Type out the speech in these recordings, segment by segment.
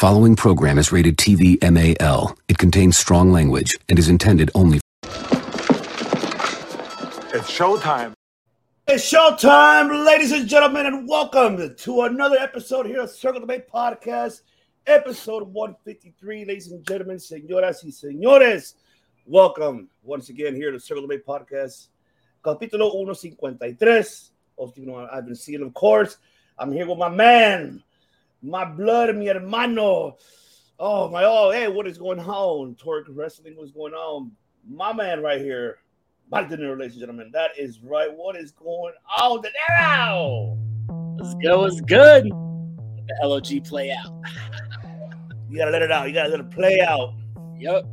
following program is rated TV MAL. It contains strong language and is intended only for It's showtime. It's showtime, ladies and gentlemen, and welcome to another episode here of Circle Debate Podcast, episode 153. Ladies and gentlemen, señoras y señores, welcome once again here to Circle Debate Podcast, capítulo 153. Most of you know I've been seeing, of course. I'm here with my man, my blood, mi hermano. Oh, my, oh, hey, what is going on? Torque Wrestling, what's going on? My man right here, dinner, ladies and gentlemen. That is right. What is going on? De Niro? Let's go. It's good. Let the LOG play out. You gotta let it out. You gotta let it play out. Yep.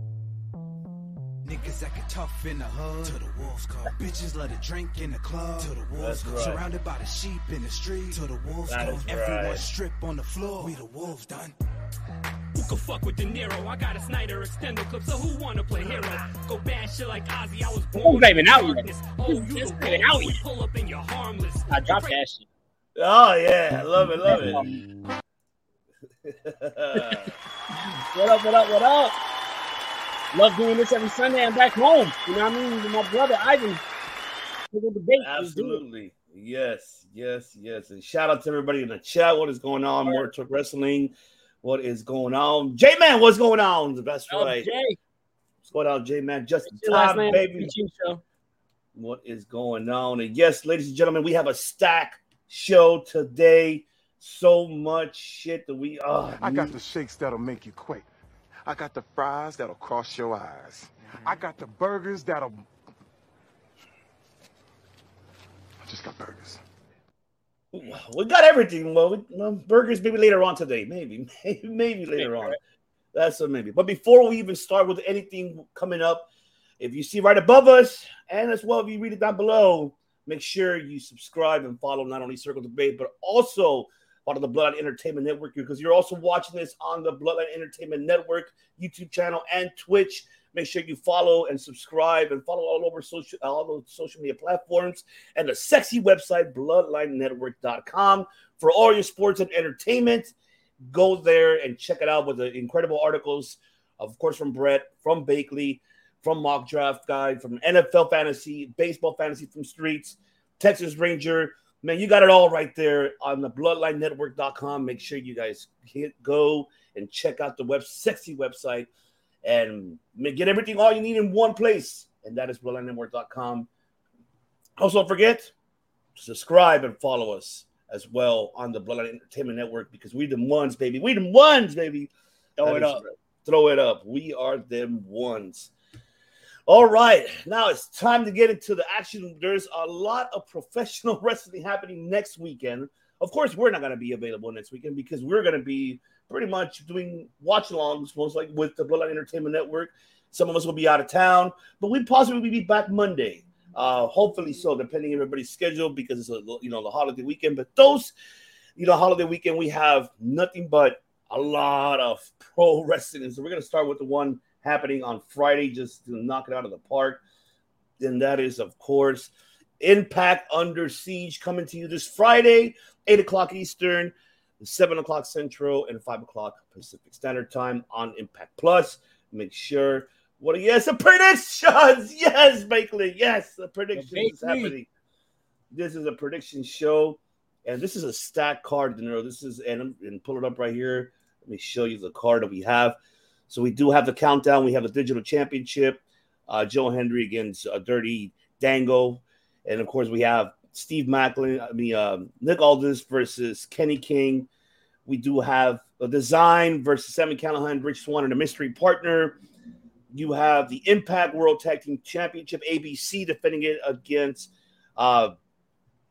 Niggas acting tough in the hood. To the wolves come. Bitches let it drink in the club. To the wolves That's come. right. Surrounded by the sheep in the street. To the wolves That come. is Everyone right. strip on the floor. We the wolves done. Who could fuck with De Niro? I got a Snyder extender clip, so who wanna play hero? Go bad shit like Ozzy. I was born. Oh, not even out yet. darkness. Oh, you It's the even out yet. Pull up and you're harmless. I dropped that shit. Oh yeah, love it, love it. What up, what up, what up? Love doing this every Sunday. I'm back home. You know what I mean? With my brother Ivan. We're gonna debate. Let's do it. Absolutely. Yes, yes, yes. And shout out to everybody in the chat. What is going on? More Talk Wrestling. What is going on? J Man, what's going on? That's Oh, right. Jay, What's going on, J Man? Just in time, baby. What is going on? And yes, ladies and gentlemen, we have a stack show today. So much shit that we oh, I got the shakes that'll make you quake. I got the fries that'll cross your eyes. I mm-hmm. got the burgers that'll. I just got burgers. we got everything. Well, we, well, burgers maybe later on today. Maybe, maybe, maybe later on. That's a maybe. But before we even start with anything coming up, if you see right above us, and as well if you read it down below, make sure you subscribe and follow not only Circle Debate, but also part of the Bloodline Entertainment Network because you're also watching this on the Bloodline Entertainment Network YouTube channel and Twitch. Make sure you follow and subscribe and follow all over social all those social media platforms and the sexy website bloodlinenetwork.com for all your sports and entertainment. Go there and check it out with the incredible articles, of course, from Brett, from Bakley, from Mock Draft Guide, from NFL Fantasy, Baseball Fantasy from Streets, Texas Ranger. Man, you got it all right there on the bloodlinenetwork.com. Make sure you guys hit go and check out the web sexy website and get everything all you need in one place. And that is bloodlinenetwork.com. Also, don't forget to subscribe and follow us as well on the Bloodline Entertainment Network because we them ones, baby. We them ones, baby. Throw That it up. right. Throw it up. We are them ones. All right, now it's time to get into the action. There's a lot of professional wrestling happening next weekend. Of course, we're not going to be available next weekend because we're going to be pretty much doing watch alongs, most like with the Bloodline Entertainment Network. Some of us will be out of town, but we possibly be back Monday. Uh, hopefully so, depending on everybody's schedule because it's a you know the holiday weekend. But those, you know, holiday weekend we have nothing but a lot of pro wrestling. So we're gonna start with the one happening on Friday, just to knock it out of the park. And that is, of course, Impact Under Siege coming to you this Friday, 8 o'clock Eastern, 7 o'clock Central, and 5 o'clock Pacific Standard Time on Impact Plus. Make sure what a yes, the predictions. Yes, Bakley. Yes, the predictions is happening. This is a prediction show, and this is a stack card. You know, this is and, and pull it up right here. Let me show you the card that we have. So we do have the countdown. We have a digital championship. uh, Joe Hendry against uh, Dirty Dango, and of course we have Steve Maclin. I mean um, Nick Aldis versus Kenny King. We do have a design versus Sami Callihan, Rich Swann, and a mystery partner. You have the Impact World Tag Team Championship ABC defending it against uh,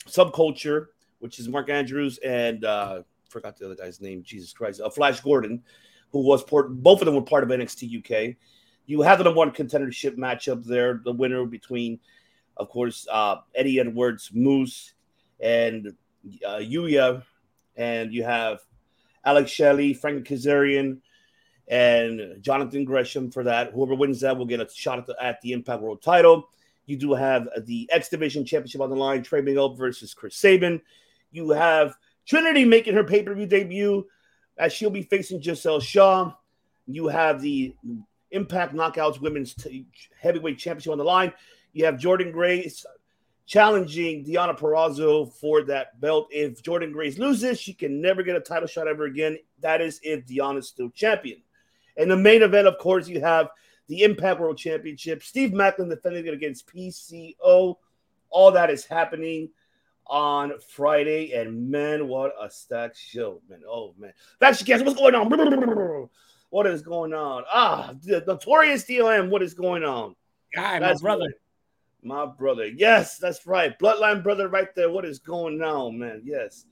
Subculture, which is Mark Andrews and uh, forgot the other guy's name. Jesus Christ, uh, Flash Gordon, who was part. Both of them were part of NXT UK. You have the number one contendership matchup there. The winner between, of course, uh, Eddie Edwards, Moose, and uh, Yuya, and you have Alex Shelley, Frank Kazarian, and Jonathan Gresham for that. Whoever wins that will get a shot at the, at the Impact World title. You do have the X Division Championship on the line, Trey Miguel versus Chris Sabin. You have Trinity making her pay per view debut as she'll be facing Giselle Shaw. You have the Impact Knockouts Women's t- Heavyweight Championship on the line. You have Jordynne Grace challenging Deonna Purrazzo for that belt. If Jordynne Grace loses, she can never get a title shot ever again. That is if Diana's still champion. In the main event, of course, you have the Impact World Championship. Steve Maclin defending it against PCO. All that is happening on Friday, and man, what a stacked show, man! Oh man, Faction Cancer, what's going on? What is going on? Ah, the notorious DOM, what is going on? Guy, my brother. Right. My brother, yes, that's right. Bloodline brother, right there. What is going on, man? Yes.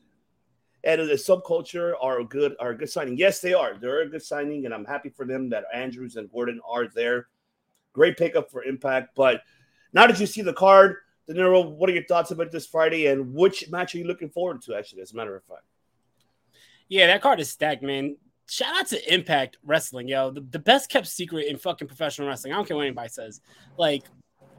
And the subculture are a good are a good signing. Yes, they are. They're a good signing, and I'm happy for them that Andrews and Gordon are there. Great pickup for Impact. But now that you see the card, De Niro, what are your thoughts about this Friday, and which match are you looking forward to? Actually, as a matter of fact. Yeah, that card is stacked, man. Shout out to Impact Wrestling, yo. The, the best kept secret in fucking professional wrestling. I don't care what anybody says. Like,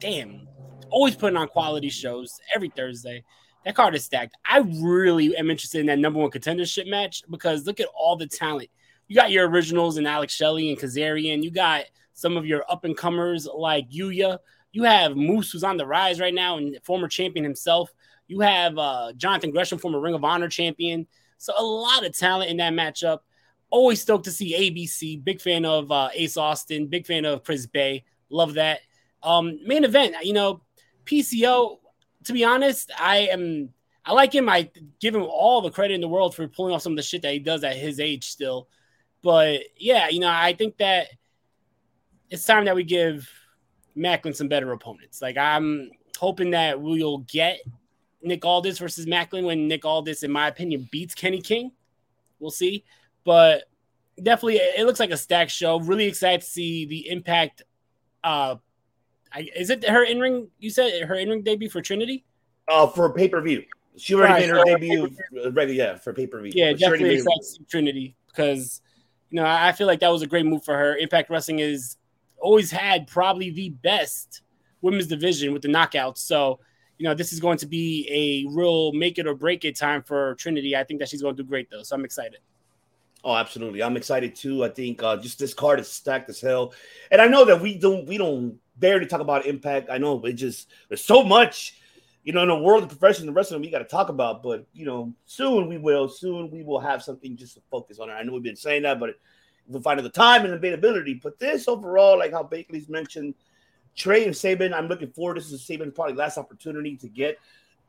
damn, always putting on quality shows every Thursday. That card is stacked. I really am interested in that number one contendership match because look at all the talent. You got your originals and Alex Shelley and Kazarian. You got some of your up and comers like Yuya. You have Moose, who's on the rise right now and former champion himself. You have uh, Jonathan Gresham, former Ring of Honor champion. So a lot of talent in that matchup. Always stoked to see ABC. Big fan of uh, Ace Austin. Big fan of Chris Bey. Love that. Um, main event, you know, PCO. To be honest, I am. I like him. I give him all the credit in the world for pulling off some of the shit that he does at his age still. But yeah, you know, I think that it's time that we give Maclin some better opponents. Like I'm hoping that we'll get Nick Aldis versus Maclin when Nick Aldis, in my opinion, beats Kenny King. We'll see. But definitely it looks like a stacked show. Really excited to see the impact. Uh I, is it her in ring? You said her in ring debut for Trinity? Uh for pay per view. She already Right, made her so- debut, uh, regular, yeah, for pay per view. Yeah, definitely excited to see Trinity because you know I feel like that was a great move for her. Impact Wrestling is always had probably the best women's division with the knockouts. So you know this is going to be a real make it or break it time for Trinity. I think that she's going to do great though, so I'm excited. Oh, absolutely. I'm excited too. I think uh, just this card is stacked as hell. And I know that we don't we don't barely talk about impact. I know it just there's so much, you know, in the world of professional wrestling we got to talk about, but you know, soon we will. Soon we will have something just to focus on. I know we've been saying that, but find the time and availability. But this overall, like how Bakley's mentioned, Trey and Sabin, I'm looking forward. This is Sabin's probably last opportunity to get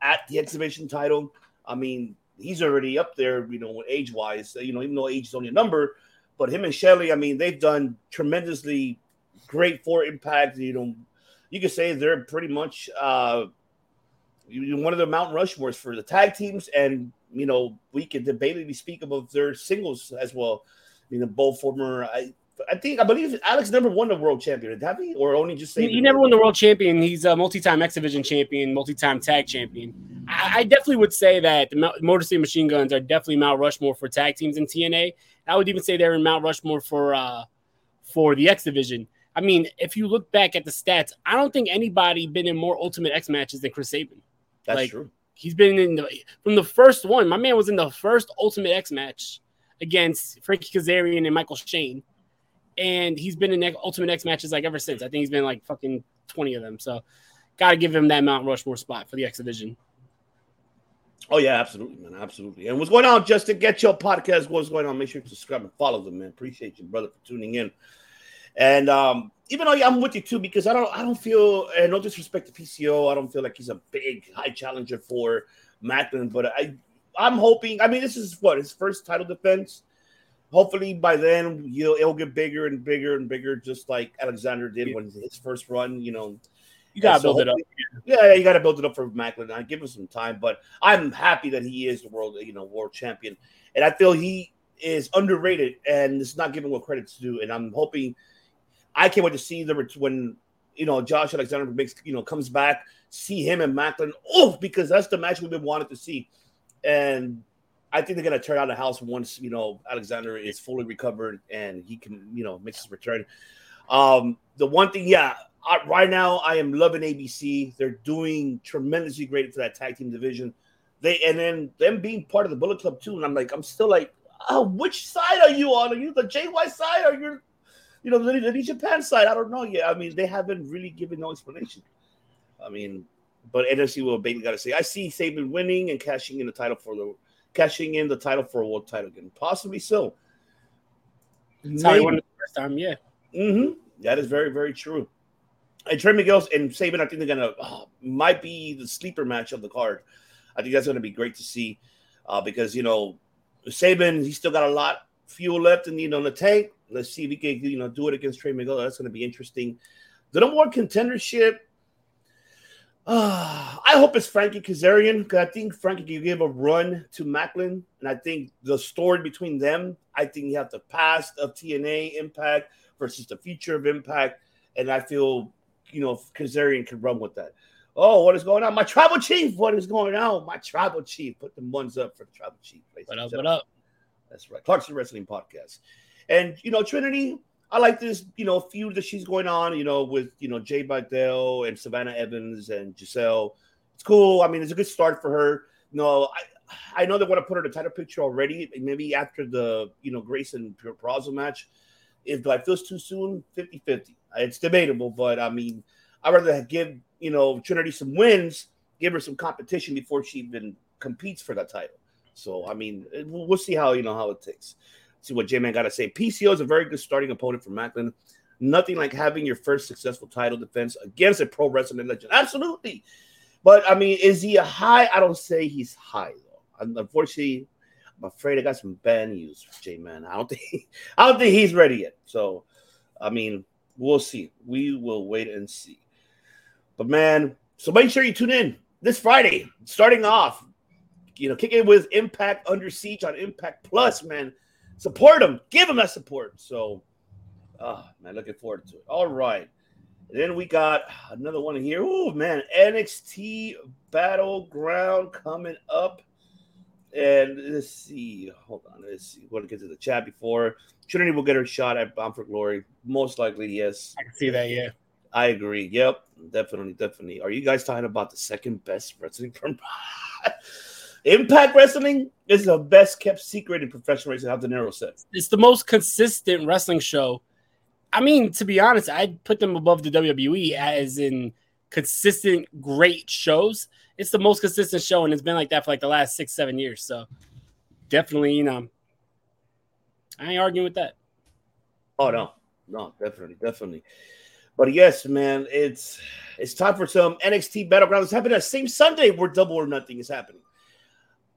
at the X Division title. I mean, he's already up there, you know, age wise, you know, even though age is only a number, but him and Shelley, I mean, they've done tremendously great for impact. You know, you could say they're pretty much uh one of the Mount Rushmores for the tag teams, and you know, we could debatably speak about their singles as well. You know, both former I I think I believe Alex never won the world champion, have he? Or only just He, say he never won the world champion. He's a multi-time X Division champion, multi-time tag champion. I, I definitely would say that the Motor City Machine Guns are definitely Mount Rushmore for tag teams in TNA. I would even say they're in Mount Rushmore for uh, for the X Division. I mean, if you look back at the stats, I don't think anybody been in more Ultimate X matches than Chris Sabin. That's like, true. He's been in the from the first one. My man was in the first Ultimate X match against Frankie Kazarian and Michael Shane, and he's been in Ultimate X matches like ever since. I think he's been like fucking twenty of them. So, got to give him that Mount Rushmore spot for the X division. Oh yeah, absolutely, man, absolutely. And what's going on, Justin? Get your podcast. What's going on? Make sure to subscribe and follow them, man. Appreciate you, brother, for tuning in. And um, even though I'm with you too, because I don't I don't feel and no disrespect to PCO, I don't feel like he's a big high challenger for Maclin, but I I'm hoping. I mean, this is what his first title defense. Hopefully, by then you'll it'll get bigger and bigger and bigger, just like Alexander did when his first run. You know, You gotta so build it up. Yeah, you got to build it up for Maclin. I give him some time, but I'm happy that he is the world, you know, world champion, and I feel he is underrated and it's not giving what credit to do. And I'm hoping, I can't wait to see the when you know Josh Alexander makes you know comes back, see him and Maclin. Oh, because that's the match we've been wanting to see, and I think they're gonna turn out the house once you know Alexander is fully recovered and he can you know make his return. Um, the one thing, yeah, I, right now I am loving ABC. They're doing tremendously great for that tag team division. They and then them being part of the Bullet Club too. And I'm like, I'm still like, oh, which side are you on? Are you the JY side or you're, you know, the, the Japan side? I don't know yet. I mean, they haven't really given no explanation. I mean, but NFC what Bailey got to say. I see Sabin winning and cashing in the title for the cashing in the title for a world title again, possibly so. That's how he Maybe. won the first time. Yeah. Mm-hmm. That is very, very true. And Trey Miguel and Sabin, I think they're gonna uh, might be the sleeper match of the card. I think that's gonna be great to see uh, because you know Sabin, he's still got a lot fuel left in you know in the tank. Let's see if he can you know do it against Trey Miguel. That's gonna be interesting. The number one contendership. Uh, I hope it's Frankie Kazarian because I think Frankie can give a run to Maclin, and I think the story between them. I think you have the past of TNA Impact versus the future of Impact, and I feel you know Kazarian can run with that. Oh, what is going on? My tribal chief, what is going on? My tribal chief, put the ones up for the tribal chief. What up? What up? That's right. Clarkson Wrestling Podcast. And you know, Trinity, I like this, you know, feud that she's going on, you know, with you know Jai Vidal and Savannah Evans and Giselle. It's cool. I mean, it's a good start for her. You know, I I know they want to put her in the title picture already. Maybe after the you know Grayson Peraza match. If do I feel it's too soon? 50-50. It's debatable, but I mean, I'd rather give you know Trinity some wins, give her some competition before she even competes for that title. So I mean, we'll see how you know how it takes. See what J Man got to say. PCO is a very good starting opponent for Maclin. Nothing like having your first successful title defense against a pro wrestling legend. Absolutely. But I mean, is he a high? I don't say he's high though. Unfortunately, I'm afraid I got some bad news for J Man. I don't think I don't think he's ready yet. So I mean, we'll see. We will wait and see. But man, so make sure you tune in this Friday, starting off. You know, kick it with Impact Under Siege on Impact Plus, man. Support them, give them that support. So, oh man, looking forward to it. All right. Then we got another one here. Oh man, NXT Battleground coming up. And let's see. Hold on. Let's see. Want to get to the chat before Trinity will get her shot at Bound for Glory. Most likely, yes. I can see that. Yeah. I agree. Yep, definitely, definitely. Are you guys talking about the second best wrestling firm? Impact Wrestling is the best kept secret in professional wrestling. How De Niro said. It's the most consistent wrestling show. I mean, to be honest, I'd put them above the WWE as in consistent great shows. It's the most consistent show, and it's been like that for like the last six, seven years. So definitely, you know, I ain't arguing with that. Oh no, no, definitely, definitely. But yes, man, it's it's time for some NXT Battleground. It's happening that same Sunday where Double or Nothing is happening.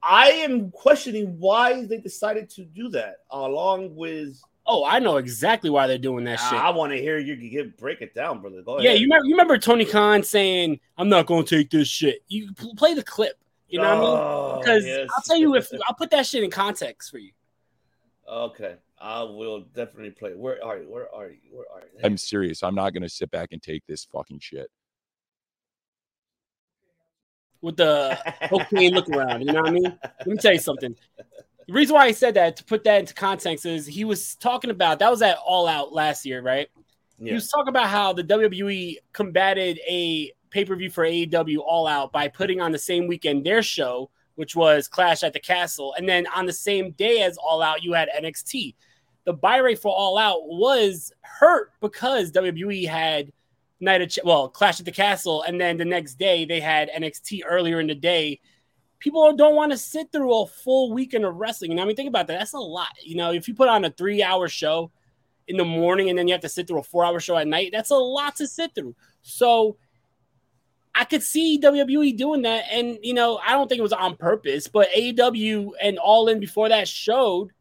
I am questioning why they decided to do that, along with. Oh, I know exactly why they're doing that shit. I want to hear you give break it down, brother. Go Yeah, ahead. you remember, you remember Tony Khan saying, "I'm not going to take this shit." You play the clip. You know what I mean? Oh, Because yes. I'll tell you if I'll put that shit in context for you. Okay, I will definitely play. Where are you? Where are you? Where are you? I'm serious. I'm not gonna sit back and take this fucking shit. With the cocaine look around. You know what I mean? Let me tell you something. The reason why I said that to put that into context is he was talking about that was at All Out last year, right? He was talking about how the WWE combated a pay per view for AEW All Out by putting on the same weekend their show, which was Clash at the Castle, and then on the same day as All Out, you had NXT. The buy rate for All Out was hurt because WWE had Night of Ch- well Clash at the Castle, and then the next day they had NXT earlier in the day. People don't want to sit through a full weekend of wrestling. And I mean, think about that. That's a lot. You know, if you put on a three-hour show, in the morning and then you have to sit through a four hour show at night. That's a lot to sit through. So I could see WWE doing that. And, you know, I don't think it was on purpose, but AEW and All In before that showed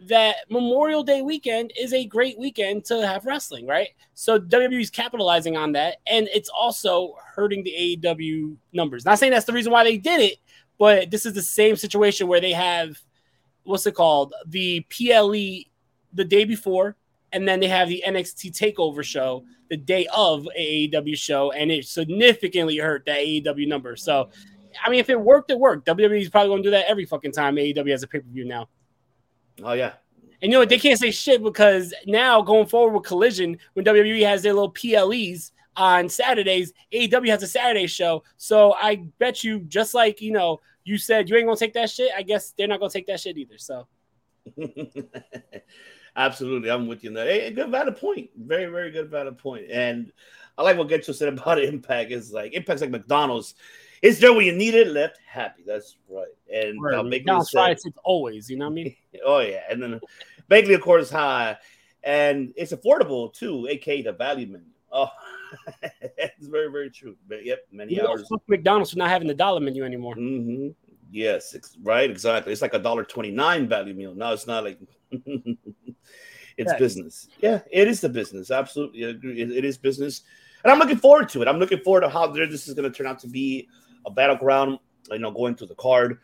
that Memorial Day weekend is a great weekend to have wrestling, right? So WWE is capitalizing on that. And it's also hurting the AEW numbers. Not saying that's the reason why they did it, but this is the same situation where they have what's it called? The PLE the day before, and then they have the NXT takeover show the day of AEW show, and it significantly hurt that AEW number. So, I mean, if it worked, it worked. WWE is probably going to do that every fucking time AEW has a pay per view now. Oh yeah, And you know what? They can't say shit because now going forward with Collision, when WWE has their little PLEs on Saturdays, AEW has a Saturday show. So I bet you, just like you know, you said you ain't gonna take that shit. I guess they're not gonna take that shit either. So Absolutely, I'm with you on that. Hey, good valid point. Very, very good valid point. And I like what Getcho said about Impact. Is like Impact's like McDonald's. It's there when you need it, left happy. That's right. And uh, Bagley McDonald's said- it's always, you know what I mean? Oh yeah, and then Bagley, of course, high, and it's affordable too, aka the value menu. Oh, it's very, very true. But yep, many You hours. McDonald's for not having the dollar menu anymore. hmm Yes, right, exactly. It's like a dollar twenty nine value meal. Now it's not like it's Yeah. business. Yeah, it is the business. Absolutely, I agree. It, it is business, and I'm looking forward to it. I'm looking forward to how this is going to turn out to be a battleground. You know, going through the card,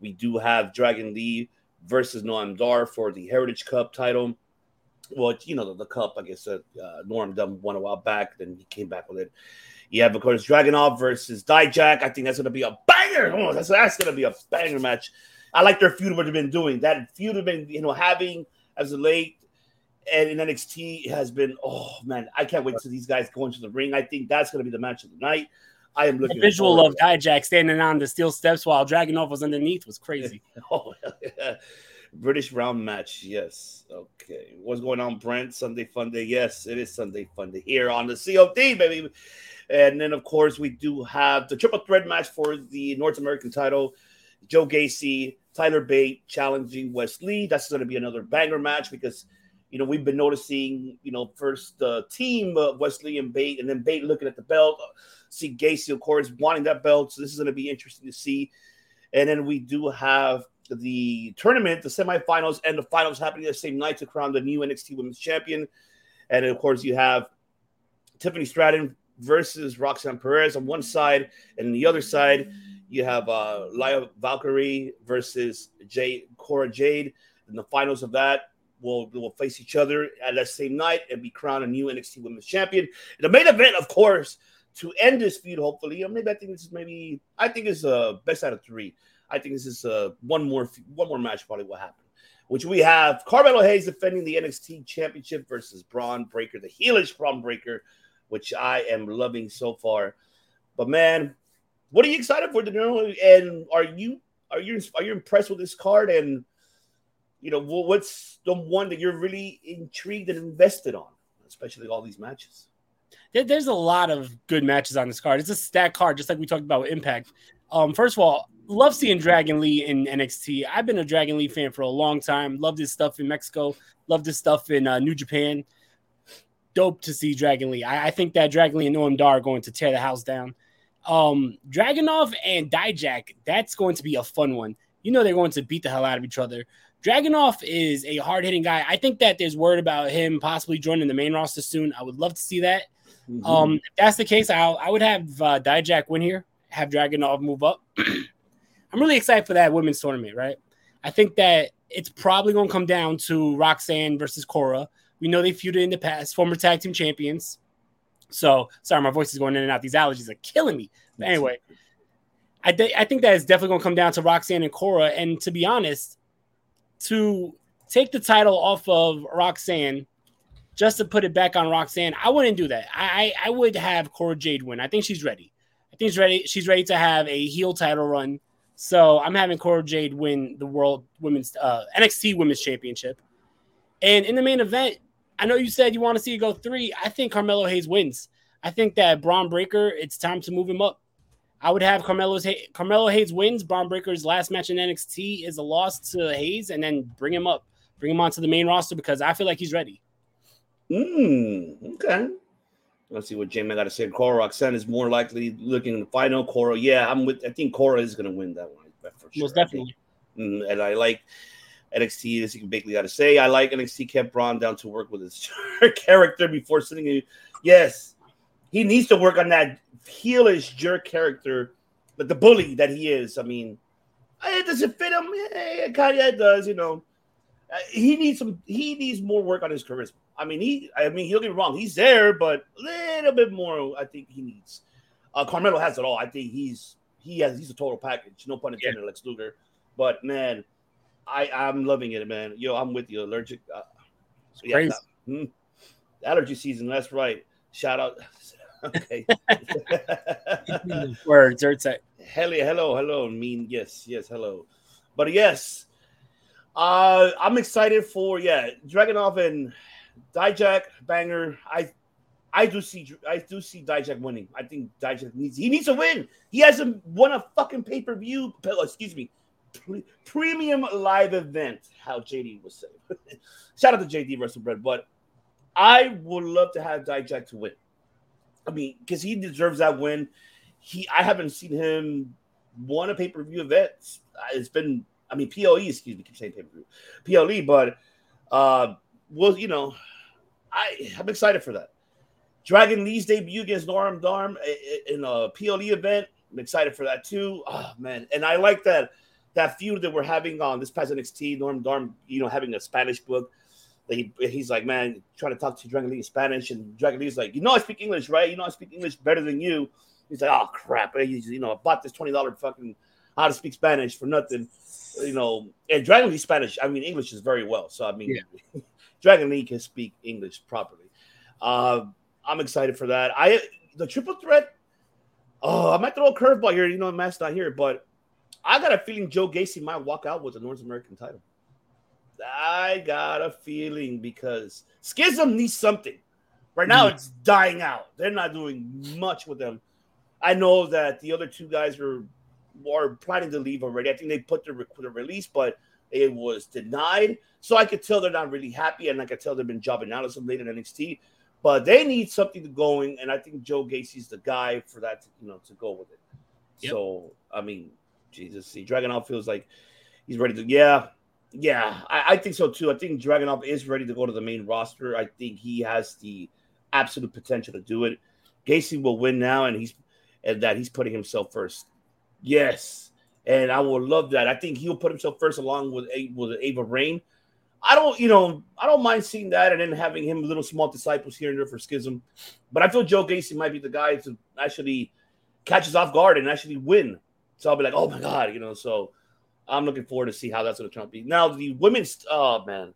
we do have Dragon Lee versus Noam Dar for the Heritage Cup title. Well, you know, the, the cup, I guess, uh, Noam Dar won a while back, then he came back with it. Yeah, of course, Dragunov versus Dijak. I think that's going to be a banger. Oh, that's that's going to be a banger match. I like their feud, what they've been doing. That feud have been, you know, having as of late and in NXT has been, oh, man, I can't wait till these guys go into the ring. I think that's going to be the match of the night. I am looking. The visual of Dijak standing on the steel steps while Dragunov was underneath was crazy. Oh, yeah. British round match. Yes. Okay. What's going on, Brent? Sunday Fun Day. Yes, it is Sunday Fun Day here on the COD, baby. And then, of course, we do have the triple threat match for the North American title. Joe Gacy, Tyler Bate challenging Wes Lee. That's going to be another banger match because, you know, we've been noticing, you know, first the team of Wes Lee and Bate, and then Bate looking at the belt. See Gacy, of course, wanting that belt. So this is going to be interesting to see. And then we do have the tournament, the semifinals, and the finals happening the same night to crown the new NXT Women's Champion. And of course, you have Tiffany Stratton versus Roxanne Perez on one side, and the other side, you have uh, Lyra Valkyria versus Jade Cora Jade. In the finals of that, will will face each other at that same night and be crowned a new NXT Women's Champion. The main event, of course, to end this feud, hopefully, or maybe I think this is maybe I think it's uh best out of three. I think this is uh one more one more match probably will happen. Which we have Carmelo Hayes defending the NXT Championship versus Bron Breakker, the heelish Bron Breakker, which I am loving so far. But man, what are you excited for, Danilo? And are you are you are you impressed with this card? And you know, what's the one that you're really intrigued and invested on, especially all these matches? There's a lot of good matches on this card. It's a stacked card, just like we talked about with Impact. Um, first of all, love seeing Dragon Lee in NXT. I've been a Dragon Lee fan for a long time. Love this stuff in Mexico. Love this stuff in uh, New Japan. Dope to see Dragon Lee. I, I think that Dragon Lee and Noam Dar are going to tear the house down. Um, Dragunov and Dijak, that's going to be a fun one. You know they're going to beat the hell out of each other. Dragunov is a hard hitting guy. I think that there's word about him possibly joining the main roster soon. I would love to see that. Mm-hmm. Um, if that's the case, I'll, I would have uh, Dijak win here, have Dragunov move up. I'm really excited for that women's tournament, right? I think that it's probably going to come down to Roxanne versus Cora. We know they feuded in the past, former tag team champions. So, sorry, my voice is going in and out. These allergies are killing me. But anyway, I, th- I think that it's definitely going to come down to Roxanne and Cora. And to be honest, to take the title off of Roxanne just to put it back on Roxanne, I wouldn't do that. I, I would have Cora Jade win. I think she's ready. I think she's ready. She's ready to have a heel title run. So I'm having Cora Jade win the World Women's uh, NXT Women's Championship. And in the main event, I know you said you want to see it go three. I think Carmelo Hayes wins. I think that Bron Breakker, it's time to move him up. I would have Carmelo's Carmelo Hayes wins. Bron Breakker's last match in NXT is a loss to Hayes, and then bring him up, bring him onto the main roster because I feel like he's ready. Mm, okay. Let's see what Jamie got to say. Cora Roxanne is more likely looking in the final. Cora, yeah, I'm with. I think Cora is going to win that one for sure. Most definitely. Mm, and I like NXT. As you basically got to say, I like NXT kept Braun down to work with his character before sending In, yes, he needs to work on that heelish jerk character, but the bully that he is. I mean, eh, does it fit him? Yeah, kind of does. You know, Uh, he needs some. He needs more work on his charisma. I mean, he. I mean, he'll get me wrong. He's there, but a little bit more. I think he needs. Uh, Carmelo has it all. I think he's he has he's a total package. No pun intended, Lex Luger. But man, I I'm loving it, man. Yo, I'm with you. Allergic. Uh, yeah, crazy. that- hmm. allergy season. That's right. Shout out. Okay. Word, dirt set. Hello, hello, hello. Mean yes, yes, hello. But yes, uh, I'm excited for yeah, Dragunov and Dijak banger. I I do see I do see Dijak winning. I think Dijak needs he needs to win. He hasn't won a fucking pay per view. Excuse me, pre- premium live event. How JD was saying. Shout out to JD Russell Bread, but I would love to have Dijak to win. I mean, because he deserves that win. He I haven't seen him won a pay per view event. It's been I mean PLE. Excuse me, keep saying pay per view PLE, but uh, well, you know, I I'm excited for that. Dragon Lee's debut against Norm Darm in a PLE event. I'm excited for that too. Oh man, and I like that that feud that we're having on this past NXT. Norm Darm, you know, having a Spanish book. He, he's like, man, trying to talk to Dragon Lee in Spanish, and Dragon Lee's like, you know, I speak English, right? You know, I speak English better than you. He's like, oh crap, he's, you know, I bought this twenty dollar fucking how to speak Spanish for nothing, you know. And Dragon Lee Spanish, I mean, English is very well. So I mean, Dragon Lee can speak English properly. Uh, I'm excited for that. I the triple threat. Oh, I might throw a curveball here. You know, Matt's not here, but I got a feeling Joe Gacy might walk out with the North American title. I got a feeling because Schism needs something. Right now, mm. it's dying out. They're not doing much with them. I know that the other two guys were are planning to leave already. I think they put the, re- the release, but it was denied. So I could tell they're not really happy, and I could tell they've been jobbing out of some late in NXT. But they need something to going, and I think Joe Gacy's the guy for that, to, you know, to go with it. Yep. So I mean, Jesus, see, Dragon Out feels like he's ready to. Yeah, yeah, I, I think so too. I think Dragunov is ready to go to the main roster. I think he has the absolute potential to do it. Gacy will win now, and he's and that he's putting himself first. Yes, and I will love that. I think he'll put himself first along with with Ava Raine. I don't, you know, I don't mind seeing that, and then having him little small disciples here and there for Schism. But I feel Joe Gacy might be the guy to actually catch us off guard and actually win. So I'll be like, oh my god, you know. So I'm looking forward to see how that's going to turn out. be. Now the women's, oh man,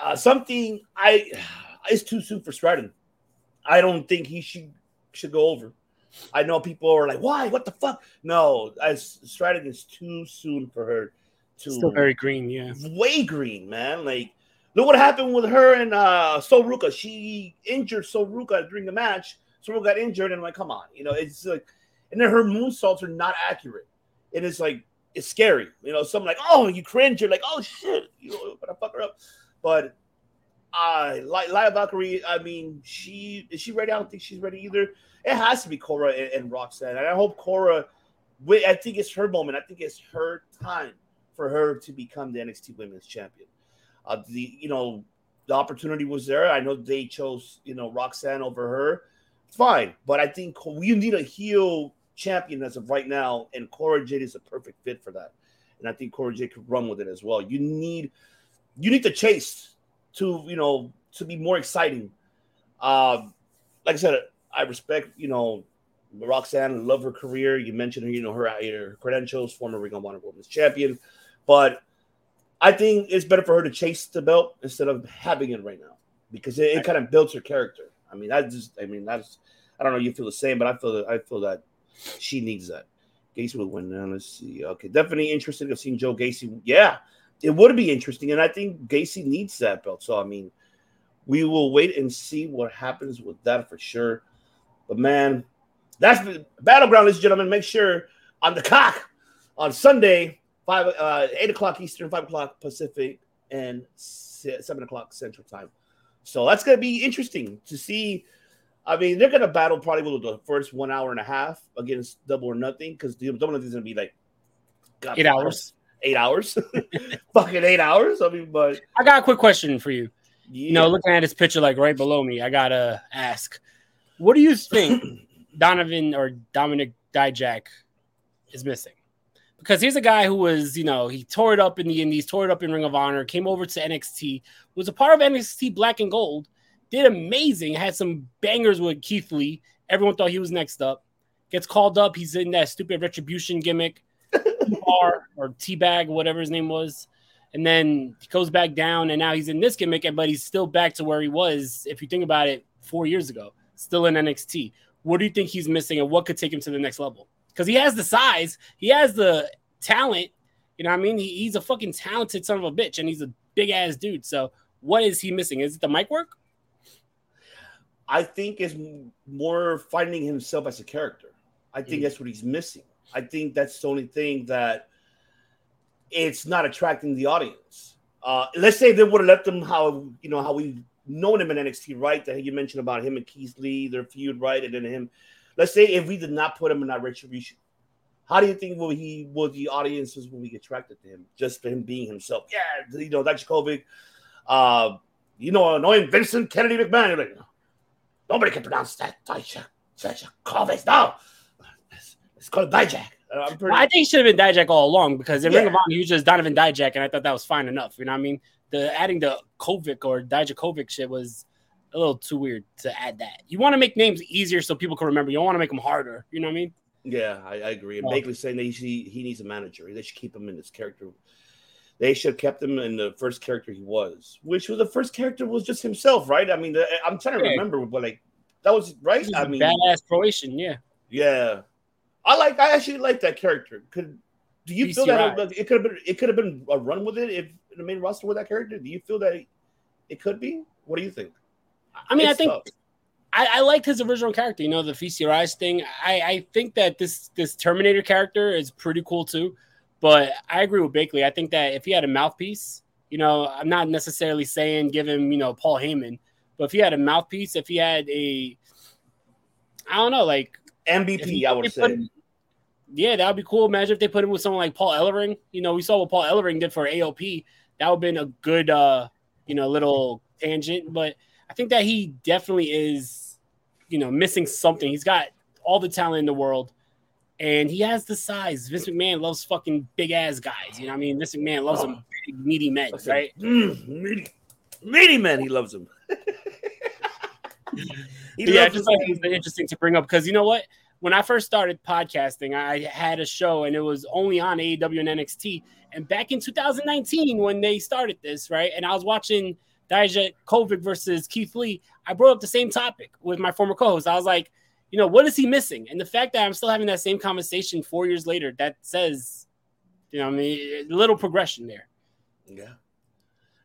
uh, something I it's too soon for Stratton. I don't think he should should go over. I know people are like, why? What the fuck? No, as Stratton is too soon for her to Still very green, yeah. way green, man. Like, look what happened with her and uh Soruka. She injured Soruka during the match. Soruka got injured, and I'm like, come on, you know, it's like, and then her moonsaults are not accurate. And it's like, it's scary. You know, something like, oh, you cringe. You're like, oh shit, you know, gonna fuck her up. But I like Lyra Valkyria. I mean, she is she ready? I don't think she's ready either. It has to be Cora and, and Roxanne, and I hope Cora. I think it's her moment. I think it's her time for her to become the NXT Women's Champion. Uh, the you know the opportunity was there. I know they chose you know Roxanne over her. It's Fine, but I think you need a heel champion as of right now, and Cora Jade is a perfect fit for that. And I think Cora Jade could run with it as well. You need you need to chase to you know to be more exciting. Um, like I said, I respect you know Roxanne, love her career. You mentioned her, you know her, her credentials, former Ring of Honor Women's Champion, but I think it's better for her to chase the belt instead of having it right now because it, it kind of builds her character. I mean, that's just, I mean, that's, I don't know, you feel the same, but I feel that I feel that she needs that. Gacy will win now. Let's see. Okay, definitely interested in seeing Joe Gacy. Yeah, it would be interesting, and I think Gacy needs that belt. So I mean, we will wait and see what happens with that for sure. But man, that's the battleground, ladies and gentlemen. Make sure on the cock on Sunday, five uh, eight o'clock Eastern, five o'clock Pacific, and seven o'clock Central Time. So that's gonna be interesting to see. I mean, they're gonna battle probably with the first one hour and a half against Double or Nothing because Double or Nothing is gonna be like God, Eight hours. eight hours, fucking eight hours. I mean, but I got a quick question for you. yeah. You know, looking at his picture like right below me, I gotta ask, what do you think Donovan or Dominic Dijak is missing? Because he's a guy who was, you know, he tore it up in the Indies, tore it up in Ring of Honor, came over to NXT, was a part of NXT Black and Gold, did amazing, had some bangers with Keith Lee. Everyone thought he was next up. Gets called up. He's in that stupid retribution gimmick, bar or teabag, whatever his name was. And then he goes back down, and now he's in this gimmick, but he's still back to where he was, if you think about it, four years ago, still in NXT. What do you think he's missing, and what could take him to the next level? Because he has the size, he has the talent. You know what I mean? He, he's a fucking talented son of a bitch, and he's a big ass dude. So, what is he missing? Is it the mic work? I think is more finding himself as a character. I think Mm. that's what he's missing. I think that's the only thing that it's not attracting the audience. Uh, let's say they would have left him how you know how we known him in NXT, right? That you mentioned about him and Keith Lee, their feud, right? And then him. Let's say if we did not put him in that retribution, how do you think will he will the audiences will be attracted to him just for him being himself? Yeah, you know, Dijakovic, uh, you know, annoying Vincent Kennedy McMahon. You're like, Nobody can pronounce that Dijak. Dijakovic. No, it's, it's called Dijak. Uh, I'm pretty. Well, I think he should have been Dijak all along because in Ring Yeah. of Honor, he was just Donovan Dijak, and I thought that was fine enough. You know what I mean? The adding the Kovic or Dijakovic shit was a little too weird to add that. You want to make names easier so people can remember. You don't want to make them harder. You know what I mean? Yeah, I, I agree. And. Bakley saying that he, he needs a manager. They should keep him in this character. They should have kept him in the first character he was, which was the first character was just himself, right? I mean, the, I'm trying to Yeah. remember, but like that was right. He's I mean, badass Croatian, yeah. yeah, I like. I actually like that character. Could do you feel that it could have been? It could have been a run with it if in the main roster with that character. Do you feel that it, it could be? What do you think? I mean, I think tough. I, I liked his original character. You know, the VCRIs thing. I, I think that this this Terminator character is pretty cool too. But I agree with Bakley. I think that if he had a mouthpiece, you know, I'm not necessarily saying give him, you know, Paul Heyman, but if he had a mouthpiece, if he had a, I don't know, like MVP, he- I would if they put say. him- yeah, that would be cool. Imagine if they put him with someone like Paul Ellering. You know, we saw what Paul Ellering did for AOP. That would have been a good, uh, you know, little tangent. But I think that he definitely is, you know, missing something. He's got all the talent in the world, and he has the size. Vince McMahon loves fucking big ass guys. You know, what I mean, Vince McMahon loves them big, meaty men, right? Mm, meaty, meaty man, he loves them. Yeah, I just thought it was interesting to bring up because you know what? When I first started podcasting, I had a show and it was only on AEW and NXT. And back in 2019, when they started this, right, and I was watching Dijakovic versus Keith Lee, I brought up the same topic with my former co-host. I was like, you know, what is he missing? And the fact that I'm still having that same conversation four years later, that says, you know, I mean, a little progression there. Yeah.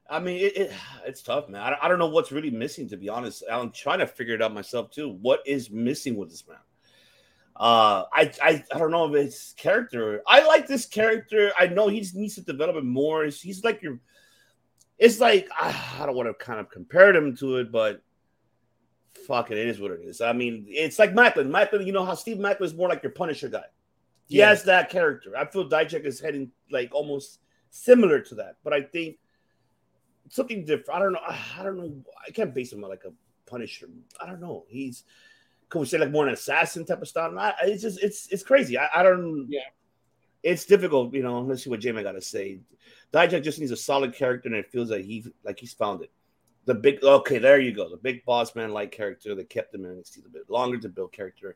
I mean, it, it it's tough, man. I, I don't know what's really missing, to be honest. I'm trying to figure it out myself too. What is missing with this man? Uh, I, I I don't know if it's character. I like this character. I know he just needs to develop it more. He's, he's like your. It's like I, I don't want to kind of compare him to it, but fuck it, it is what it is. I mean, it's like Maclin. Maclin, you know how Steve Maclin is more like your Punisher guy. He Yeah. has that character. I feel Dijak is heading like almost similar to that, but I think something different. I don't know. I don't know. I can't base him on like a Punisher. I don't know. He's could we say like more an assassin type of style? I, it's just it's it's crazy. I, I don't. Yeah. It's difficult, you know. Let's see what Jamie got to say. Dijak just needs a solid character, and it feels like he like he's found it. The big okay, there you go. The big boss man like character that kept him in NXT a bit longer to build character.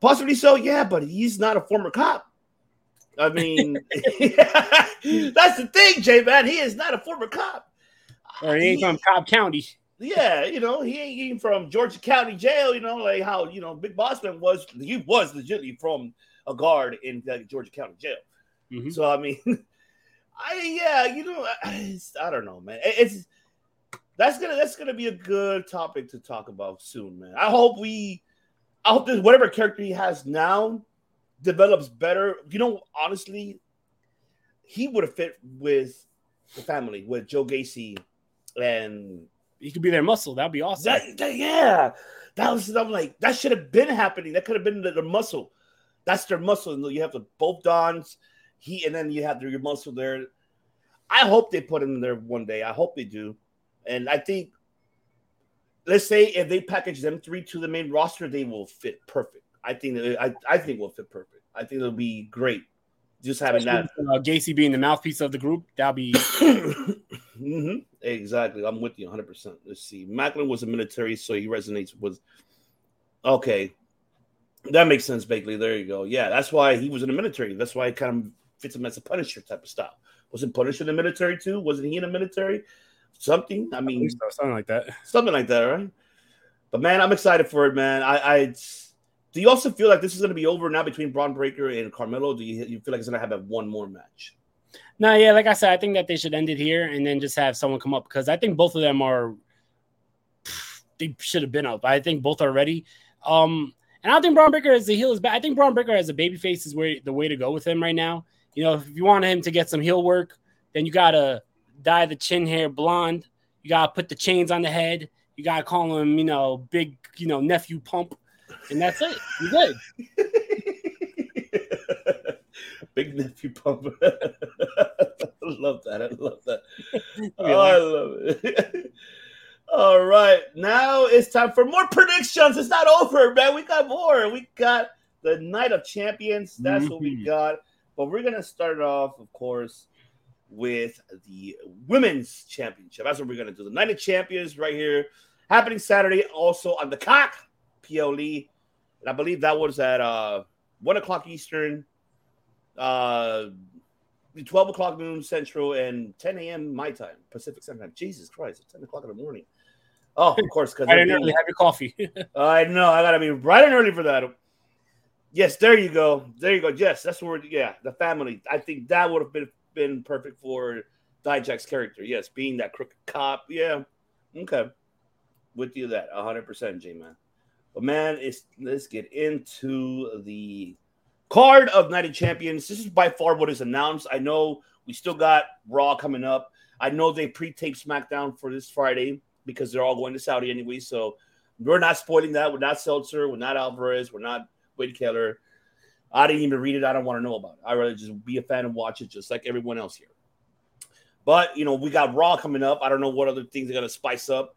Possibly so, yeah, but he's not a former cop. I mean, that's the thing, J man. He is not a former cop. Or he ain't He- from Cobb County. yeah, you know, he ain't even from Georgia County Jail, you know, like how, you know, Big Boss Man was, he was legitimately from a guard in uh, Georgia County Jail. Mhm. So, I mean, I, yeah, you know, I, I don't know, man. It- It's, that's gonna, that's gonna be a good topic to talk about soon, man. I hope we, I hope that whatever character he has now develops better. You know, honestly, he would have fit with the family, with Joe Gacy and he could be their muscle. That'd be awesome. That, that- yeah, that was. I'm like, that should have been happening. That could have been their muscle. That's their muscle. And you have the both Dons, he, and then you have your muscle there. I hope they put him there one day. I hope they do. And I think, let's say if they package them three to the main roster, they will fit perfect. I think I, I think will fit perfect. I think it'll be great. Just having that. uh, Gacy being the mouthpiece of the group, that'll be hmm Exactly. I'm with you 100%. Let's see. Maclin was a military, so he resonates with. Okay. That makes sense, Bakley. There you go. Yeah, that's why he was in the military. That's why it kind of fits him as a Punisher type of style. Wasn't Punisher in the military too? Wasn't he in the military? Something. I mean, something like that. something like that, right? But man, I'm excited for it, man. I, I do you also feel like this is going to be over now between Bron Breakker and Carmelo? Do you, you feel like it's going to have a one more match? No, yeah, like I said, I think that they should end it here and then just have someone come up because I think both of them are they should have been up. I think both are ready. Um, and I don't think Bron Breakker as a heel is bad. I think Bron Breakker as a baby face is where the way to go with him right now. You know, if you want him to get some heel work, then you gotta dye the chin hair blonde. You gotta put the chains on the head. You gotta call him, you know, big, you know, nephew pump, and that's it. You good. Big nephew pump. I love that. I love that. Oh, I love it. All right. Now it's time for more predictions. It's not over, man. We got more. We got the Night of Champions. That's what we Mhm. got. But we're going to start off, of course, with the Women's Championship. That's what we're going to do. The Night of Champions right here, happening Saturday, also on the cock, PLE. And I believe that was at uh, 1 o'clock Eastern, uh, 12 o'clock noon Central, and 10 a.m. my time, Pacific Standard Time. Jesus Christ, it's 10 o'clock in the morning. Oh, of course, because I didn't really have your coffee. I know. I gotta be bright and early for that. Yes, there you go. There you go. Yes, that's where. Yeah, the family. I think that would have been been perfect for Dijak's character. Yes, being that crooked cop. Yeah. Okay. With you that 100 percent, J man. But man, it's let's get into the card of Night of Champions. This is by far what is announced. I know we still got Raw coming up. I know they pre-taped SmackDown for this Friday because they're all going to Saudi anyway. So we're not spoiling that. We're not Seltzer. We're not Alvarez. We're not Wade Keller. I didn't even read it. I don't want to know about it. I'd rather just be a fan and watch it just like everyone else here. But, you know, we got Raw coming up. I don't know what other things they're going to spice up.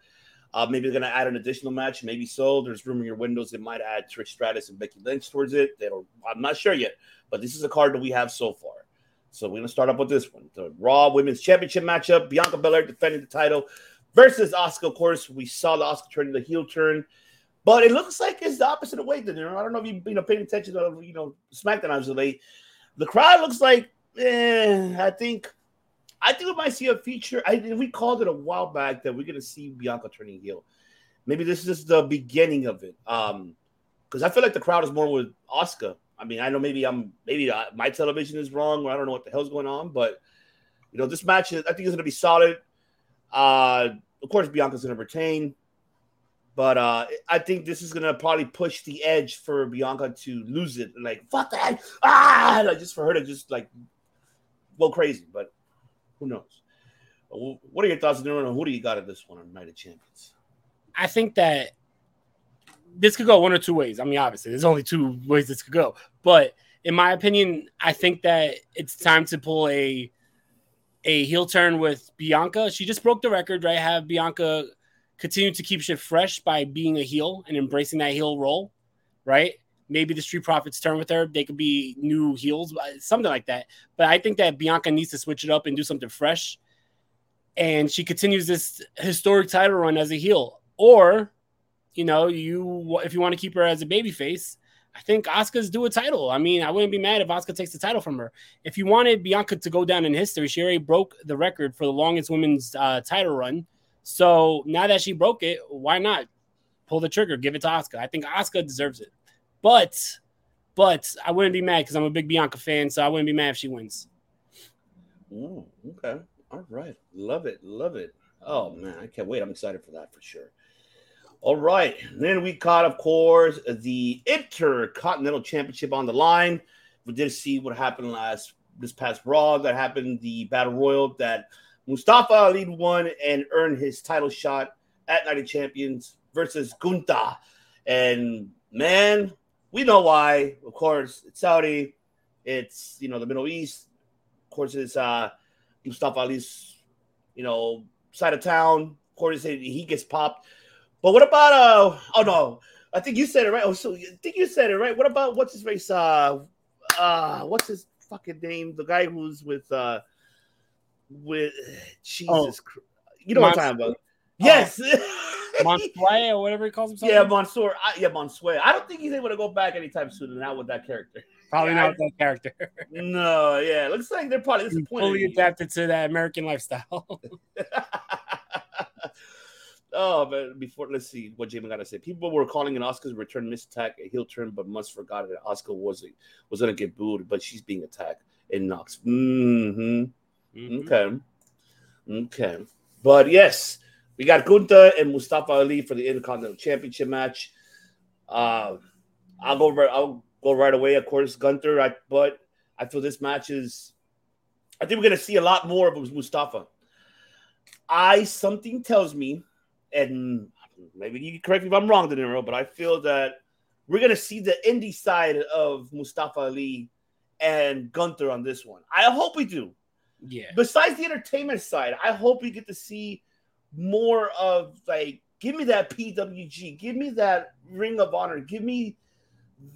Uh, maybe they're going to add an additional match. Maybe so. There's room in your windows. They might add Trish Stratus and Becky Lynch towards it. I'm not sure yet. But this is a card that we have so far. So we're going to start up with this one. The Raw Women's Championship matchup. Bianca Belair defending the title versus Asuka. Of course, we saw the Asuka turn the heel turn. But it looks like it's the opposite of way, De I don't know if you've been paying attention to you know SmackDown late. The crowd looks like, eh, I think, I think we might see a feature. I we called it a while back that we're gonna see Bianca turning heel. Maybe this is the beginning of it. Um, because I feel like the crowd is more with Asuka. I mean, I know maybe I'm maybe my television is wrong, or I don't know what the hell's going on, but you know, this match I think is gonna be solid. Uh, of course, Bianca's gonna retain. But uh, I think this is gonna probably push the edge for Bianca to lose it. Like fuck that, ah, like just for her to just like go crazy. But who knows? What are your thoughts, Nero? Who do you got at this one on Night of Champions? I think that this could go one or two ways. I mean, obviously, there's only two ways this could go. But in my opinion, I think that it's time to pull a a heel turn with Bianca. She just broke the record, right? Have Bianca continue to keep shit fresh by being a heel and embracing that heel role, right? Maybe the Street Profits turn with her. They could be new heels, something like that. But I think that Bianca needs to switch it up and do something fresh. And she continues this historic title run as a heel. Or, you know, you if you want to keep her as a baby face, I think Asuka's do a title. I mean, I wouldn't be mad if Asuka takes the title from her. If you wanted Bianca to go down in history, she already broke the record for the longest women's uh, title run. So now that she broke it, why not pull the trigger, give it to Asuka? I think Asuka deserves it. But, but I wouldn't be mad because I'm a big Bianca fan, so I wouldn't be mad if she wins. Okay. All right. Love it. Love it. Oh man, I can't wait. I'm excited for that for sure. All right. Then we caught, of course, the Intercontinental Championship on the line. We did see what happened last this past Raw. That happened the Battle Royal that Mustafa Ali won and earned his title shot at Night of Champions versus Gunther. And man, we know why. Of course, it's Saudi. It's you know the Middle East. Of course, it's uh Mustafa Ali's you know side of town. Of course, he gets popped. But what about uh? Oh no, I think you said it right. Oh, so I think you said it right. What about what's his face? Uh, uh, what's his fucking name? The guy who's with uh, with Jesus, Oh. Christ. you know what I'm talking about? Yes. Montoya or whatever he calls himself. Yeah, Mansoor. I, yeah, Mansoor. I don't think he's able to go back anytime soon. Not with that character. probably Yeah, not I- with that character. No, yeah, looks like they're probably He's disappointed. fully adapted to that American lifestyle. oh, but before let's see what Jamie got to say. People were calling an Asuka's return miss attack a heel turn, but must forgot that Oscar was was gonna get booed, but she's being attacked in Knox. hmm Mhm. Okay, okay, but yes, we got Gunther and Mustafa Ali for the Intercontinental Championship match. Uh, I'll go. Right, I'll go right away. Of course, Gunther. I, but I feel this match is. I think we're gonna see a lot more of Mustafa. I something tells me, and maybe you can correct me if I'm wrong, De but I feel that we're gonna see the indie side of Mustafa Ali and Gunther on this one. I hope we do. Yeah. Besides the entertainment side, I hope we get to see more of like give me that PWG, give me that Ring of Honor, give me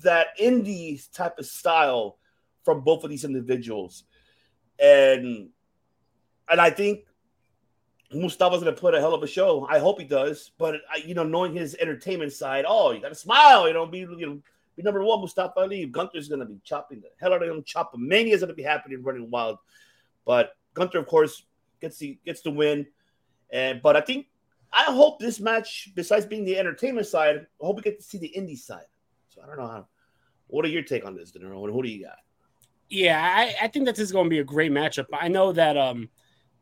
that indie type of style from both of these individuals. And and I think Mustafa's gonna put a hell of a show. I hope he does. But I, you know, knowing his entertainment side, oh, you gotta smile, you know, be you know, be number one, Mustafa Ali. Gunther's gonna be chopping the hell out of him. Chop Mania's gonna be happening, running wild. But Gunther, of course, gets the gets the win. And but I think I hope this match, besides being the entertainment side, I hope we get to see the indie side. So I don't know how. What are your take on this, De Niro? And who do you got? Yeah, I, I think that this is going to be a great matchup. I know that um,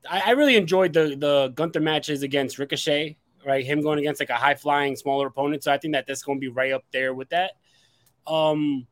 I, I really enjoyed the the Gunther matches against Ricochet, right? Him going against like a high flying smaller opponent. So I think that that's going to be right up there with that. Um,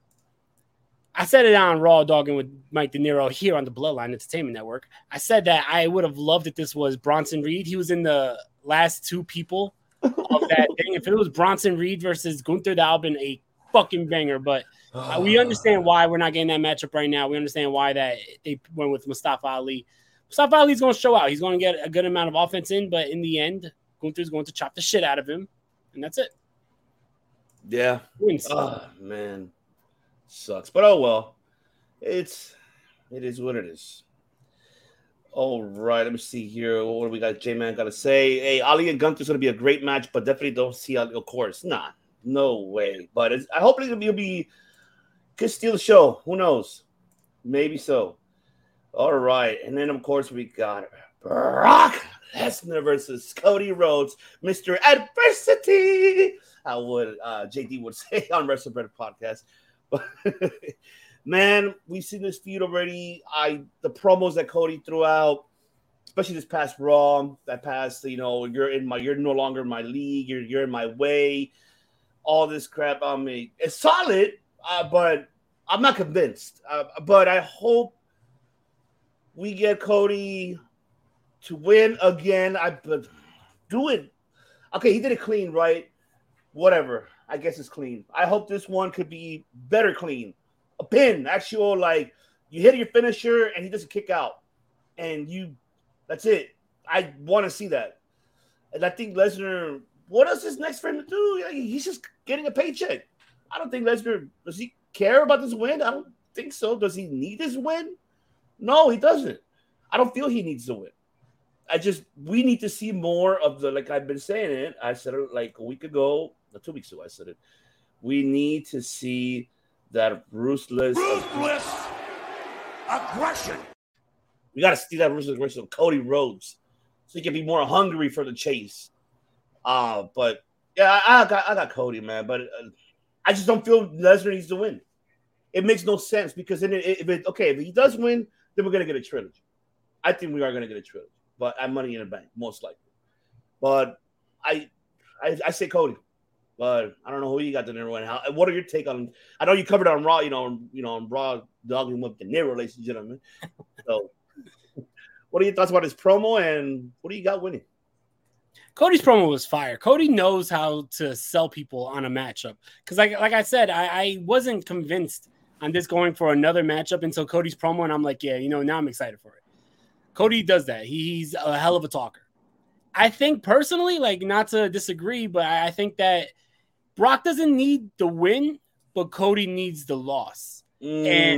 I said it on Raw Dogging with Mike De Niro here on the Bloodline Entertainment Network. I said that I would have loved if this was Bronson Reed. He was in the last two people of that thing. If it was Bronson Reed versus Gunther, that would have been a fucking banger. But uh, we understand why we're not getting that matchup right now. We understand why that they went with Mustafa Ali. Mustafa Ali's going to show out. He's going to get a good amount of offense in, but in the end, Gunther's going to chop the shit out of him, and that's it. Yeah. Wins. Oh man, sucks. But oh well, it's it is what it is. All right, let me see here. What do we got? J Man got to say, hey, Ali and Gunther's gonna be a great match, but definitely don't see Ali. Of course, nah, no way. But I hope it'll be, it'll be could steal the show. Who knows? Maybe so. All right, and then of course we got Brock Lesnar versus Cody Rhodes, Mister Adversity. How would uh, JD would say on Wrestle Bread podcast. Man, we've seen this feud already. I the promos that Cody threw out, especially this past Raw, that past, you know, you're in my, you're no longer in my league, you're you're in my way. All this crap on me. It's solid, uh, but I'm not convinced. Uh, but I hope we get Cody to win again. I but do it. Okay, he did it clean, right? Whatever. I guess it's clean. I hope this one could be better clean. A pin, actual like you hit your finisher and he doesn't kick out, and you. That's it. I want to see that, and I think Lesnar. What else is next him to do? He's just getting a paycheck. I don't think Lesnar does he care about this win. I don't think so. Does he need this win? No, he doesn't. I don't feel he needs to win. I just we need to see more of the like I've been saying it. I said it like a week ago, or two weeks ago. I said it. We need to see that ruthless, Ruthless aggression. We got to see that ruthless aggression of Cody Rhodes, so he can be more hungry for the chase. Uh but yeah, I, I got I got Cody, man. But uh, I just don't feel Lesnar needs to win. It makes no sense because then it, if it okay if he does win, then we're gonna get a trilogy. I think we are gonna get a trilogy, but I'm money in the bank most likely. But I I, I say Cody, but I don't know who you got De Niro and how. What are your take on? I know you covered on Raw, you know, you know, on Raw dogging with De Niro, ladies and gentlemen. So, what are your thoughts about his promo and what do you got winning? Cody's promo was fire. Cody knows how to sell people on a matchup. Because like like I said, I, I wasn't convinced on this going for another matchup until Cody's promo, and I'm like, yeah, you know, now I'm excited for it. Cody does that. He's a hell of a talker. I think personally, like not to disagree, but I think that Brock doesn't need the win, but Cody needs the loss. And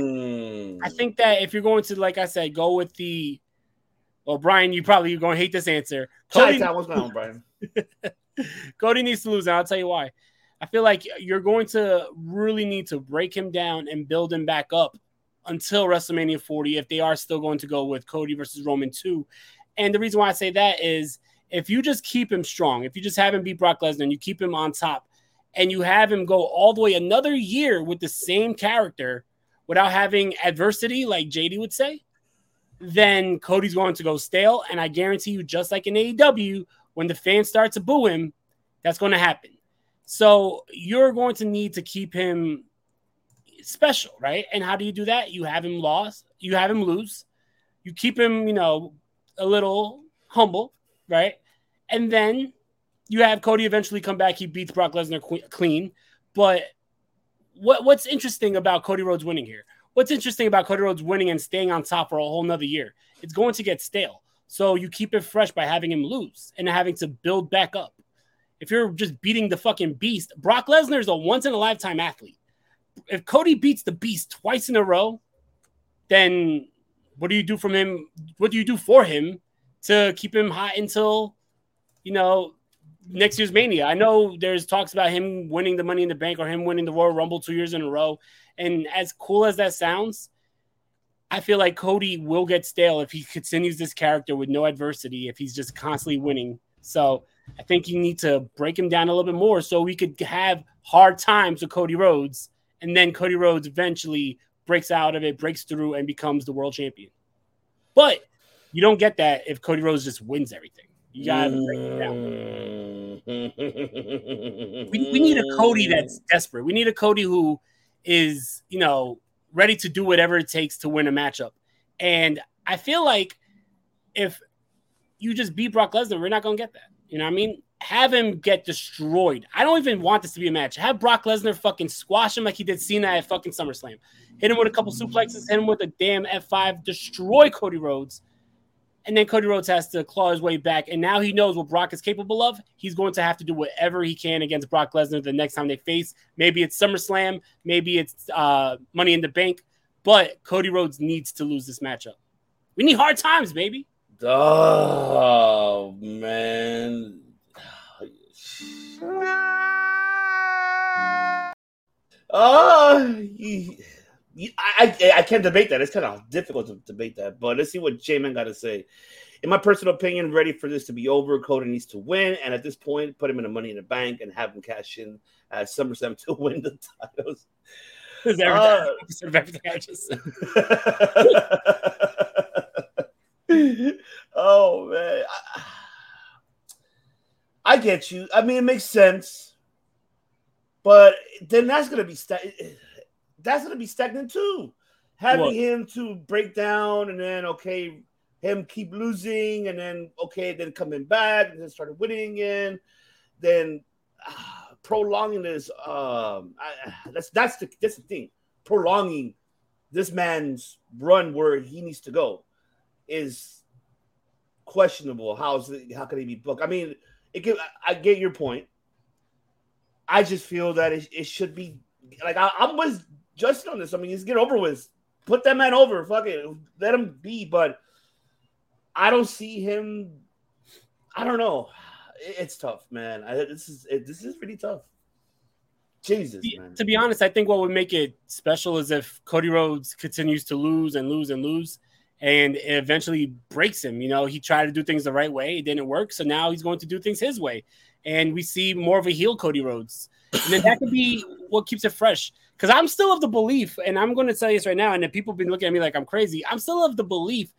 I Mm. think that if you're going to, like I said, go with the well, Brian, you probably you're going to hate this answer. Cody, Chi-Town, what's going on, Brian? Cody needs to lose, and I'll tell you why. I feel like you're going to really need to break him down and build him back up until WrestleMania 40 if they are still going to go with Cody versus Roman 2. And the reason why I say that is if you just keep him strong, if you just have him beat Brock Lesnar and you keep him on top and you have him go all the way another year with the same character without having adversity, like JD would say, then Cody's going to go stale. And I guarantee you, just like in AEW, when the fans start to boo him, that's going to happen. So you're going to need to keep him special, right? And how do you do that? You have him lost, you have him lose, you keep him, you know, a little humble, right? And then you have Cody eventually come back. He beats Brock Lesnar clean. But what what's interesting about Cody Rhodes winning here? What's interesting about Cody Rhodes winning and staying on top for a whole nother year? It's going to get stale. So you keep it fresh by having him lose and having to build back up. If you're just beating the fucking beast, Brock Lesnar is a once in a lifetime athlete. If Cody beats the beast twice in a row, then what do you do from him? What do you do for him to keep him hot until you know next year's Mania? I know there's talks about him winning the Money in the Bank or him winning the Royal Rumble two years in a row. And as cool as that sounds, I feel like Cody will get stale if he continues this character with no adversity, if he's just constantly winning. So I think you need to break him down a little bit more so we could have hard times with Cody Rhodes. And then Cody Rhodes eventually breaks out of it, breaks through, and becomes the world champion. But you don't get that if Cody Rhodes just wins everything. You gotta break it down. Mm. We, we need a Cody that's desperate. We need a Cody who is, you know, ready to do whatever it takes to win a matchup. And I feel like if you just beat Brock Lesnar, we're not gonna get that. You know what I mean? Have him get destroyed. I don't even want this to be a match. Have Brock Lesnar fucking squash him like he did Cena at fucking SummerSlam. Hit him with a couple suplexes, hit him with a damn F5, destroy Cody Rhodes. And then Cody Rhodes has to claw his way back. And now he knows what Brock is capable of. He's going to have to do whatever he can against Brock Lesnar the next time they face. Maybe it's SummerSlam, maybe it's uh, Money in the Bank. But Cody Rhodes needs to lose this matchup. We need hard times, baby. Oh man. Oh, I, I I can't debate that. It's kind of difficult to debate that. But let's see what J-Man got to say. In my personal opinion, ready for this to be over. Cody needs to win, and at this point, put him in the Money in the Bank and have him cash in at SummerSlam to win the titles. Is everything, Uh, everything I just said. oh man, I, I get you. I mean, it makes sense, but then that's gonna be sta- that's gonna be stagnant too. Having What? him to break down and then okay, him keep losing and then okay, then coming back and then started winning again, then ah, prolonging this. Um, I, that's that's the that's the thing. Prolonging this man's run where he needs to go is questionable. How's it, how can he be booked? I mean, it can, I, I get your point. I just feel that it, it should be like I, I'm with Justin on this. I mean, just get over with. Put that man over. Fuck it. Let him be. But I don't see him. I don't know. It's tough, man. I, this is it, this is really tough. Jesus, man. to be honest, I think what would make it special is if Cody Rhodes continues to lose and lose and lose, and it eventually breaks him. You know, he tried to do things the right way, it didn't work, so now he's going to do things his way, and we see more of a heel Cody Rhodes, and then that could be what keeps it fresh. Because I'm still of the belief, and I'm going to tell you this right now, and people have been looking at me like I'm crazy, I'm still of the belief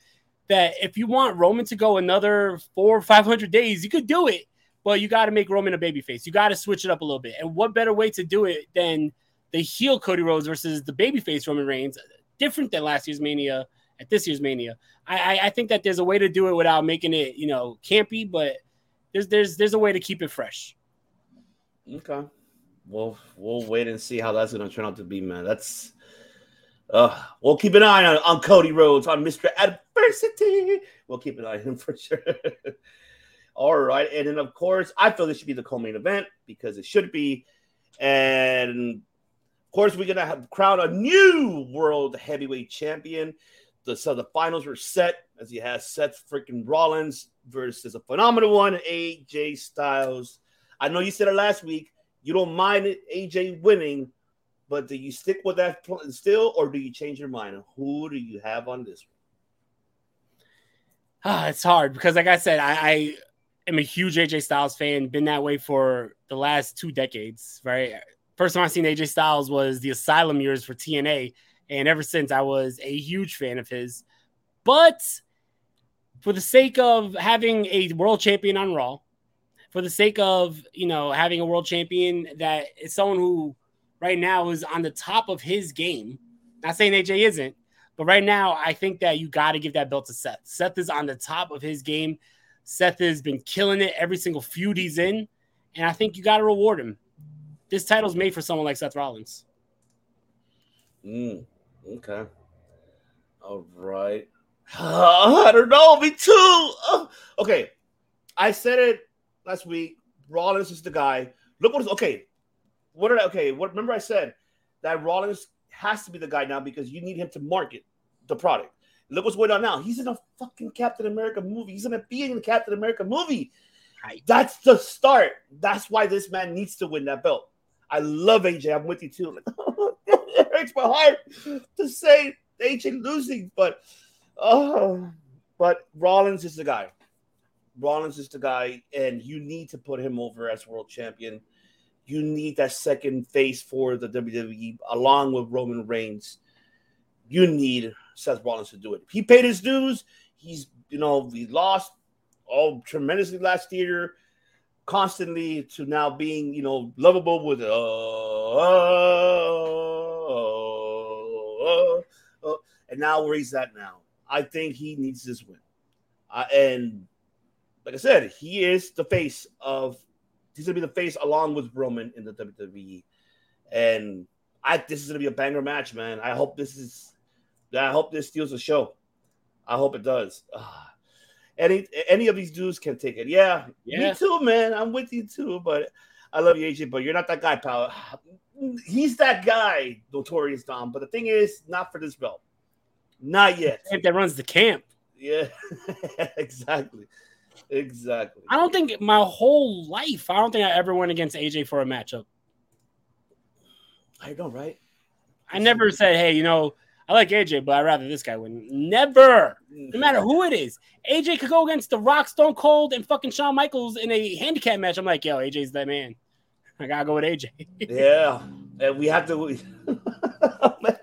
that if you want Roman to go another four or five hundred days, you could do it but you got to make Roman a babyface. You got to switch it up a little bit. And what better way to do it than the heel Cody Rhodes versus the babyface Roman Reigns? Different than last year's Mania at this year's Mania. I, I, I think that there's a way to do it without making it, you know, campy, but there's there's there's a way to keep it fresh. Okay. We'll we'll wait and see how that's gonna turn out to be, man. That's uh we'll keep an eye on, on Cody Rhodes, on Mr. Adversity. We'll keep an eye on him for sure. All right. And then of course, I feel this should be the co-main event because it should be. And of course, we're gonna have crown a new world heavyweight champion. The so the finals were set as he has Seth freaking Rollins versus a phenomenal one, AJ Styles. I know you said it last week. You don't mind it, AJ winning, but do you stick with that still, or do you change your mind? Who do you have on this one? Ah, it's hard because, like I said, I, I am a huge AJ Styles fan. Been that way for the last two decades. Right. First time I seen AJ Styles was the Asylum years for TNA, and ever since I was a huge fan of his. But for the sake of having a world champion on Raw, for the sake of you know having a world champion that is someone who right now is on the top of his game. Not saying AJ isn't, but right now I think that you got to give that belt to Seth. Seth is on the top of his game. Seth has been killing it every single feud he's in, and I think you got to reward him. This title's made for someone like Seth Rollins. Mm, okay. All right. I don't know. Me too. Uh, okay. I said it last week. Rollins is the guy. Look what is okay. What did I okay? What remember I said that Rollins has to be the guy now because you need him to market the product. Look what's going on now. He's in a fucking Captain America movie. He's gonna be in the Captain America movie. Right. That's the start. That's why this man needs to win that belt. I love AJ. I'm with you too. it hurts my heart to say AJ losing, but oh, but Rollins is the guy. Rollins is the guy, and you need to put him over as world champion. You need that second face for the WWE along with Roman Reigns. You need Seth Rollins to do it. He paid his dues. He's, you know, he lost all tremendously last year, constantly to now being, you know, lovable with uh, uh, uh, and now where he's at now. I think he needs this win. Uh, and like I said, he is the face of he's gonna be the face along with Roman in the WWE. And I this is gonna be a banger match, man. I hope this is I hope this steals the show. I hope it does. Ah. any any of these dudes can take it. Yeah, Yeah. me too, man. I'm with you too, but I love you, AJ, but you're not that guy, pal. He's that guy, Notorious Dom. But the thing is, not for this belt. Not yet. That runs the camp. Yeah, exactly. Exactly. I don't think my whole life, I don't think I ever went against AJ for a matchup. I know, right? I never said, hey, you know, I like AJ, but I'd rather this guy win. Never. No matter who it is. AJ could go against The Rock, Stone Cold, and fucking Shawn Michaels in a handicap match. I'm like, yo, AJ's that man. I gotta go with AJ. Yeah, and we have to. man.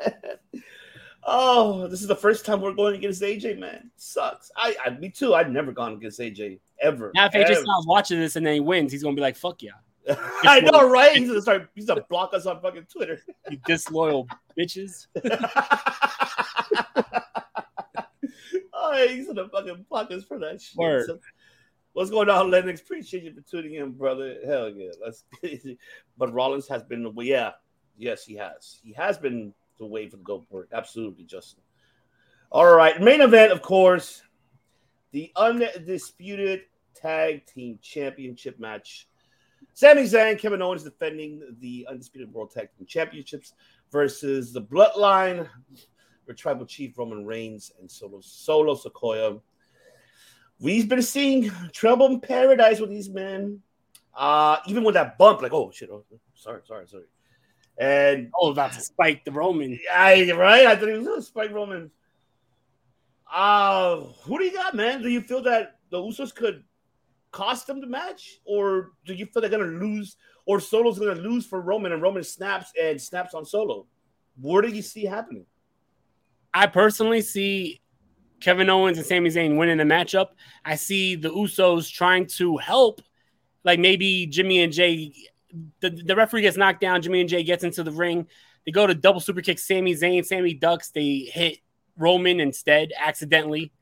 Oh, this is the first time we're going against AJ, man. Sucks. I, I me too. I've never gone against AJ ever. now, if AJ ever. Styles watching this and then he wins, he's gonna be like, fuck yeah. I know, right? He's gonna start. He's gonna block us on fucking Twitter. You disloyal bitches. oh, he's gonna fucking block us for that shit. So, what's going on, Lennox? Appreciate you for tuning in, brother. Hell yeah, let's. but Rollins has been. Well, yeah, yes, he has. He has been the way for the Goldberg. Absolutely, Justin. All right, main event, of course, the undisputed tag team championship match. Sami Zayn, Kevin Owens defending the undisputed world tag team championships versus the Bloodline, with Tribal Chief Roman Reigns and Solo Solo Sikoa. We've been seeing trouble in paradise with these men. Uh, even with that bump, like, oh shit, oh, sorry, sorry, sorry. And Oh, about to spike the Roman. I right, I thought he was gonna spike Roman. Uh, who do you got, man? Do you feel that the Usos could cost them the match, or do you feel they're gonna lose, or Solo's gonna lose for Roman, and Roman snaps and snaps on Solo? What do you see happening? I personally see Kevin Owens and Sami Zayn winning the matchup. I see the Usos trying to help, like maybe Jimmy and Jay. The, the referee gets knocked down. Jimmy and Jay gets into the ring. They go to double super kick Sami Zayn. Sami ducks. They hit Roman instead accidentally,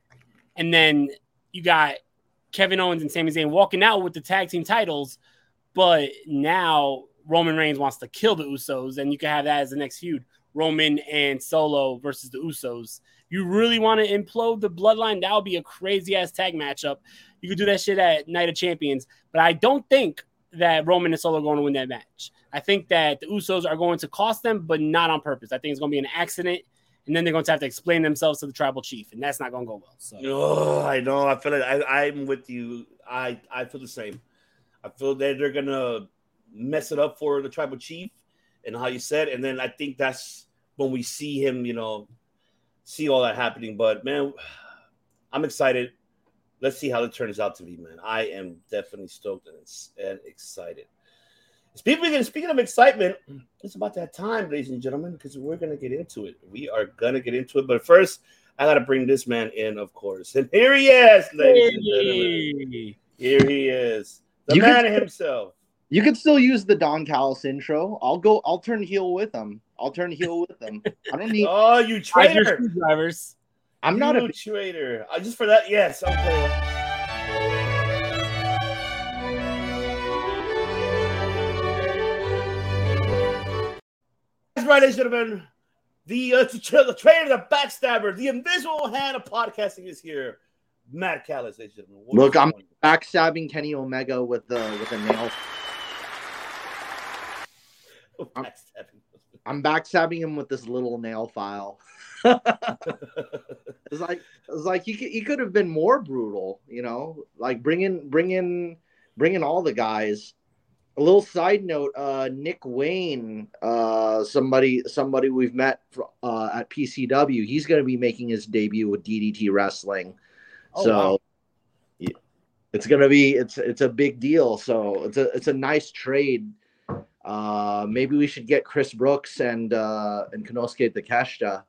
and then you got Kevin Owens and Sami Zayn walking out with the tag team titles, but now Roman Reigns wants to kill the Usos, and you can have that as the next feud. Roman and Solo versus the Usos. You really want to implode the bloodline? That would be a crazy ass tag matchup. You could do that shit at Night of Champions, but I don't think that Roman and Solo are going to win that match. I think that the Usos are going to cost them, but not on purpose. I think it's going to be an accident, and then they're going to have to explain themselves to the tribal chief, and that's not going to go well. So Oh, I know. I feel like I, I'm with you. I I feel the same. I feel that they're gonna mess it up for the tribal chief, and how you said, and then I think that's when we see him, you know, see all that happening. But man, I'm excited. Let's see how it turns out to be, man. I am definitely stoked and, and excited. Speaking of, speaking of excitement, it's about that time, ladies and gentlemen, because we're gonna get into it. We are gonna get into it, but first, I gotta bring this man in, of course. And here he is, ladies and gentlemen. Here he is, the You man could- himself. You could still use the Don Callis intro. I'll go. I'll turn heel with him. I'll turn heel with him. I don't need. Oh, you Hide your traitor! screwdrivers. I'm not a. traitor. Uh, just for that, yes, I'm playing. That's right, ladies and gentlemen. The, uh, the, tra- the traitor, the backstabber, the invisible hand of podcasting is here. Matt Callis, ladies and gentlemen. What Look, I'm backstabbing Kenny Omega with the with a nail. I'm- I'm backstabbing him with this little nail file. It's like it's like he could, he could have been more brutal, you know, like bringing bringing bringing all the guys. A little side note: uh, Nick Wayne, uh, somebody somebody we've met uh, at PCW, he's going to be making his debut with DDT Wrestling. Oh, so wow. it's going to be it's it's a big deal. So it's a it's a nice trade. Uh, maybe we should get Chris Brooks and uh, and Konosuke Takeshita.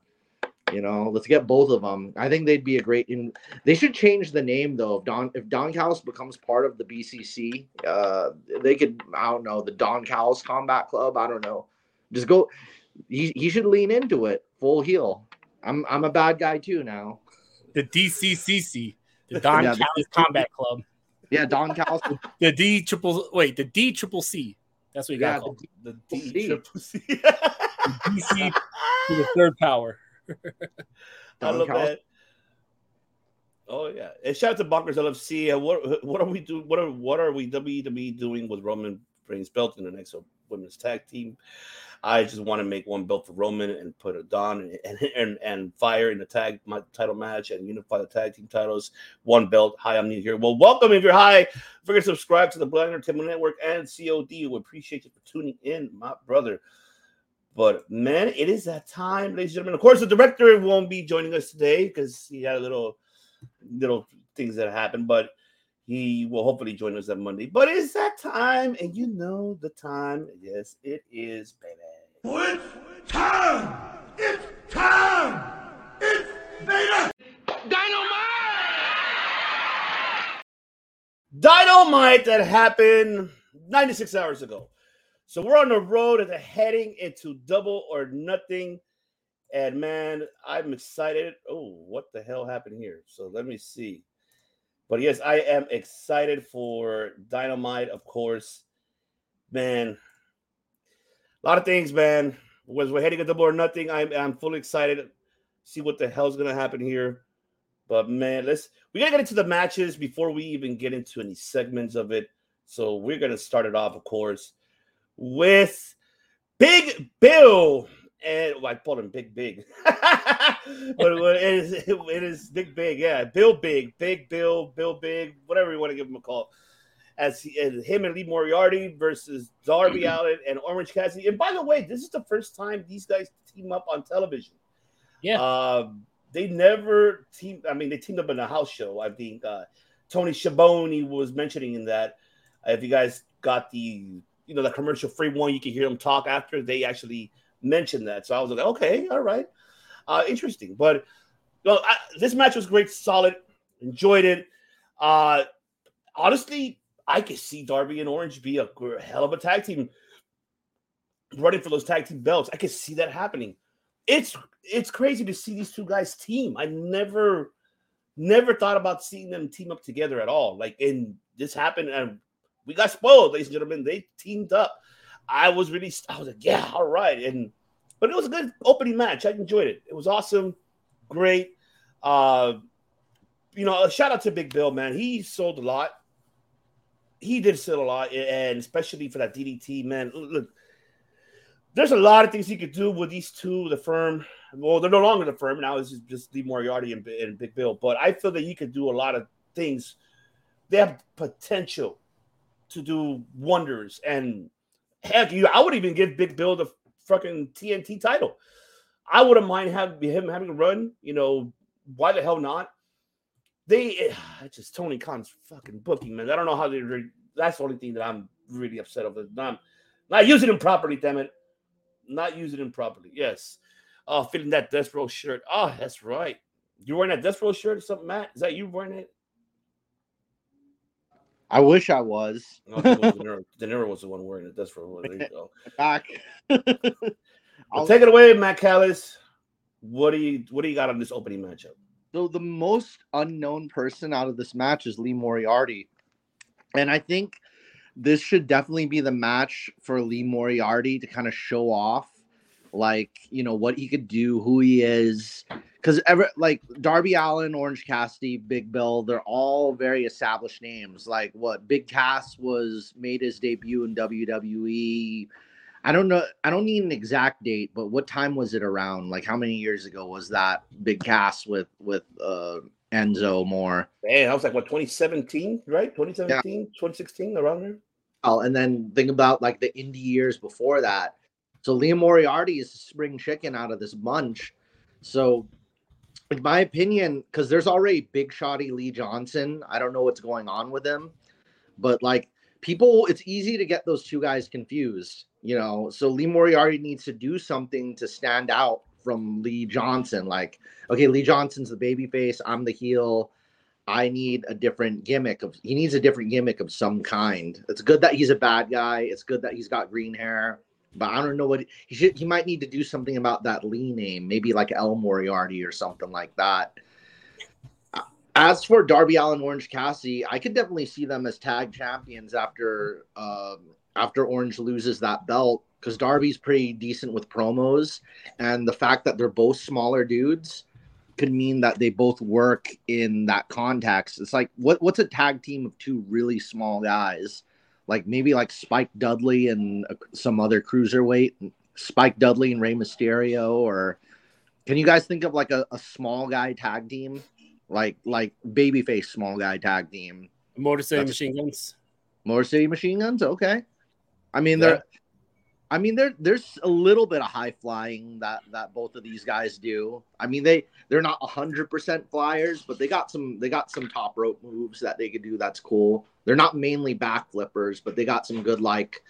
You know, let's get both of them. I think they'd be a great. In, they should change the name though. If Don if Don Callis becomes part of the BCC, uh, they could. I don't know the Don Callis Combat Club. I don't know. Just go. He he should lean into it full heel. I'm I'm a bad guy too now. The DCCC, the Don Yeah, the- Callis Combat Club, Yeah, Don Callis. the D triple wait, the D triple C. That's what you got yeah, called. The D triple C. DC to the third power. I love Callis. that. Oh yeah, and shout out to Bonkers LFC. Uh, what what are we doing? What are what are we WWE doing with Roman Reigns belt in the next women's tag team? I just want to make one belt for Roman and put a Don and and, and Fire in the tag my title match and unify the tag team titles. One belt. Hi, I'm new here. Well, welcome if you're high. Forget to subscribe to the Blind Entertainment Network and COD. We appreciate you for tuning in, my brother. But man, it is that time, ladies and gentlemen. Of course, the director won't be joining us today because he had a little little things that happened, but he will hopefully join us on Monday. But it's that time, and you know the time. Yes, it is, baby. It's time! It's time! It's Vader! Dynamite that happened 96 hours ago. So we're on the road and heading into double or nothing. And man, I'm excited. Oh, what the hell happened here? So let me see. But yes, I am excited for Dynamite, of course. Man, a lot of things, man. Was we're heading a double or nothing. I'm I'm fully excited. See what the hell's gonna happen here. But man, let's we gotta get into the matches before we even get into any segments of it. So we're gonna start it off, of course, with Big Bill. And well, I called him Big Big. but it is it is Big Big, yeah. Bill Big, Big Bill, Bill Big, whatever you want to give him a call. As, he, as him and Lee Moriarty versus Darby Allin and Orange Cassidy. And by the way, this is the first time these guys team up on television. Yeah. Um, they never teamed. I mean, they teamed up in a house show. I think uh, Tony Schiavone was mentioning in that. Uh, if you guys got the you know the commercial free one, you can hear them talk after they actually mentioned that. So I was like, okay, all right, uh, interesting. But I, this match was great, solid, enjoyed it. Uh, honestly, I could see Darby and Orange be a hell of a tag team running for those tag team belts. I could see that happening. It's it's crazy to see these two guys team. I never Never thought about seeing them team up together at all. Like, and this happened, and we got spoiled, ladies and gentlemen. They teamed up. I was really, I was like, yeah, all right. And but it was a good opening match. I enjoyed it. It was awesome, great. Uh, you know, a shout out to Big Bill, man. He sold a lot. He did sell a lot, and especially for that DDT, man. Look, there's a lot of things he could do with these two, the firm. Well, they're no longer the firm now. It's just, Lee Moriarty and, and Big Bill. But I feel that he could do a lot of things. They have potential to do wonders. And heck, you, I would even give Big Bill the fucking TNT title. I wouldn't mind having him having a run. You know, why the hell not? They, it's just Tony Khan's fucking booking, man. I don't know how they. That's the only thing that I'm really upset over. Not, not using him properly, damn it. Not using him properly. Yes. Oh, fitting that Death Row shirt. Oh, that's right. You wearing that Death Row shirt or something, Matt? Is that you wearing it? I wish I was. No, De Niro, was the one wearing it. Death Row. There you go. Back. Well, take it away, Matt Callis. What do you what do you got on this opening matchup? So the most unknown person out of this match is Lee Moriarty. And I think this should definitely be the match for Lee Moriarty to kind of show off like, you know, what he could do, who he is. Cuz ever like Darby Allin, Orange Cassidy, Big Bill, they're all very established names. Like what Big Cass was made his debut in WWE I don't know. I don't need an exact date, but what time was it around? Like how many years ago was that big Cass with with uh Enzo Amore? Man, I was like what 2017, right? 2017, 2016, around there. Oh, and then think about like the indie years before that. So Liam Moriarty is a spring chicken out of this bunch. So in my opinion, because there's already big Shotty Lee Johnson. I don't know what's going on with him, but like people, it's easy to get those two guys confused you know so lee moriarty needs to do something to stand out from lee johnson like okay lee johnson's the baby face i'm the heel i need a different gimmick of he needs a different gimmick of some kind it's good that he's a bad guy it's good that he's got green hair but i don't know what he should he might need to do something about that lee name maybe like el moriarty or something like that as for Darby Allin Orange Cassidy, I could definitely see them as tag champions after um, after Orange loses that belt because Darby's pretty decent with promos, and the fact that they're both smaller dudes could mean that they both work in that context. It's like what what's a tag team of two really small guys, like maybe like Spike Dudley and uh, some other cruiserweight, Spike Dudley and Rey Mysterio, or can you guys think of like a, a small guy tag team, like like babyface small guy tag team? Motor City That's, Machine Guns. Motor City Machine Guns. Okay. I mean, they're. I mean, there there's a little bit of high flying that that both of these guys do. I mean, they they're not hundred percent flyers, but they got some they got some top rope moves that they could do. That's cool. They're not mainly back flippers, but they got some good like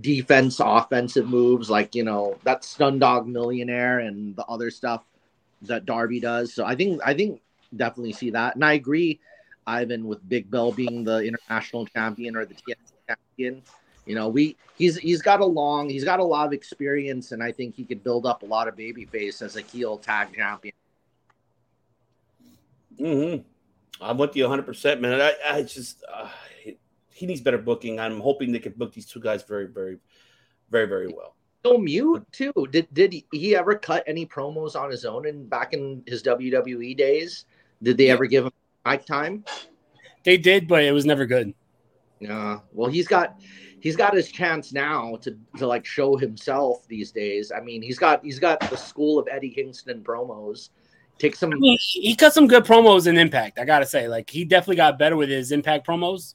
defense offensive moves, like you know that stun dog millionaire and the other stuff that Darby does. So I think I think definitely see that, and I agree, Ivan, with Big Bell being the international champion or the TNT champion. You know, we he's he's got a long, he's got a lot of experience, and I think he could build up a lot of babyface as a heel tag champion. Hmm. I'm with you 100, percent man. I, I just uh, he, he needs better booking. I'm hoping they can book these two guys very, very, very, very well. So mute too. Did did he, he ever cut any promos on his own and back in his WWE days? Did they ever give him mic time? They did, but it was never good. Yeah. Well, he's got he's got his chance now to to like show himself these days. I mean, he's got he's got the school of Eddie Kingston promos. Take some. He, he cut some good promos in Impact. I gotta say, like he definitely got better with his Impact promos.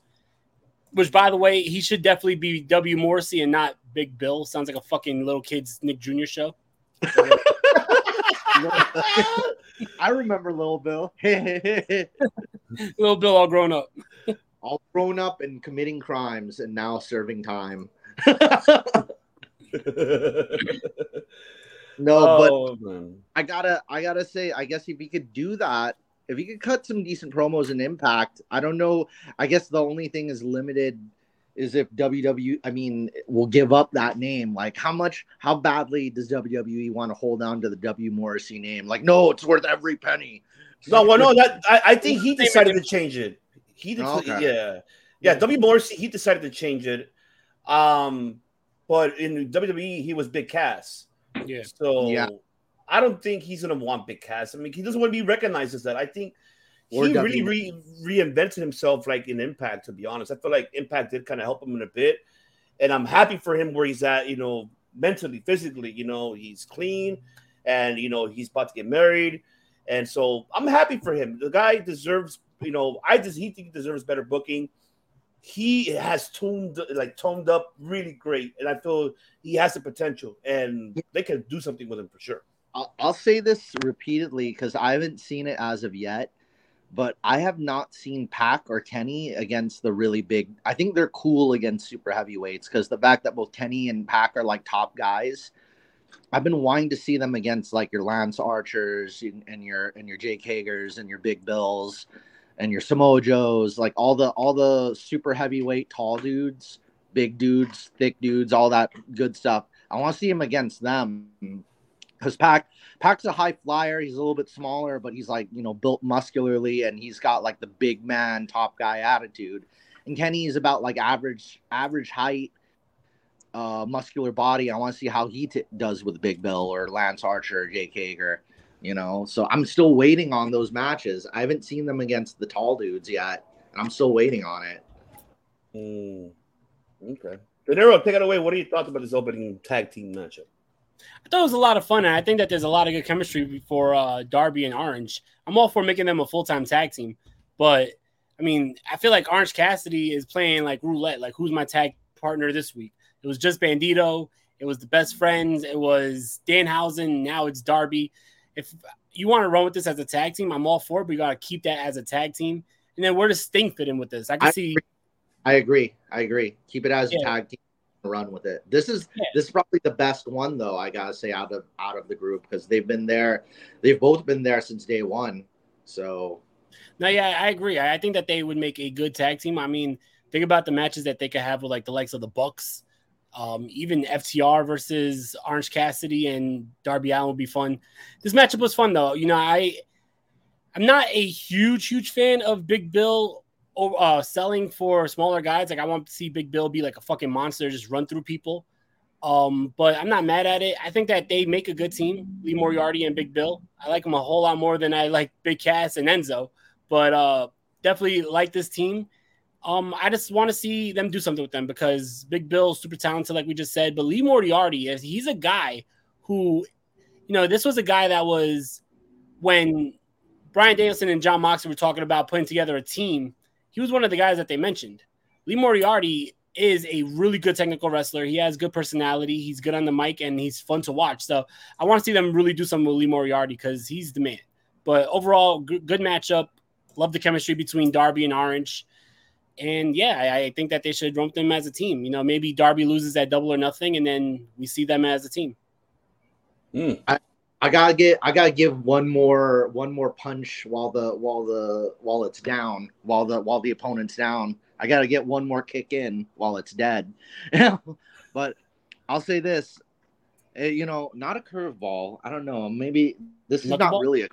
Which, by the way, he should definitely be W Morrissey and not Big Bill. Sounds like a fucking little kid's Nick Jr. show. I remember Little Bill. Little Bill all grown up all grown up and committing crimes and now serving time. no, oh, but man. I gotta I gotta say, I guess if he could do that, if he could cut some decent promos and impact, I don't know. I guess the only thing is limited is if WWE, I mean, will give up that name. Like, how much, how badly does WWE want to hold on to the W Morrissey name? Like, no, it's worth every penny. No, well, no, that I, I think he decided to change it. He did, Okay. yeah, yeah. W Morrissey, he decided to change it. Um, but in WWE, he was Big Cass. Yeah. So Yeah. I don't think he's gonna want Big Cass. I mean, he doesn't want to be recognized as that. I think he Or really re- reinvented himself like in Impact. To be honest, I feel like Impact did kind of help him in a bit, and I'm happy for him where he's at. You know, mentally, physically. You know, he's clean, and you know he's about to get married, and so I'm happy for him. The guy deserves. You know, I just he think he deserves better booking. He has tuned like toned up really great, and I feel he has the potential, and they can do something with him for sure. I'll, I'll say this repeatedly because I haven't seen it as of yet, but I have not seen Pac or Kenny against the really big. I think they're cool against super heavyweights because the fact that both Kenny and Pac are like top guys. I've been wanting to see them against like your Lance Archers and, and your and your Jake Hagers and your Big Bills and your Samoa Joes, like all the all the super heavyweight tall dudes, big dudes, thick dudes, all that good stuff. I want to see him against them because Pac Pac's a high flyer. He's a little bit smaller, but he's like you know built muscularly, and he's got like the big man, top guy attitude. And Kenny is about like average average height, uh, muscular body. I want to see how he t- does with Big Bill or Lance Archer or Jake Hager. You know, so I'm still waiting on those matches. I haven't seen them against the tall dudes yet, and I'm still waiting on it. Mm, okay. De Niro, take it away. What are your thoughts about this opening tag team matchup? I thought it was a lot of fun, I think that there's a lot of good chemistry for uh, Darby and Orange. I'm all for making them a full time tag team, but I mean, I feel like Orange Cassidy is playing like roulette. Like, who's my tag partner this week? It was just Bandito. It was the best friends. It was Danhausen. Now it's Darby. If you want to run with this as a tag team, I'm all for it, but you got to keep that as a tag team. And then where does Sting fit in with this? I can I see. I agree. I agree. Keep it as Yeah. a tag team. Run with it. This is Yeah. this is probably the best one though. I gotta say out of out of the group because they've been there. They've both been there since day one. So No, yeah, I agree. I I think that they would make a good tag team. I mean, think about the matches that they could have with like the likes of the Bucks. Um, even FTR versus Orange Cassidy and Darby Allin would be fun. This matchup was fun though. You know, I I'm not a huge, huge fan of Big Bill uh, selling for smaller guys. Like I want to see Big Bill be like a fucking monster, just run through people. Um, but I'm not mad at it. I think that they make a good team, Lee Moriarty and Big Bill. I like them a whole lot more than I like Big Cass and Enzo. But uh, definitely like this team. Um, I just want to see them do something with them because Big Bill's super talented, like we just said. But Lee Moriarty is he's a guy who, you know, this was a guy that was when Bryan Danielson and Jon Moxley were talking about putting together a team. He was one of the guys that they mentioned. Lee Moriarty is a really good technical wrestler. He has good personality. He's good on the mic and he's fun to watch. So I want to see them really do something with Lee Moriarty because he's the man. But overall, good, good matchup. Love the chemistry between Darby and Orange. And yeah, I, I think that they should run them as a team. You know, maybe Darby loses that double or nothing, and then we see them as a team. I gotta get I gotta give one more one more punch while the while the while it's down while the while the opponent's down. I gotta get one more kick in while it's dead. but I'll say this, eh, you know, not a curveball. I don't know. Maybe this is not Knuckleball? really a.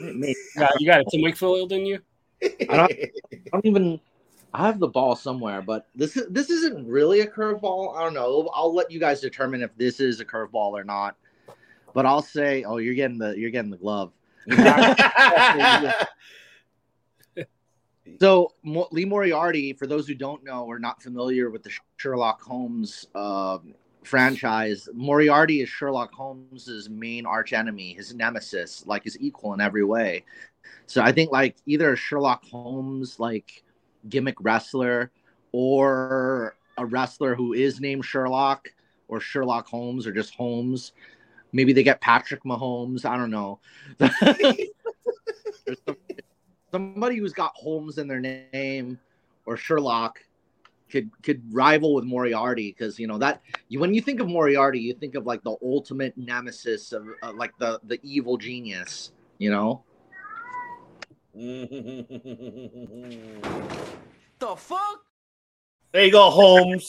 Maybe, You got, you got a Tim Wakefield in you? I don't, I don't even. I have the ball somewhere, but this is this isn't really a curveball. I don't know. I'll let you guys determine if this is a curveball or not. But I'll say, oh, you're getting the you're getting the glove. So Mo- Lee Moriarty, for those who don't know or not familiar with the Sherlock Holmes um, franchise, Moriarty is Sherlock Holmes's main archenemy, his nemesis, like his equal in every way. So I think like either Sherlock Holmes like gimmick wrestler or a wrestler who is named Sherlock or Sherlock Holmes or just Holmes. Maybe they get Patrick Mahomes. I don't know. Somebody who's got Holmes in their name or Sherlock could could rival with Moriarty because you know that you, when you think of Moriarty, you think of like the ultimate nemesis of uh, like the the evil genius. You know. The fuck? There you go, Holmes.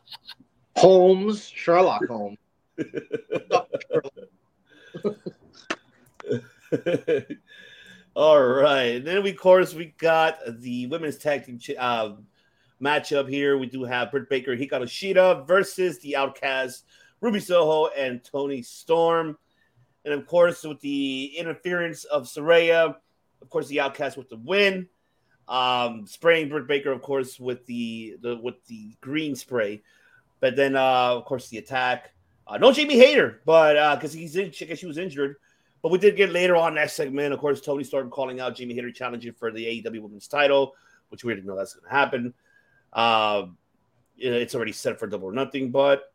Holmes, Sherlock Holmes. All right. Then we, of course, we got the women's tag team ch- uh, matchup here. We do have Britt Baker, Hikaru Shida versus the Outcast, Ruby Soho, and Toni Storm. And of course, with the interference of Saraya, of course, the Outcast with the win. Um, spraying Britt Baker, of course, with the, the with the green spray. But then, uh, of course, the attack. Uh, no Jamie Hayter, but because he's in, was injured. But we did get later on that segment, of course, Toni Storm calling out Jamie Hayter challenging for the AEW Women's Title, which we didn't know that's going to happen. Um, it's already set for double or nothing. But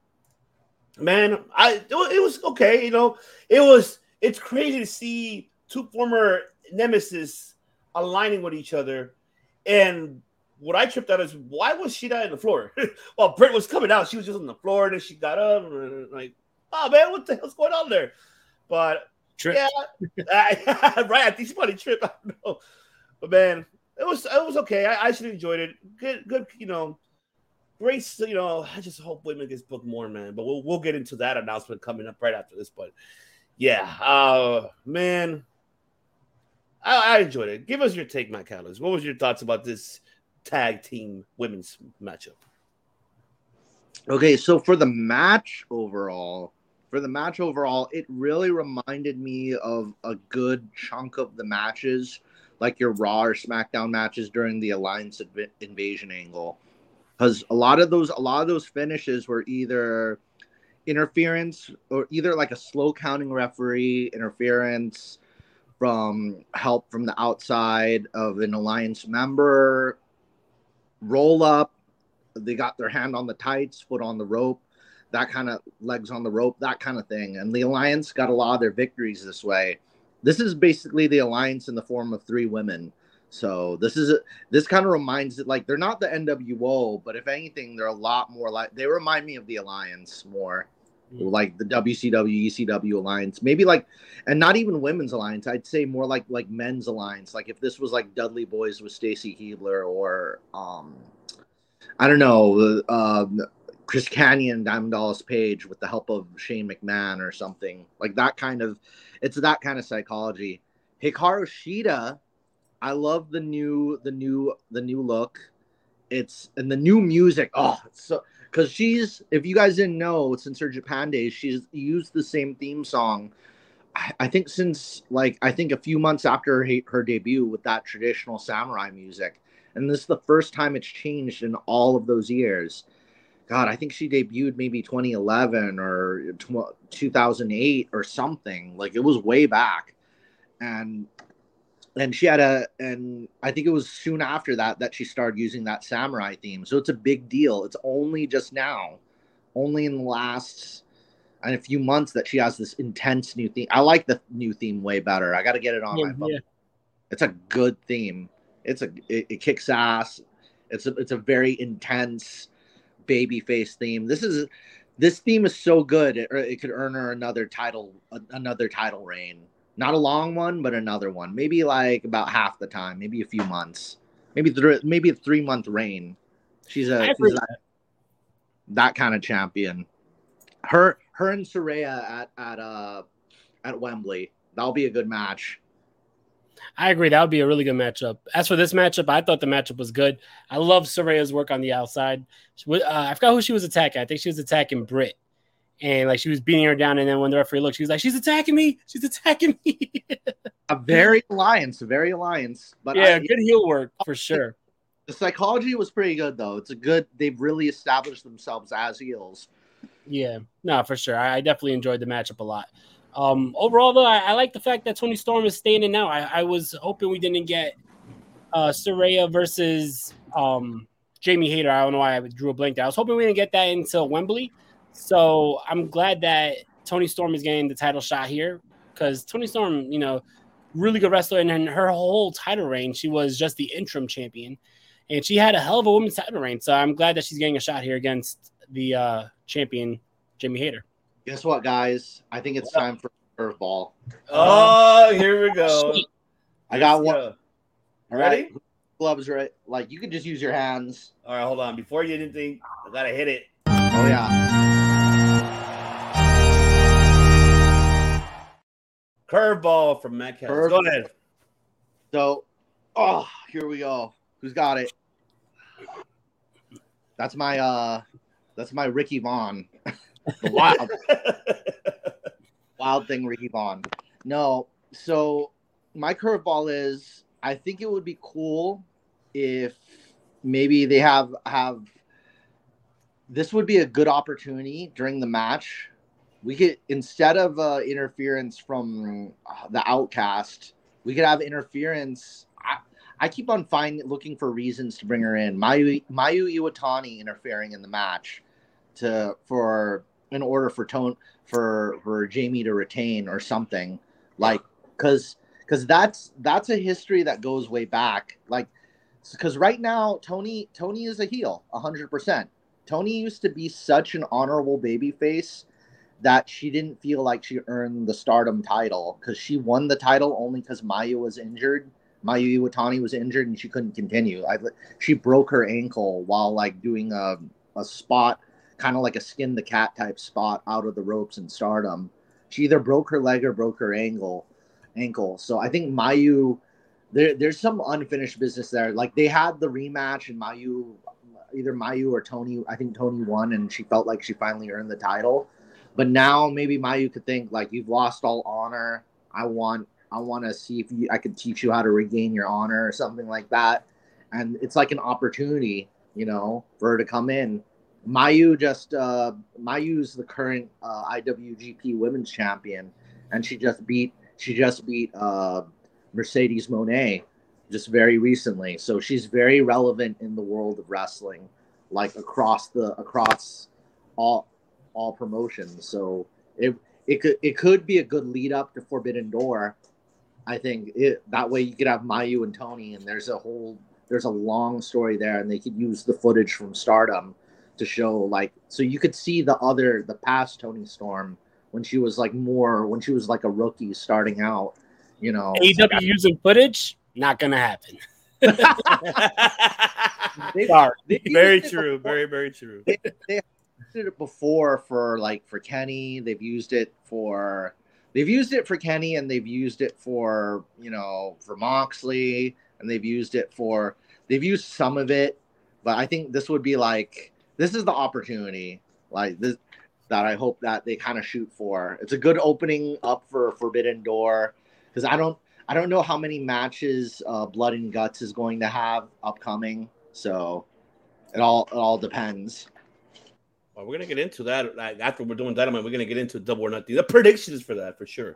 man, I it was okay. You know, it was it's crazy to see two former nemesis aligning with each other. And what I tripped out is why was she not on the floor? While Britt was coming out, she was just on the floor, and then she got up and like, oh man, what the hell's going on there? But Trip. yeah, I- right. I think she probably tripped. I don't know. But man, it was it was okay. I, I actually enjoyed it. Good, good. You know, great. You know, I just hope women gets booked more, man. But we'll we'll get into that announcement coming up right after this. But yeah, uh, man, I, I enjoyed it. Give us your take, Matt Callis. What was your thoughts about this tag team women's matchup? Okay, so for the match overall, for the match overall, it really reminded me of a good chunk of the matches, like your Raw or SmackDown matches during the Alliance inv- Invasion angle, because a lot of those, a lot of those finishes were either interference or either like a slow counting referee interference from help from the outside of an alliance member roll up they got their hand on the tights, foot on the rope, that kind of legs on the rope, that kind of thing. And the Alliance got a lot of their victories this way. This is basically the Alliance in the form of three women. So this is this kind of reminds it like they're not the NWO, but if anything, they're a lot more like they remind me of the Alliance more, like the WCW ECW Alliance, maybe like, and not even women's alliance. I'd say more like like men's alliance. Like if this was like Dudley Boys with Stacy Keibler or um, I don't know, um, Chris Kanyon, Diamond Dallas Page with the help of Shane McMahon or something like that kind of. It's that kind of psychology. Hikaru Shida, I love the new, the new, the new look. It's and the new music. Oh, so because she's if you guys didn't know since her Japan days, she's used the same theme song. I, I think since like I think a few months after her, her debut with that traditional samurai music, and this is the first time it's changed in all of those years. God, I think she debuted maybe 2011 or tw- 2008 or something. Like it was way back, and and she had a and I think it was soon after that that she started using that samurai theme. So it's a big deal. It's only just now, only in the last and a few months that she has this intense new theme. I like the new theme way better. I got to get it on Yeah, my phone. yeah. It's a good theme. It's a it, it kicks ass. It's a it's a very intense baby face theme. This is this theme is so good it, it could earn her another title another title reign. Not a long one, but another one. Maybe like about half the time, maybe a few months. Maybe three maybe a 3 month reign. She's a, she's agree. that, that kind of champion. Her her and Saraya at at uh at Wembley. That'll be a good match. I agree. That would be a really good matchup. As for this matchup, I thought the matchup was good. I love Saraya's work on the outside. Uh, I forgot who she was attacking. I think she was attacking Britt. And like she was beating her down. And then when the referee looked, she was like, She's attacking me. She's attacking me. A very alliance, a very alliance. But yeah, I- good heel work for sure. The psychology was pretty good though. It's a good. They've really established themselves as heels. Yeah, no, for sure. I, I definitely enjoyed the matchup a lot. Um, overall, though, I, I like the fact that Toni Storm is staying in now. I, I was hoping we didn't get uh, Saraya versus um, Jamie Hayter. I don't know why I drew a blank there. I was hoping we didn't get that until Wembley. So I'm glad that Toni Storm is getting the title shot here because Toni Storm, you know, really good wrestler. And then her whole title reign, she was just the interim champion. And she had a hell of a women's title reign. So I'm glad that she's getting a shot here against the uh, champion, Jamie Hayter. Guess what, guys? I think it's time for curveball. Oh, here we go. Shit. I got Let's one. go. All right. Ready? gloves, right? Like you could just use your hands. All right, hold on. Before you anything, I gotta hit it. Oh yeah. Curveball from Metcalf. Go ahead. So, oh, here we go. Who's got it? That's my uh, that's my Ricky Vaughn. wild, wild thing, Ricky Vaughn. No, so my curveball is I think it would be cool if maybe they have have this would be a good opportunity during the match. We could instead of uh, interference from the outcast, we could have interference. I, I keep on finding looking for reasons to bring her in. Mayu Mayu Iwatani interfering in the match to for in order for tone for for Jamie to retain or something like because because that's that's a history that goes way back like because right now Toni Toni is a heel hundred percent. Toni used to be such an honorable baby face that she didn't feel like she earned the stardom title because she won the title only because Mayu was injured. Mayu Iwatani was injured and she couldn't continue. I, she broke her ankle while like doing a, a spot, kind of like a skin the cat type spot out of the ropes in stardom. She either broke her leg or broke her ankle. Ankle. So I think Mayu, there, there's some unfinished business there. Like they had the rematch and Mayu, either Mayu or Toni. I think Toni won and she felt like she finally earned the title. But now maybe Mayu could think like you've lost all honor. I want I want to see if you, I could teach you how to regain your honor or something like that. And it's like an opportunity, you know, for her to come in. Mayu just uh Mayu's the current uh, IWGP Women's Champion, and she just beat she just beat uh Mercedes Moné just very recently. So she's very relevant in the world of wrestling, like across the across all all promotions. So it it could it could be a good lead up to Forbidden Door. I think it, that way you could have Mayu and Toni, and there's a whole there's a long story there, and they could use the footage from Stardom to show like so you could see the other the past Toni Storm when she was like more when she was like a rookie starting out, you know. AEW using footage, not gonna happen. They- Sorry. they used Very true. before. Very, very true. they, they used it before for like for Kenny. They've used it for they've used it for Kenny and they've used it for you know for Moxley and they've used it for they've used some of it, but I think this would be like this is the opportunity like this that I hope that they kind of shoot for. It's a good opening up for Forbidden Door because I don't I don't know how many matches uh, Blood and Guts is going to have upcoming, so it all it all depends. Well, we're gonna get into that like, after we're doing dynamite. We're gonna get into double or nothing. The predictions for that for sure.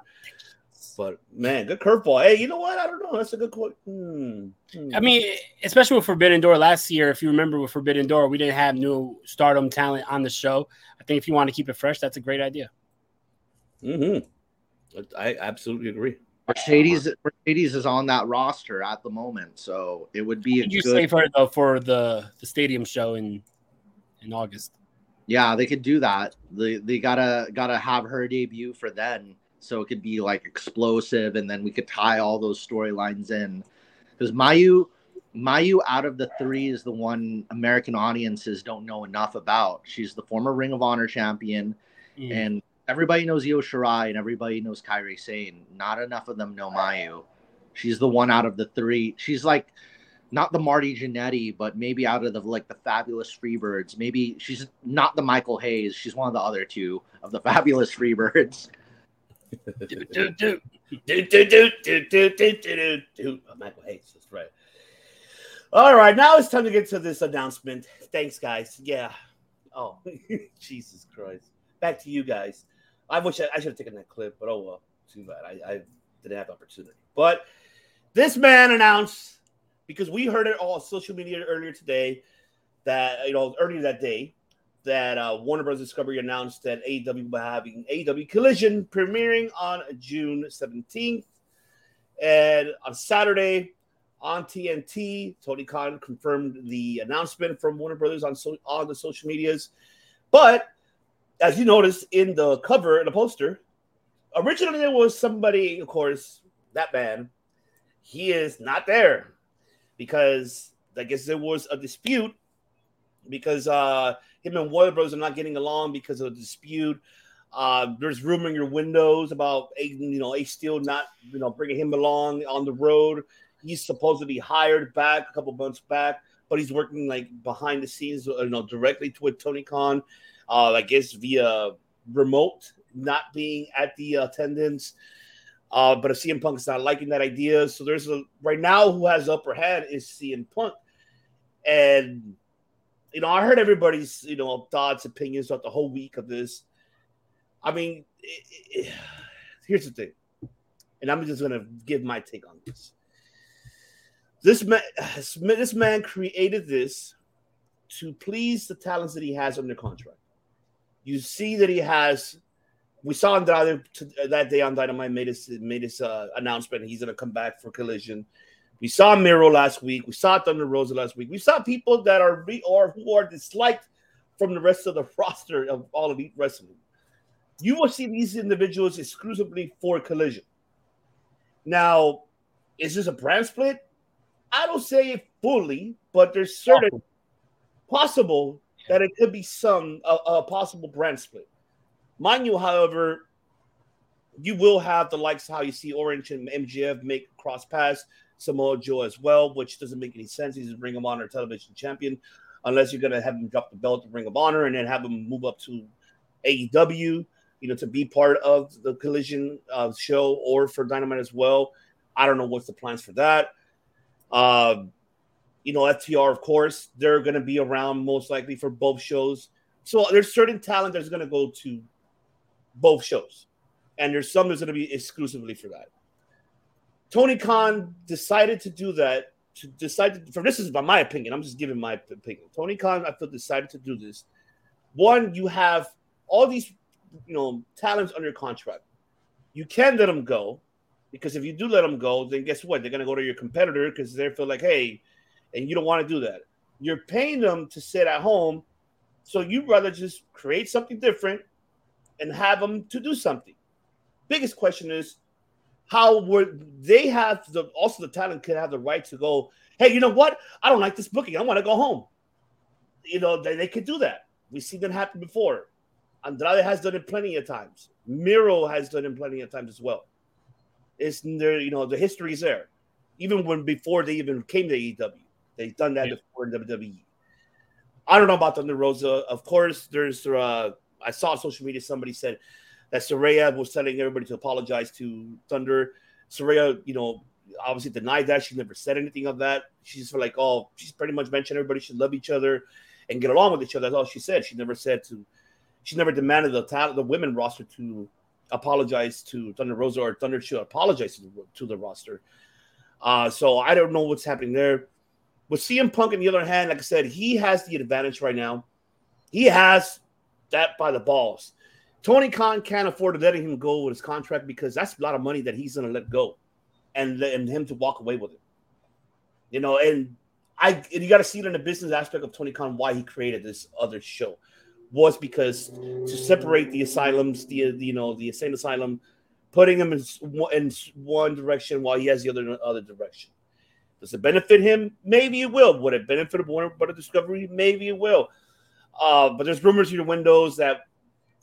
But man, good curveball. Hey, you know what? I don't know. That's a good quote. Hmm. Hmm. I mean, especially with Forbidden Door last year, if you remember with Forbidden Door, we didn't have new stardom talent on the show. I think if you want to keep it fresh, that's a great idea. hmm I absolutely agree. Mercedes Mercedes is on that roster at the moment, so it would be a Did you good. say for the for the the stadium show in in August? Yeah, they could do that. They they gotta gotta have her debut for then, so it could be like explosive, and then we could tie all those storylines in. Because Mayu, Mayu out of the three is the one American audiences don't know enough about. She's the former Ring of Honor champion, Mm. and everybody knows Io Shirai and everybody knows Kairi Sane. Not enough of them know Mayu. She's the one out of the three. She's like not the Marty Jannetty, but maybe out of the like the Fabulous Freebirds. Maybe she's not the Michael Hayes. She's one of the other two of the Fabulous Freebirds. do, do, do. Do, do, do, do, do, do, do, do. Oh, Michael Hayes, that's right. All right, now it's time to get to this announcement. Thanks, guys. Yeah. Oh, Jesus Christ. Back to you guys. I wish I, I should have taken that clip, but oh well. Too bad. I, I didn't have the opportunity. But this man announced because we heard it all on social media earlier today that you know earlier that day that uh, Warner Bros. Discovery announced that AEW will having AEW Collision premiering on June 17th. And on Saturday on TNT, Tony Khan confirmed the announcement from Warner Brothers on so, on the social medias. But as you notice in the cover and the poster, originally there was somebody, of course, that man. He is not there. Because I guess there was a dispute because uh, him and Warner Bros are not getting along because of a dispute. Uh, there's rumor in your windows about Aiden, you know, Ace Steel not, you know, bringing him along on the road. He's supposed to be hired back a couple months back, but he's working like behind the scenes, uh, you know, directly to with Tony Khan, uh, I guess via remote, not being at the attendance. Uh, but if CM Punk is not liking that idea, so there's a right now who has upper hand is CM Punk, and you know I heard everybody's you know thoughts, opinions throughout the whole week of this. I mean, it, it, here's the thing, and I'm just gonna give my take on this. This man, this man created this to please the talents that he has under contract. You see that he has we saw Andrade to, that day on Dynamite made his made his uh, announcement. He's going to come back for Collision. We saw Miro last week. We saw Thunder Rosa last week. We saw people that are re- or who are disliked from the rest of the roster of all elite wrestling. You will see these individuals exclusively for Collision. Now, is this a brand split? I don't say it fully, but there's certain possible that it could be some a, a possible brand split. Mind you, however, you will have the likes of how you see Orange and MJF make cross pass, Samoa Joe as well, which doesn't make any sense. He's a Ring of Honor television champion, unless you're gonna have him drop the belt to Ring of Honor and then have him move up to AEW, you know, to be part of the Collision uh, show or for Dynamite as well. I don't know what's the plans for that. Uh, you know, FTR, of course, they're going to be around most likely for both shows. So there's certain talent that's going to go to both shows, and there's some that's going to be exclusively for that. Tony Khan decided to do that. To decide to, for this is by my opinion. I'm just giving my opinion. Tony Khan, I feel, decided to do this. One, you have all these, you know, talents under contract. You can let them go, because if you do let them go, then guess what? They're going to go to your competitor because they feel like, hey, and you don't want to do that. You're paying them to sit at home, so you'd rather just create something different and have them to do something. Biggest question is how would they have the also the talent could have the right to go, hey, you know what? I don't like this booking. I want to go home. You know, they, they could do that. We've seen that happen before. Andrade has done it plenty of times. Miro has done it plenty of times as well. It's there, you know, the history is there. Even when before they even came to AEW, they've done that Yeah. before in WWE. I don't know about Thunder Rosa. Of course, there's uh I saw on social media somebody said that Saraya was telling everybody to apologize to Thunder. Saraya, you know, obviously denied that. She never said anything of that. She's like, oh, she's pretty much mentioned everybody should love each other and get along with each other. That's all she said. She never said to, she never demanded the talent, the women roster to apologize to Thunder Rosa or Thunder should apologize to the, to the roster. Uh, so I don't know what's happening there. With CM Punk, on the other hand, like I said, he has the advantage right now. He has that by the balls. Tony Khan can't afford to letting him go with his contract because that's a lot of money that he's going to let go, and and him to walk away with it. You know, and I and you got to see it in the business aspect of Tony Khan why he created this other show was because to separate the asylums, the you know the insane asylum, putting him in, in one direction while he has the other other direction. Does it benefit him? Maybe it will. Would it benefit Warner Brother Discovery? Maybe it will. Uh, but there's rumors through the windows that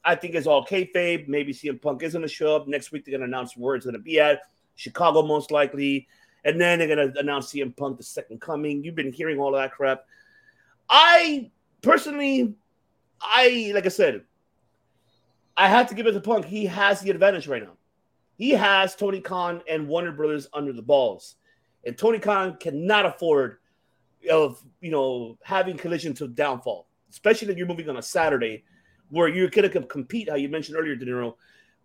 I think is all kayfabe. Maybe CM Punk is going to show up next week. They're going to announce where it's going to be at Chicago, most likely, and then they're going to announce CM Punk the second coming. You've been hearing all that crap. I personally, I like I said, I have to give it to Punk. He has the advantage right now. He has Tony Khan and Warner Brothers under the balls, and Tony Khan cannot afford of you know having collision to downfall, especially if you're moving on a Saturday where you're gonna com- compete. How you mentioned earlier, De Niro,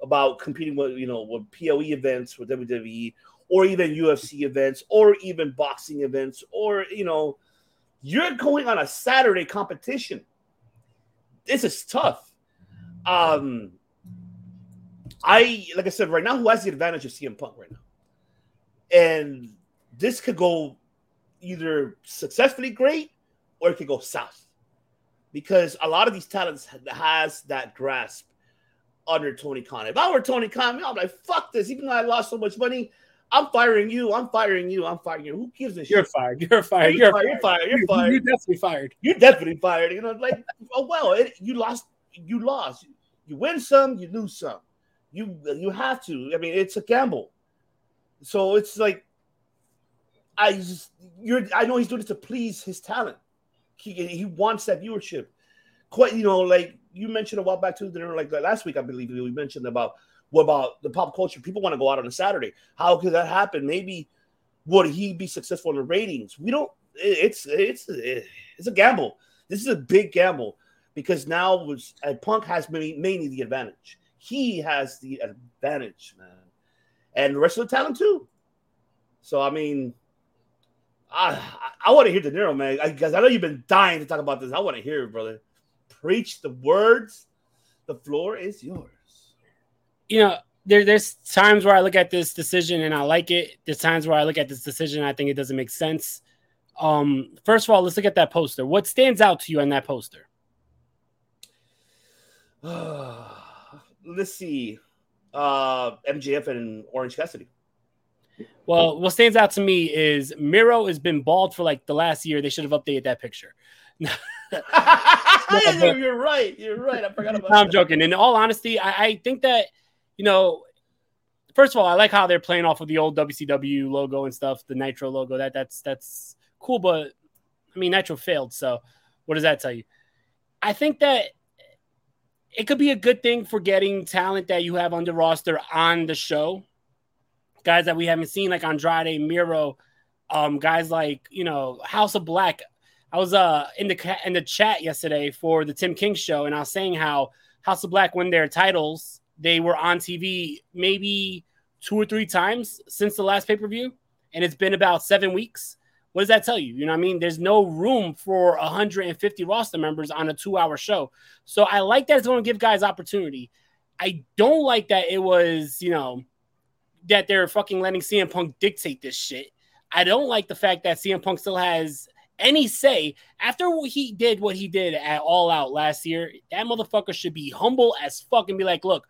about competing with you know with POE events with WWE or even UFC events or even boxing events or you know you're going on a Saturday competition. This is tough. Um, I like I said right now, who has the advantage of CM Punk right now, and this could go either successfully great or it could go south because a lot of these talents has that grasp under Tony Khan. If I were Tony Khan, I'm like, fuck this. Even though I lost so much money, I'm firing you. I'm firing you. I'm firing you. Who gives a shit? You're fired. You're fired. You're fired. You're fired. You're You're, fired. you're definitely fired. You're definitely fired. You know, like oh well, it, you lost. You lost. You win some, you lose some. You you have to. I mean, it's a gamble. So it's like I just you're. I know he's doing it to please his talent. He he wants that viewership. Quite you know, like you mentioned a while back too. There, like last week, I believe we mentioned about what about the pop culture? People want to go out on a Saturday. How could that happen? Maybe would he be successful in the ratings? We don't. It's it's it's a gamble. This is a big gamble because now was Punk has mainly the advantage. He has the advantage, man, and the rest of the talent too. So I mean, I I, want to hear De Niro, man, because I, I know you've been dying to talk about this. I want to hear it, brother. Preach the words. The floor is yours. You know, there, there's times where I look at this decision and I like it. There's times where I look at this decision and I think it doesn't make sense. Um, first of all, let's look at that poster. What stands out to you on that poster? Let's see. Uh, MJF and Orange Cassidy. Well, what stands out to me is Miro has been bald for like the last year. They should have updated that picture. you're, right. You're right. I forgot about. I'm that. joking. In all honesty, I, I think that you know, first of all, I like how they're playing off of the old WCW logo and stuff, the Nitro logo. That that's that's cool, but I mean, Nitro failed. So, what does that tell you? I think that it could be a good thing for getting talent that you have on the roster on the show, guys that we haven't seen, like Andrade, Miro, um, guys like you know House of Black. I was uh in the in the chat yesterday for the Tim King show, and I was saying how House of Black won their titles. They were on TV maybe two or three times since the last pay per view, and it's been about seven weeks. What does that tell you? You know what I mean? There's no room for 150 roster members on a two hour show. So I like that it's going to give guys opportunity. I don't like that it was, you know, that they're fucking letting CM Punk dictate this shit. I don't like the fact that CM Punk still has any say after he did what he did at All Out last year. That motherfucker should be humble as fuck and be like, look,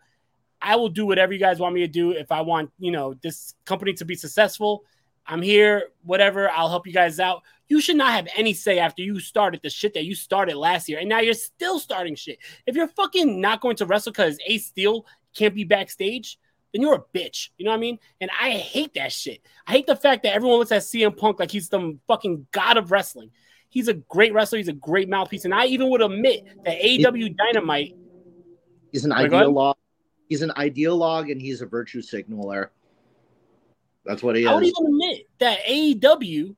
I will do whatever you guys want me to do if I want, you know, this company to be successful. I'm here, whatever. I'll help you guys out. You should not have any say after you started the shit that you started last year, and now you're still starting shit. If you're fucking not going to wrestle because Ace Steel can't be backstage, then you're a bitch. You know what I mean? And I hate that shit. I hate the fact that everyone looks at CM Punk like he's the fucking god of wrestling. He's a great wrestler. He's a great mouthpiece, and I even would admit that AEW Dynamite. is an ideologue. He's an ideologue, and he's a virtue signaler. That's what he is. I would even admit that AEW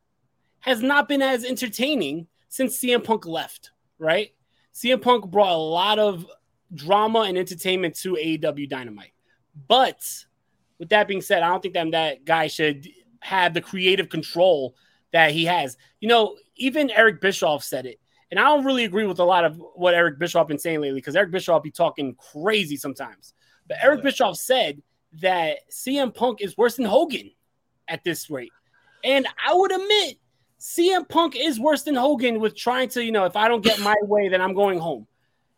has not been as entertaining since CM Punk left, right? CM Punk brought a lot of drama and entertainment to AEW Dynamite. But with that being said, I don't think that that guy should have the creative control that he has. You know, even Eric Bischoff said it. And I don't really agree with a lot of what Eric Bischoff been saying lately because Eric Bischoff be talking crazy sometimes. But Eric Bischoff said that CM Punk is worse than Hogan at this rate. And I would admit CM Punk is worse than Hogan with trying to, you know, if I don't get my way, then I'm going home.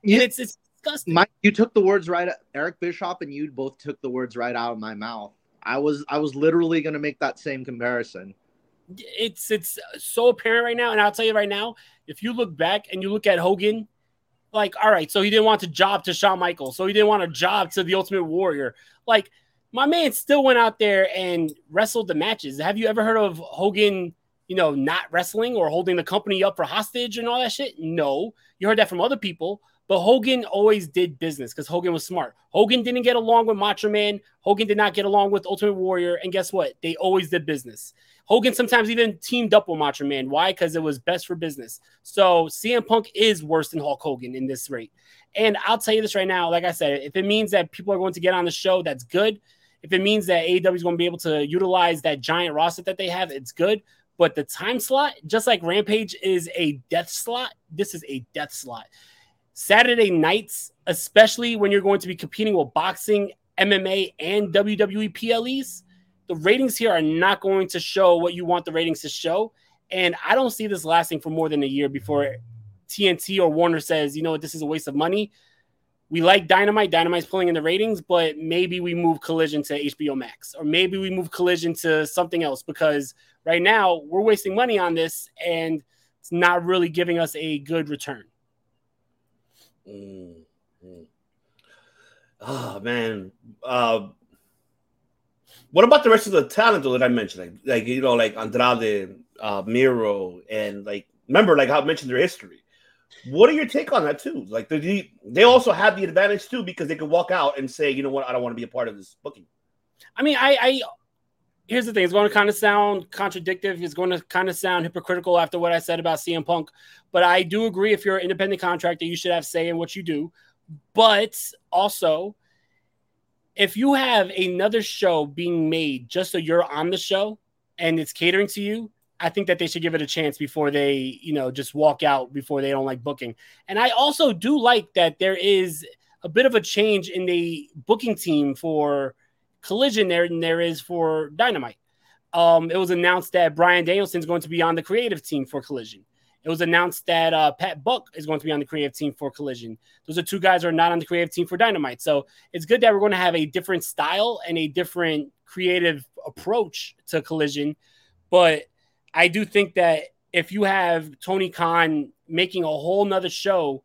You- And it's it's disgusting. Mike, you took the words right. Eric Bischoff and you both took the words right out of my mouth. I was I was literally going to make that same comparison. it's it's so apparent right now. And I'll tell you right now, if you look back and you look at Hogan, like, all right, so he didn't want to job to Shawn Michaels, so he didn't want a job to the Ultimate Warrior. Like, my man still went out there and wrestled the matches. Have you ever heard of Hogan, you know, not wrestling or holding the company up for hostage and all that shit? No. You heard that from other people. But Hogan always did business because Hogan was smart. Hogan didn't get along with Macho Man. Hogan did not get along with Ultimate Warrior. And guess what? They always did business. Hogan sometimes even teamed up with Macho Man. Why? Because it was best for business. So CM Punk is worse than Hulk Hogan in this rate. And I'll tell you this right now, like I said, if it means that people are going to get on the show, that's good. If it means that AEW is going to be able to utilize that giant roster that they have, it's good. But the time slot, just like Rampage is a death slot, this is a death slot. Saturday nights, especially when you're going to be competing with boxing, MMA, and WWE PLEs, the ratings here are not going to show what you want the ratings to show. And I don't see this lasting for more than a year before TNT or Warner says, you know what, this is a waste of money. we like Dynamite. Dynamite's pulling in the ratings, but maybe we move Collision to HBO Max, or maybe we move Collision to something else because right now we're wasting money on this and it's not really giving us a good return. Mm, mm. Oh man. Uh, what about the rest of the talent though that I mentioned? Like, like you know, like Andrade, uh, Miro, and like remember, like how I mentioned their history. What are your take on that too? Like they they also have the advantage too because they can walk out and say, you know what, I don't want to be a part of this booking. I mean, I, I here's the thing: it's going to kind of sound contradictory. It's going to kind of sound hypocritical after what I said about CM Punk. But I do agree if you're an independent contractor, you should have say in what you do. But also, if you have another show being made just so you're on the show and it's catering to you, I think that they should give it a chance before they, you know, just walk out before they don't like booking. And I also do like that there is a bit of a change in the booking team for Collision there than there is for Dynamite. Um, it was announced that Bryan Danielson is going to be on the creative team for Collision. It was announced that uh, Pat Buck is going to be on the creative team for Collision. Those are two guys who are not on the creative team for Dynamite. So it's good that we're going to have a different style and a different creative approach to Collision. But I do think that if you have Tony Khan making a whole nother show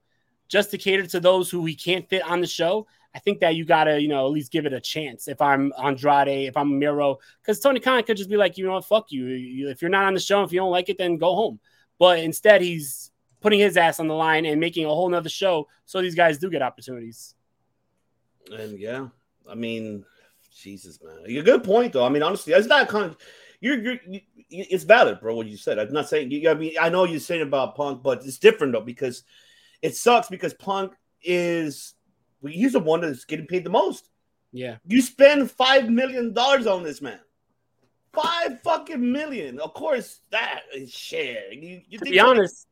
just to cater to those who he can't fit on the show, I think that you gotta, you know, at least give it a chance. If I'm Andrade, if I'm Miro, because Tony Khan could just be like, you know what, fuck you. If you're not on the show, if you don't like it, then go home. But instead, he's putting his ass on the line and making a whole nother show so these guys do get opportunities. And yeah, I mean, Jesus, man, a good point though. I mean, honestly, it's not kind you're, you're, you, it's valid, bro. What you said. I'm not saying. You, I mean, I know you're saying about Punk, but it's different though because it sucks because Punk is he's the one that's getting paid the most. Yeah, you spend five million dollars on this man. Five fucking million. Of course, that is shit. You, you to be honest,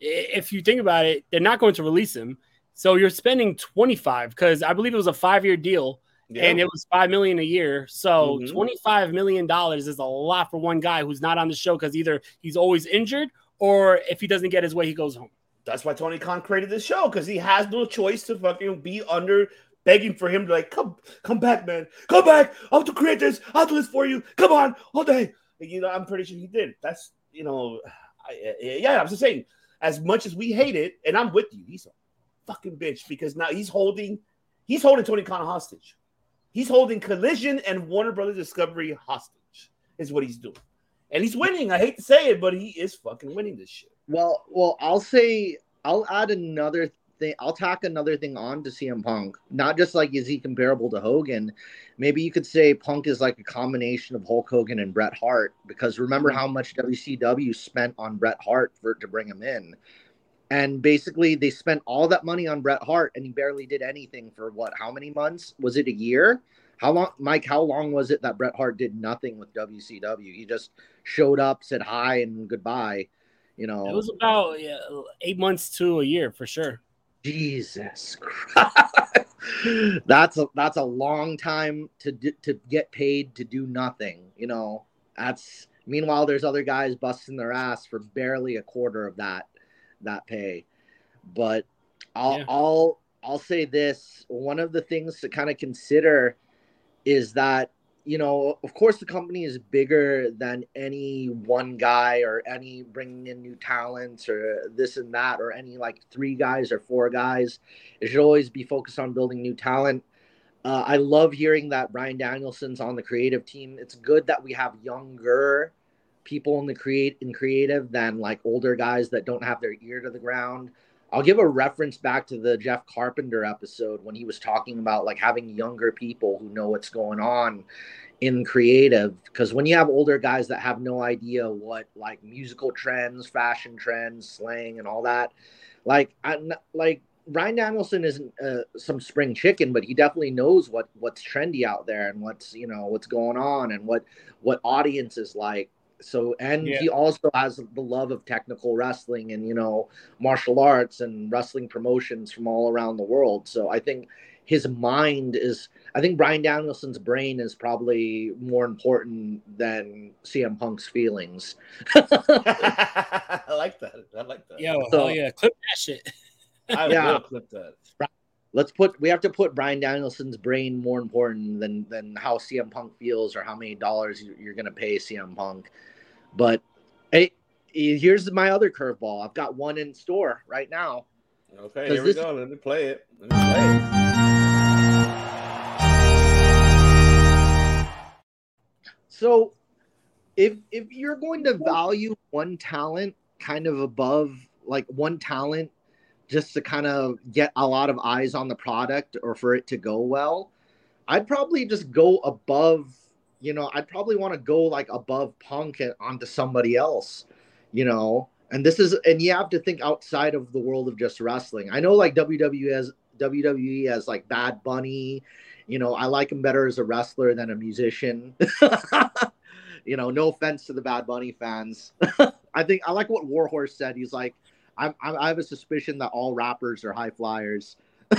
if you think about it, they're not going to release him. So you're spending 25 because I believe it was a five year deal yeah. and it was five million a year. So mm-hmm. 25 million dollars is a lot for one guy who's not on the show because either he's always injured or if he doesn't get his way, he goes home. That's why Tony Khan created this show because he has no choice to fucking be under begging for him to like come come back, man, come back. I'll to create this. I'll do this for you. Come on, all day. You know, I'm pretty sure he did. That's you know, I, yeah. I'm just saying, as much as we hate it, and I'm with you, he's a fucking bitch because now he's holding he's holding Tony Khan hostage. He's holding Collision and Warner Brothers Discovery hostage. Is what he's doing, and he's winning. I hate to say it, but he is fucking winning this shit. Well, well, I'll say I'll add another thing. I'll tack another thing on to CM Punk. Not just like is he comparable to Hogan? Maybe you could say Punk is like a combination of Hulk Hogan and Bret Hart. Because remember how much WCW spent on Bret Hart for to bring him in, and basically they spent all that money on Bret Hart, and he barely did anything for what? How many months? Was it a year? How long, Mike? How long was it that Bret Hart did nothing with WCW? He just showed up, said hi, and goodbye. You know, it was about yeah, eight months to a year for sure. Jesus Christ. that's a that's a long time to to get paid to do nothing. You know, that's meanwhile there's other guys busting their ass for barely a quarter of that that pay. But I'll yeah. I'll I'll say this: one of the things to kind of consider is that you know, of course, the company is bigger than any one guy or any bringing in new talents or this and that or any like three guys or four guys. It should always be focused on building new talent. Uh, I love hearing that Bryan Danielson's on the creative team. It's good that we have younger people in the create in creative than like older guys that don't have their ear to the ground. I'll give a reference back to the Jeff Carpenter episode when he was talking about like having younger people who know what's going on in creative. Because when you have older guys that have no idea what like musical trends, fashion trends, slang and all that, like I like Ryan Danielson isn't uh, some spring chicken, but he definitely knows what what's trendy out there and what's you know what's going on and what what audience is like so and yeah. he also has the love of technical wrestling and you know martial arts and wrestling promotions from all around the world. So i think his mind is i think bryan danielson's brain is probably more important than cm punk's feelings. I like that. I like that. Yo so, oh yeah. Clip that shit. I yeah. will clip that let's put we have to put Bryan Danielson's brain more important than than how CM Punk feels or how many dollars you- you're gonna pay CM Punk. But hey, here's my other curveball. I've got one in store right now. Okay, here we this- go. Let me play it. Let me play it. So if if you're going to value one talent kind of above like one talent just to kind of get a lot of eyes on the product or for it to go well, I'd probably just go above, you know, I'd probably want to go like above punk and onto somebody else, you know. And this is and you have to think outside of the world of just wrestling. I know like WWE has WWE has like Bad Bunny, you know, I like him better as a wrestler than a musician. you know, no offense to the Bad Bunny fans. I think I like what Warhorse said. He's like, I'm, I have a suspicion that all rappers are high flyers.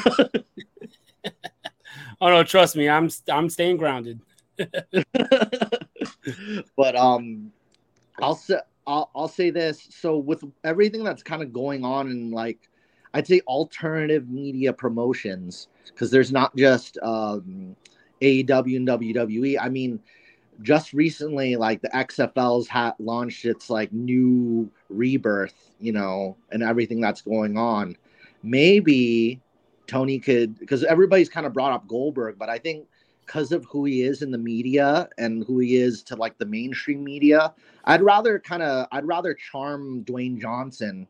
Oh no, trust me, I'm I'm staying grounded. but um, I'll say I'll, I'll say this. So with everything that's kind of going on in like, I'd say alternative media promotions, because there's not just um, AEW and WWE. I mean, just recently, like the XFL's had launched its like new rebirth, you know, and everything that's going on. Maybe Tony could, because everybody's kind of brought up Goldberg, but I think because of who he is in the media and who he is to like the mainstream media, I'd rather kind of, I'd rather charm Dwayne Johnson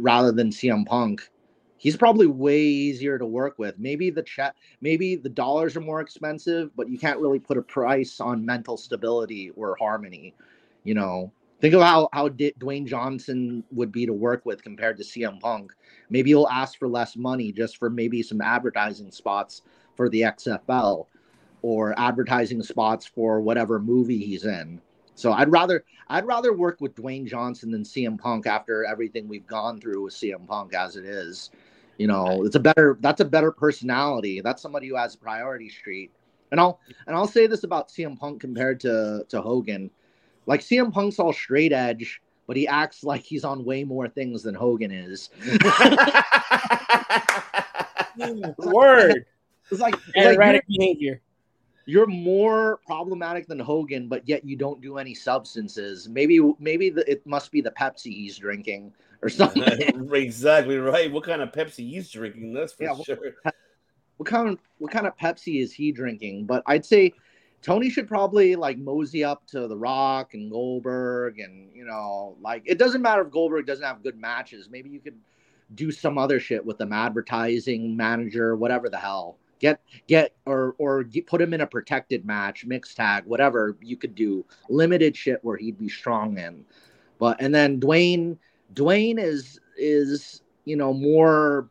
rather than CM Punk. He's probably way easier to work with. Maybe the chat, maybe the dollars are more expensive, but you can't really put a price on mental stability or harmony. You know, think of how how D- Dwayne Johnson would be to work with compared to CM Punk. Maybe he'll ask for less money just for maybe some advertising spots for the XFL or advertising spots for whatever movie he's in. So I'd rather I'd rather work with Dwayne Johnson than CM Punk after everything we've gone through with CM Punk as it is. You know, it's a better that's a better personality. That's somebody who has priority street. And I'll and I'll say this about CM Punk compared to to Hogan. Like CM Punk's all straight edge, but he acts like he's on way more things than Hogan is. Word. It's like, it's like Erratic you're, behavior. you're more problematic than Hogan, but yet you don't do any substances. Maybe maybe the, it must be the Pepsi he's drinking or something. exactly right. What kind of Pepsi he's drinking? That's for Yeah, sure. what kind of what kind of Pepsi is he drinking? But I'd say Tony should probably like mosey up to The Rock and Goldberg, and you know, like it doesn't matter if Goldberg doesn't have good matches. Maybe you could do some other shit with them, advertising manager, whatever the hell. Get get or or get, put him in a protected match, mixed tag, whatever you could do. Limited shit where he'd be strong in. But and then Dwayne Dwayne is is you know more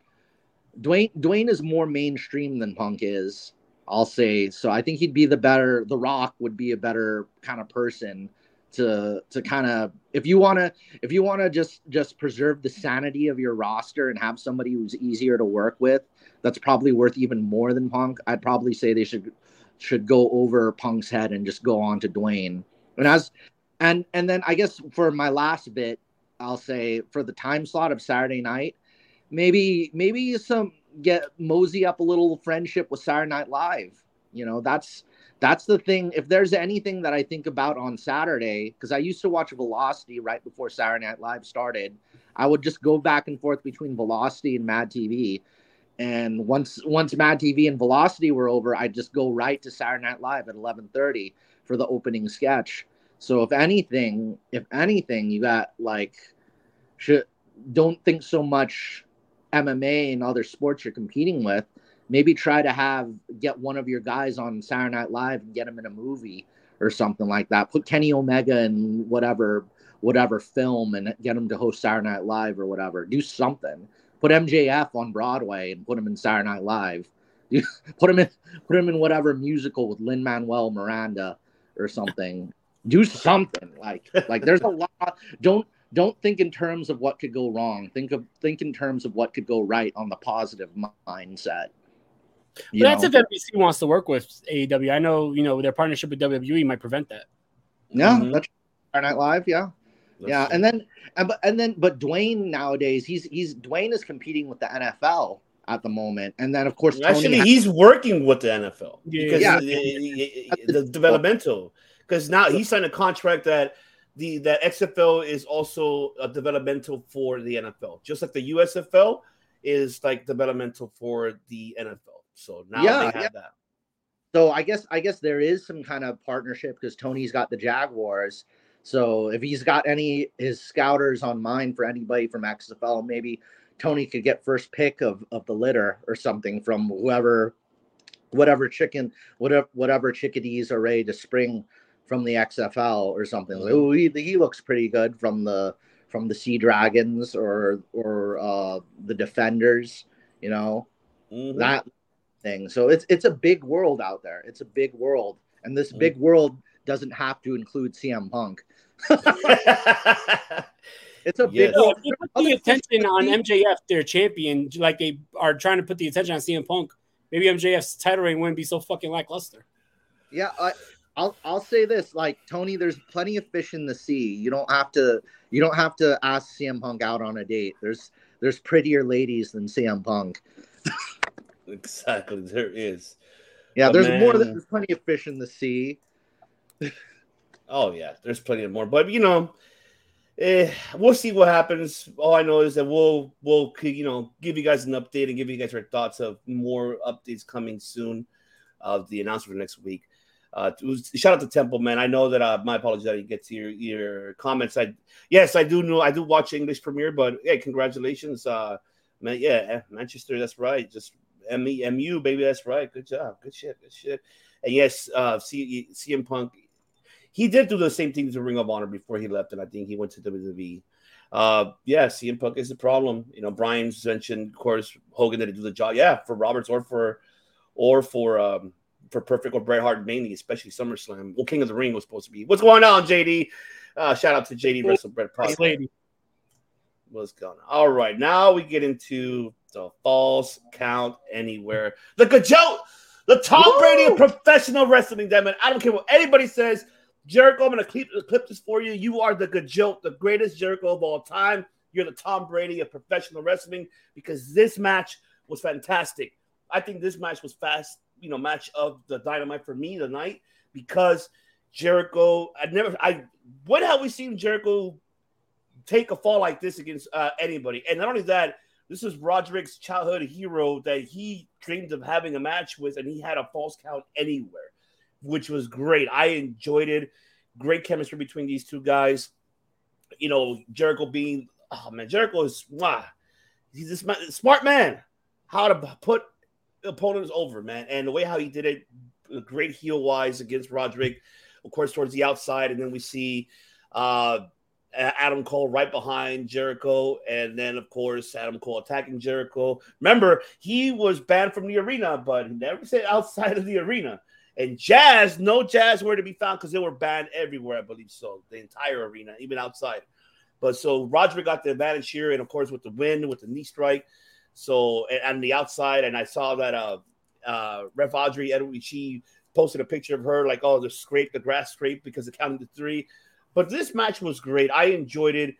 Dwayne Dwayne is more mainstream than Punk is. I'll say so. I think he'd be the better. The Rock would be a better kind of person to to kind of if you want to if you want to just just preserve the sanity of your roster and have somebody who's easier to work with. That's probably worth even more than Punk. I'd probably say they should should go over Punk's head and just go on to Dwayne. And as and and then I guess for my last bit, I'll say for the time slot of Saturday night, maybe maybe some get mosey up a little friendship with Saturday Night Live. You know, that's that's the thing. If there's anything that I think about on Saturday, because I used to watch Velocity right before Saturday Night Live started, I would just go back and forth between Velocity and Mad TV. And once once Mad TV and Velocity were over, I'd just go right to Saturday Night Live at 11:30 for the opening sketch. So if anything, if anything, you got like should don't think so much MMA and other sports you're competing with. Maybe try to have get one of your guys on Saturday Night Live and get him in a movie or something like that. Put Kenny Omega in whatever whatever film and get him to host Saturday Night Live or whatever. Do something. Put MJF on Broadway and put him in Saturday Night Live. put him in put him in whatever musical with Lin Manuel Miranda or something. Do something like like there's a lot. Don't don't think in terms of what could go wrong. Think of think in terms of what could go right on the positive mindset. But that's know? if NBC wants to work with AEW. I know, you know, their partnership with WWE might prevent that. Yeah, Mhm. that's Saturday Night Live. Yeah, That's yeah, true. and then and but and then but Dwayne nowadays he's he's Dwayne is competing with the NFL at the moment. And then of course Tony Actually, has- he's working with the NFL Yeah. because Yeah. the, the- the developmental. Because now he signed a contract that the that XFL is also a developmental for the NFL, just like the USFL is like developmental for the NFL. So now Yeah, they have yeah. that. So I guess I guess there is some kind of partnership because Tony's got the Jaguars. So if he's got any his scouters on mind for anybody from XFL, maybe Tony could get first pick of, of the litter or something from whoever whatever chicken whatever whatever chickadees are ready to spring from the XFL or something. Like, oh, he, he looks pretty good from the from the Sea Dragons or or uh, the Defenders, you know Mhm. that thing. So it's it's a big world out there. It's a big world, and this Mm. big world doesn't have to include CM Punk. It's a big Yes. So world. put the attention on MJF, their champion, like they are trying to put the attention on CM Punk, maybe MJF's title reign wouldn't be so fucking lackluster. Yeah, I, I'll I'll say this: like Tony, there's plenty of fish in the sea. You don't have to you don't have to ask CM Punk out on a date. There's there's prettier ladies than CM Punk. exactly, there is. Yeah, But there's more man- than there's plenty of fish in the sea. Oh yeah, there's plenty of more, but you know, eh, we'll see what happens. All I know is that we'll we'll you know give you guys an update and give you guys our thoughts of more updates coming soon of the announcement for next week. Uh, was- shout out to Temple, man. I know that uh, my apologies that you get to your, your comments. I yes, I do know I do watch English premiere, but hey, congratulations, uh, man. Yeah, eh, Manchester, that's right. Just M E M U, baby, that's right. Good job, good shit, good shit. And yes, uh, C- CM Punk he did do the same thing to Ring of Honor before he left, and I think he went to WWE. Uh, yeah, CM Punk is the problem. You know, Brian's mentioned, of course, Hogan didn't do the job. Yeah, for Roberts or for or for um for Perfect or Bret Hart mainly, especially SummerSlam. Well, King of the Ring was supposed to be. What's going on, JD? Uh, shout out to JD Wrestle Bret lady. What's going on? All right, now we get into the false count anywhere. The Gajote, the Tom Brady of professional wrestling. Damn it! I don't care what anybody says. Jericho, I'm gonna clip, clip this for you. You are the Gajote, the greatest Jericho of all time. You're the Tom Brady of professional wrestling because this match was fantastic. I think this match was fast, you know, match of the dynamite for me tonight because Jericho. I never, I when have we seen Jericho take a fall like this against uh, anybody? And not only that, this is Roderick's childhood hero that he dreamed of having a match with, and he had a false count anywhere, which was great. I enjoyed it. Great chemistry between these two guys. You know, Jericho being, oh man, Jericho is, wow, he's this smart man. How to put opponents over, man, and the way how he did it, great heel wise against Roderick. Of course, towards the outside, and then we see uh, Adam Cole right behind Jericho, and then of course Adam Cole attacking Jericho. Remember, he was banned from the arena, but never said outside of the arena. And Jazz, no Jazz were to be found because they were banned everywhere, I believe so, the entire arena, even outside. But so Roderick got the advantage here, and of course with the win, with the knee strike. So on the outside, and I saw that uh uh Ref Aubrey she posted a picture of her like, oh, the scrape, the grass scrape because it counted to three. But this match was great. I enjoyed it.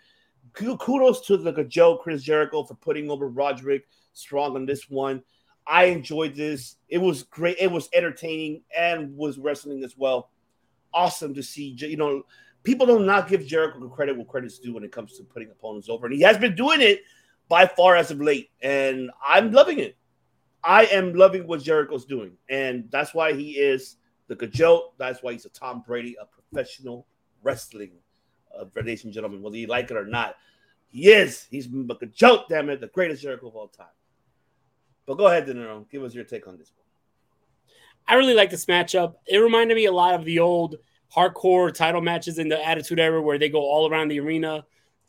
Kudos to the Joe Chris Jericho for putting over Roderick strong on this one. I enjoyed this. It was great. It was entertaining and was wrestling as well. Awesome to see. You know, people do not give Jericho credit where credit's due when it comes to putting opponents over, and he has been doing it by far as of late. And I'm loving it. I am loving what Jericho's doing, and that's why he is the Gajote. That's why he's a Tom Brady of professional wrestling, uh, ladies and gentlemen, whether you like it or not. He is. He's the Gajote, damn it, the greatest Jericho of all time. But go ahead, Dinero. Give us your take on this one. I really like this matchup. It reminded me a lot of the old hardcore title matches in the Attitude Era where they go all around the arena.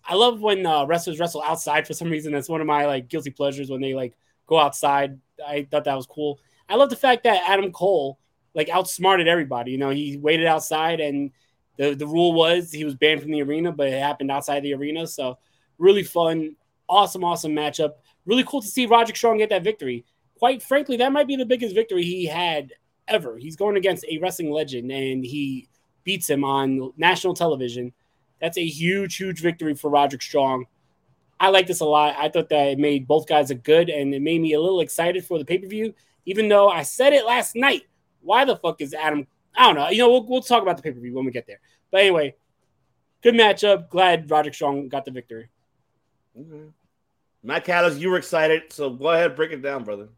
I love when uh, wrestlers wrestle outside for some reason. That's one of my like guilty pleasures when they like go outside. I thought that was cool. I love the fact that Adam Cole like outsmarted everybody. You know, he waited outside and the, the rule was he was banned from the arena, but it happened outside the arena. So really fun, awesome, awesome matchup. Really cool to see Roger Strong get that victory. Quite frankly, that might be the biggest victory he had ever. He's going against a wrestling legend and he beats him on national television. That's a huge, huge victory for Roderick Strong. I like this a lot. I thought that it made both guys look good, and it made me a little excited for the pay per view. Even though I said it last night, why the fuck is Adam? I don't know. You know, we'll, we'll talk about the pay per view when we get there. But anyway, good matchup. Glad Roderick Strong got the victory. Matt Callis, you were excited, so go ahead, break it down, brother.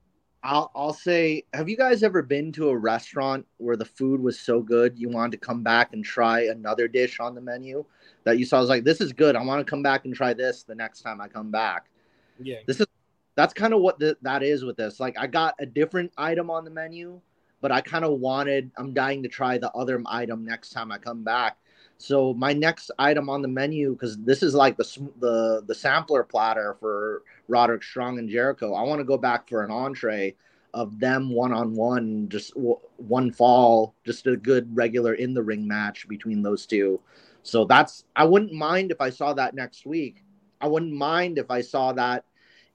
I'll I'll say, have you guys ever been to a restaurant where the food was so good you wanted to come back and try another dish on the menu that you saw? I was like, this is good. I want to come back and try this the next time I come back. Yeah. This is that's kind of what the, that is with this. Like, I got a different item on the menu, but I kind of wanted. I'm dying to try the other item next time I come back. So my next item on the menu, because this is like the the the sampler platter for Roderick Strong and Jericho. I want to go back for an entree of them one on one, just w- one fall, just a good regular in the ring match between those two. So that's I wouldn't mind if I saw that next week. I wouldn't mind if I saw that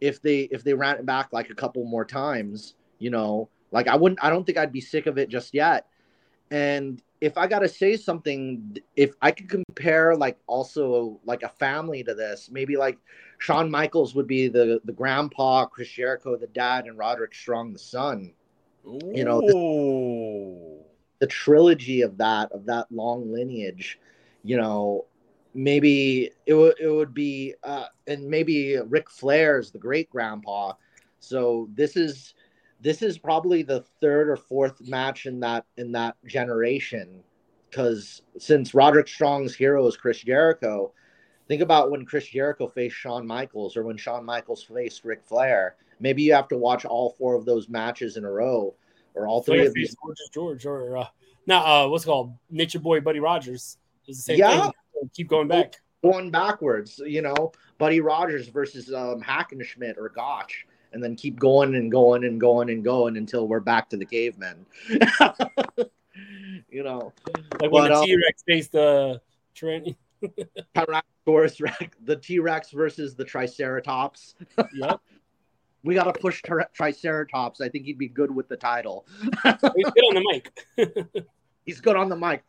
if they if they ran it back like a couple more times. You know, like I wouldn't. I don't think I'd be sick of it just yet. And if I gotta say something, if I could compare like also like a family to this, maybe like Shawn Michaels would be the the grandpa, Chris Jericho the dad, and Roderick Strong the son. You know, this- the trilogy of that of that long lineage. You know, maybe it would it would be uh, and maybe Ric Flair's the great grandpa. So this is this is probably the third or fourth match in that in that generation because since Roderick Strong's hero is Chris Jericho, think about when Chris Jericho faced Shawn Michaels or when Shawn Michaels faced Ric Flair. Maybe you have to watch all four of those matches in a row or all three Flair of these. George George or uh, now uh, what's it called Nature Boy Buddy Rogers. It's the same Yeah. thing. Keep going back. going backwards, you know, Buddy Rogers versus um, Hackenschmidt or Gotch, and then keep going and going and going and going until we're back to the cavemen. you know, Like when But, the uh, T Rex faced the Trent. Tyrannosaurus Rex, the T Rex versus the Triceratops. yep. We got to push tri- Triceratops. I think he'd be good with the title. He's good on the mic. He's good on the mic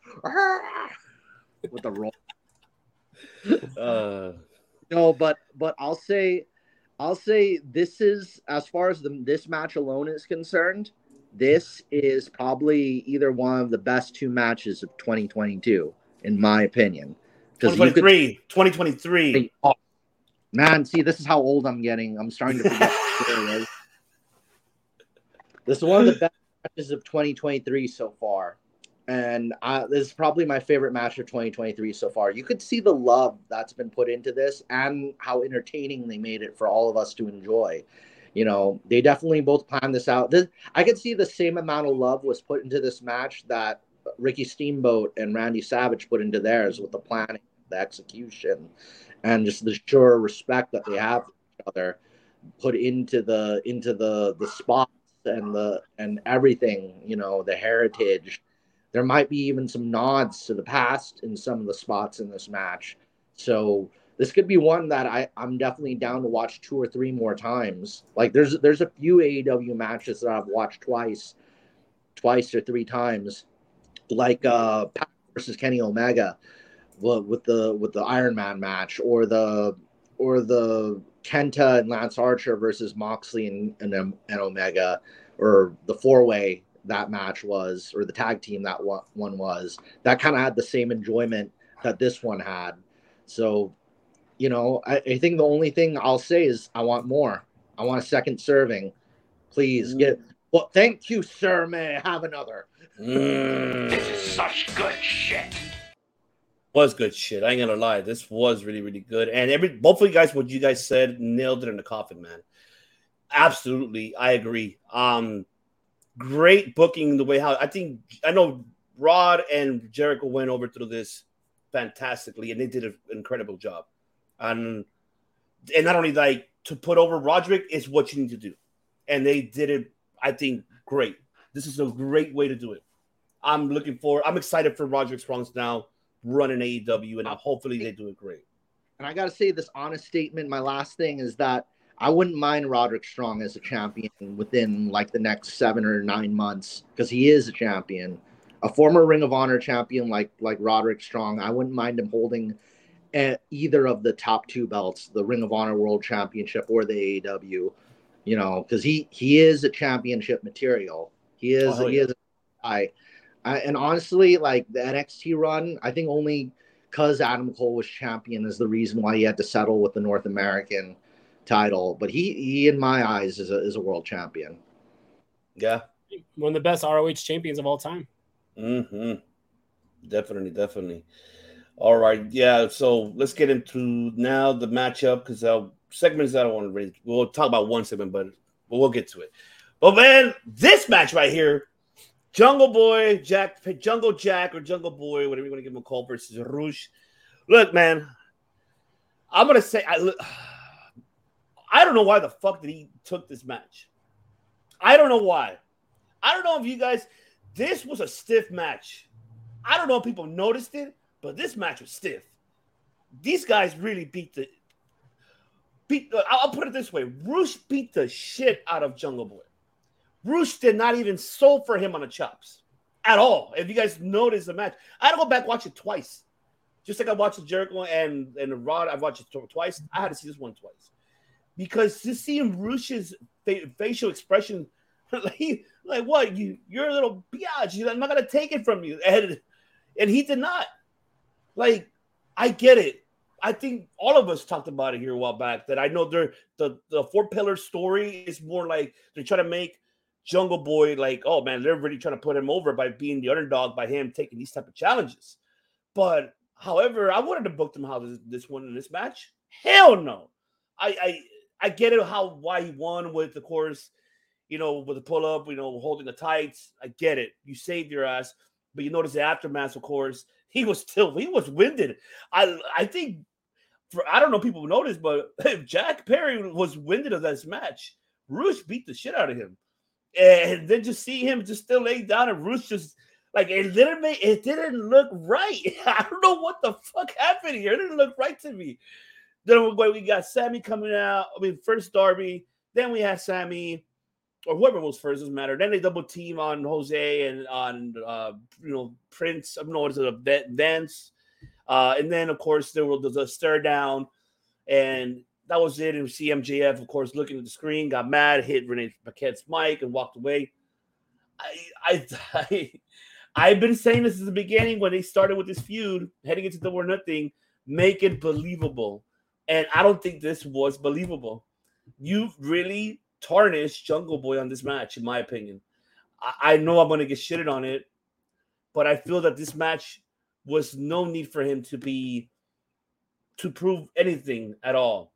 with the roll. Uh, No, but but I'll say, I'll say this is as far as the this match alone is concerned. This is probably either one of the best two matches of 2022, in my opinion. Because you could 2023. 2023. Oh, man, see, this is how old I'm getting. I'm starting to forget. what it is. this is one of the best matches of 2023 so far. And uh, this is probably my favorite match of 2023 so far. You could see the love that's been put into this and how entertaining they made it for all of us to enjoy. You know, they definitely both planned this out. This, I could see the same amount of love was put into this match that Ricky Steamboat and Randy Savage put into theirs with the planning, the execution, and just the sure respect that they have for each other put into the into the the spots and the and everything. You know, the heritage. There might be even some nods to the past in some of the spots in this match. So this could be one that I, I'm definitely down to watch two or three more times. Like there's there's a few AEW matches that I've watched twice, twice or three times, like uh versus Kenny Omega, with with the with the Iron Man match, or the or the Kenta and Lance Archer versus Moxley and and, and Omega, or the four way that match was, or the tag team that one, one was. That kind of had the same enjoyment that this one had. So you know, I, I think the only thing I'll say is I want more. I want a second serving. Please get. Well, thank you, sir. May I have another? This is such good shit. was good shit. I ain't gonna lie. This was really, really good. And every both of you guys, what you guys said, nailed it in the coffin, man. Absolutely, I agree. Um, great booking. The way how I think I know Rod and Jericho went over through this fantastically, and they did an incredible job. And and not only like to put over Roderick is what you need to do, and they did it. I think great. This is a great way to do it. I'm looking for. I'm excited for Roderick Strong's now running AEW, and hopefully they do it great. And I got to say this honest statement. My last thing is that I wouldn't mind Roderick Strong as a champion within like the next seven or nine months because he is a champion, a former Ring of Honor champion like like Roderick Strong. I wouldn't mind him holding eh, either of the top two belts, the Ring of Honor World Championship or the AEW. You know, because he he is a championship material. He is Oh, he yeah. is a guy. I, and honestly, like the NXT run, I think only because Adam Cole was champion is the reason why he had to settle with the North American title. But he, he in my eyes, is a is a world champion. Yeah. One of the best ROH champions of all time. hmm Definitely, definitely. All right, yeah. So let's get into now the matchup because uh, segments that I don't want to raise. We'll talk about one segment, but but we'll get to it. But man, this match right here, Jungle Boy, Jack, Jungle Jack, or Jungle Boy, whatever you want to give him a call, versus Rush. Look, man, I'm gonna say I. look- I don't know why the fuck did he took this match. I don't know why. I don't know if you guys. This was a stiff match. I don't know if people noticed it, but this match was stiff. These guys really beat the beat. The, I'll put it this way: Rush beat the shit out of Jungle Boy. Rush did not even soul for him on the chops at all. If you guys noticed the match, I had to go back watch it twice. Just like I watched the Jericho and and the Rod, I've watched it twice. I had to see this one twice because just seeing Rush's fa- facial expression, like, like what you you're a little biatch. I'm not gonna take it from you, and and he did not. Like I get it. I think all of us talked about it here a while back. That I know they're the the four pillar story is more like they're trying to make Jungle Boy like oh man they're really trying to put him over by being the underdog by him taking these type of challenges. But however, I wanted to book them how this, this one in this match. Hell no. I I I get it how why he won with the course, you know, with the pull up, you know, holding the tights. I get it. You saved your ass, but you notice the aftermath, of course, he was still he was winded. I I think for I don't know people noticed, but Jack Perry was winded of this match. Rush beat the shit out of him, and then just see him just still lay down and Rush just like it literally it didn't look right. I don't know what the fuck happened here. It didn't look right to me. Then we got Sammy coming out. I mean, first Darby, then we had Sammy, or whoever was first doesn't matter. Then they double team on Jose and on uh, you know Prince. I don't know what is it, Vance. Uh, and then of course there was the stare down, and that was it. And CMJF, of course, looking at the screen, got mad, hit Renee Paquette's mic, and walked away. I, I, I, I've been saying this at the beginning when they started with this feud, heading into Double or Nothing, make it believable. And I don't think this was believable. You really tarnished Jungle Boy on this match, in my opinion. I, I know I'm going to get shitted on it, but I feel that this match was no need for him to be to prove anything at all.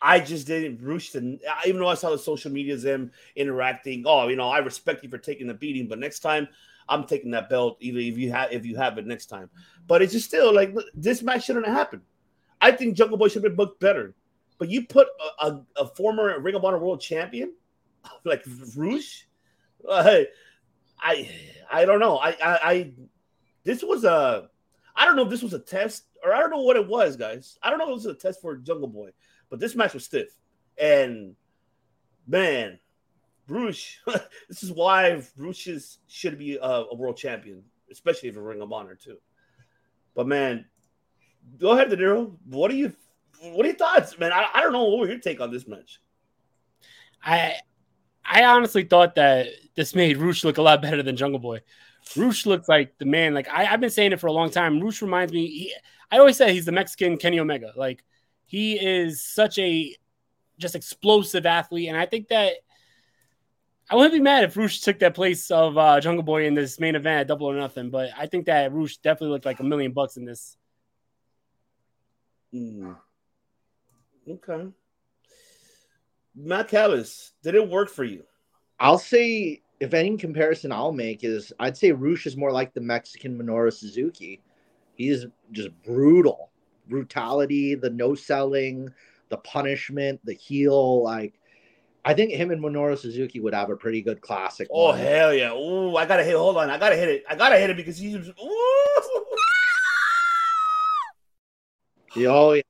I just didn't rush the even though I saw the social medias them interacting. Oh, you know, I respect you for taking the beating, but next time I'm taking that belt, even if you have if you have it next time. But it's just still like this match shouldn't have happened. I think Jungle Boy should have been booked better. But you put a, a, a former Ring of Honor World Champion like Rush, uh, I I don't know. I, I I this was a I don't know if this was a test or I don't know what it was, guys. I don't know if it was a test for Jungle Boy, but this match was stiff. And man, Bruce, this is why Bruce should be a, a world champion, especially for Ring of Honor too. But man, go ahead, De Niro. What are you what are your thoughts, man? I, I don't know what your take on this match. I I honestly thought that this made Rush look a lot better than Jungle Boy. Rush looks like the man. Like I, I've been saying it for a long time. Rush reminds me. He, I always say he's the Mexican Kenny Omega. Like he is such a just explosive athlete, and I think that I wouldn't be mad if Rush took that place of uh, Jungle Boy in this main event at Double or Nothing. But I think that Rush definitely looked like a million bucks in this. Mm. Okay. Matt Callis, did it work for you? I'll say if any comparison I'll make is I'd say Rush is more like the Mexican Minoru Suzuki. He's just brutal, brutality, the no selling, the punishment, the heel. Like I think him and Minoru Suzuki would have a pretty good classic. Oh one. hell yeah! Ooh, I gotta hit. Hold on, I gotta hit it. I gotta hit it because he's. Ooh. Oh yeah,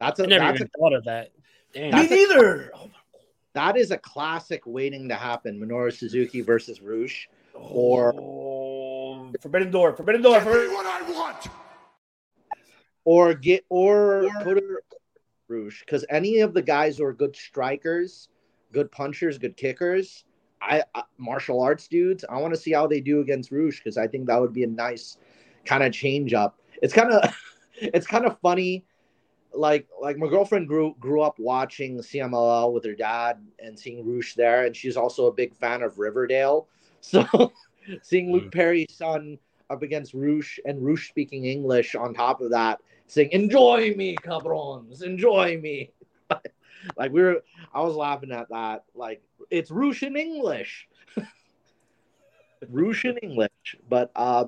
that's a I never that's even a, thought of that. Damn. Me neither. Oh, that is a classic waiting to happen. Minoru Suzuki versus Rush. Or- oh, Forbidden Door, Forbidden Door. Give me Forbidden... what I want. or get or put her Rush because any of the guys who are good strikers, good punchers, good kickers, I, I martial arts dudes, I want to see how they do against Rush because I think that would be a nice kind of change up. It's kind of it's kind of funny. Like like my girlfriend grew grew up watching CMLL with her dad and seeing Rush there, and she's also a big fan of Riverdale. So seeing Luke Perry's son up against Rush and Rush speaking English on top of that, saying "Enjoy me, cabrons, enjoy me." like we were, I was laughing at that. Like it's Rush in English, Rush in English. But uh,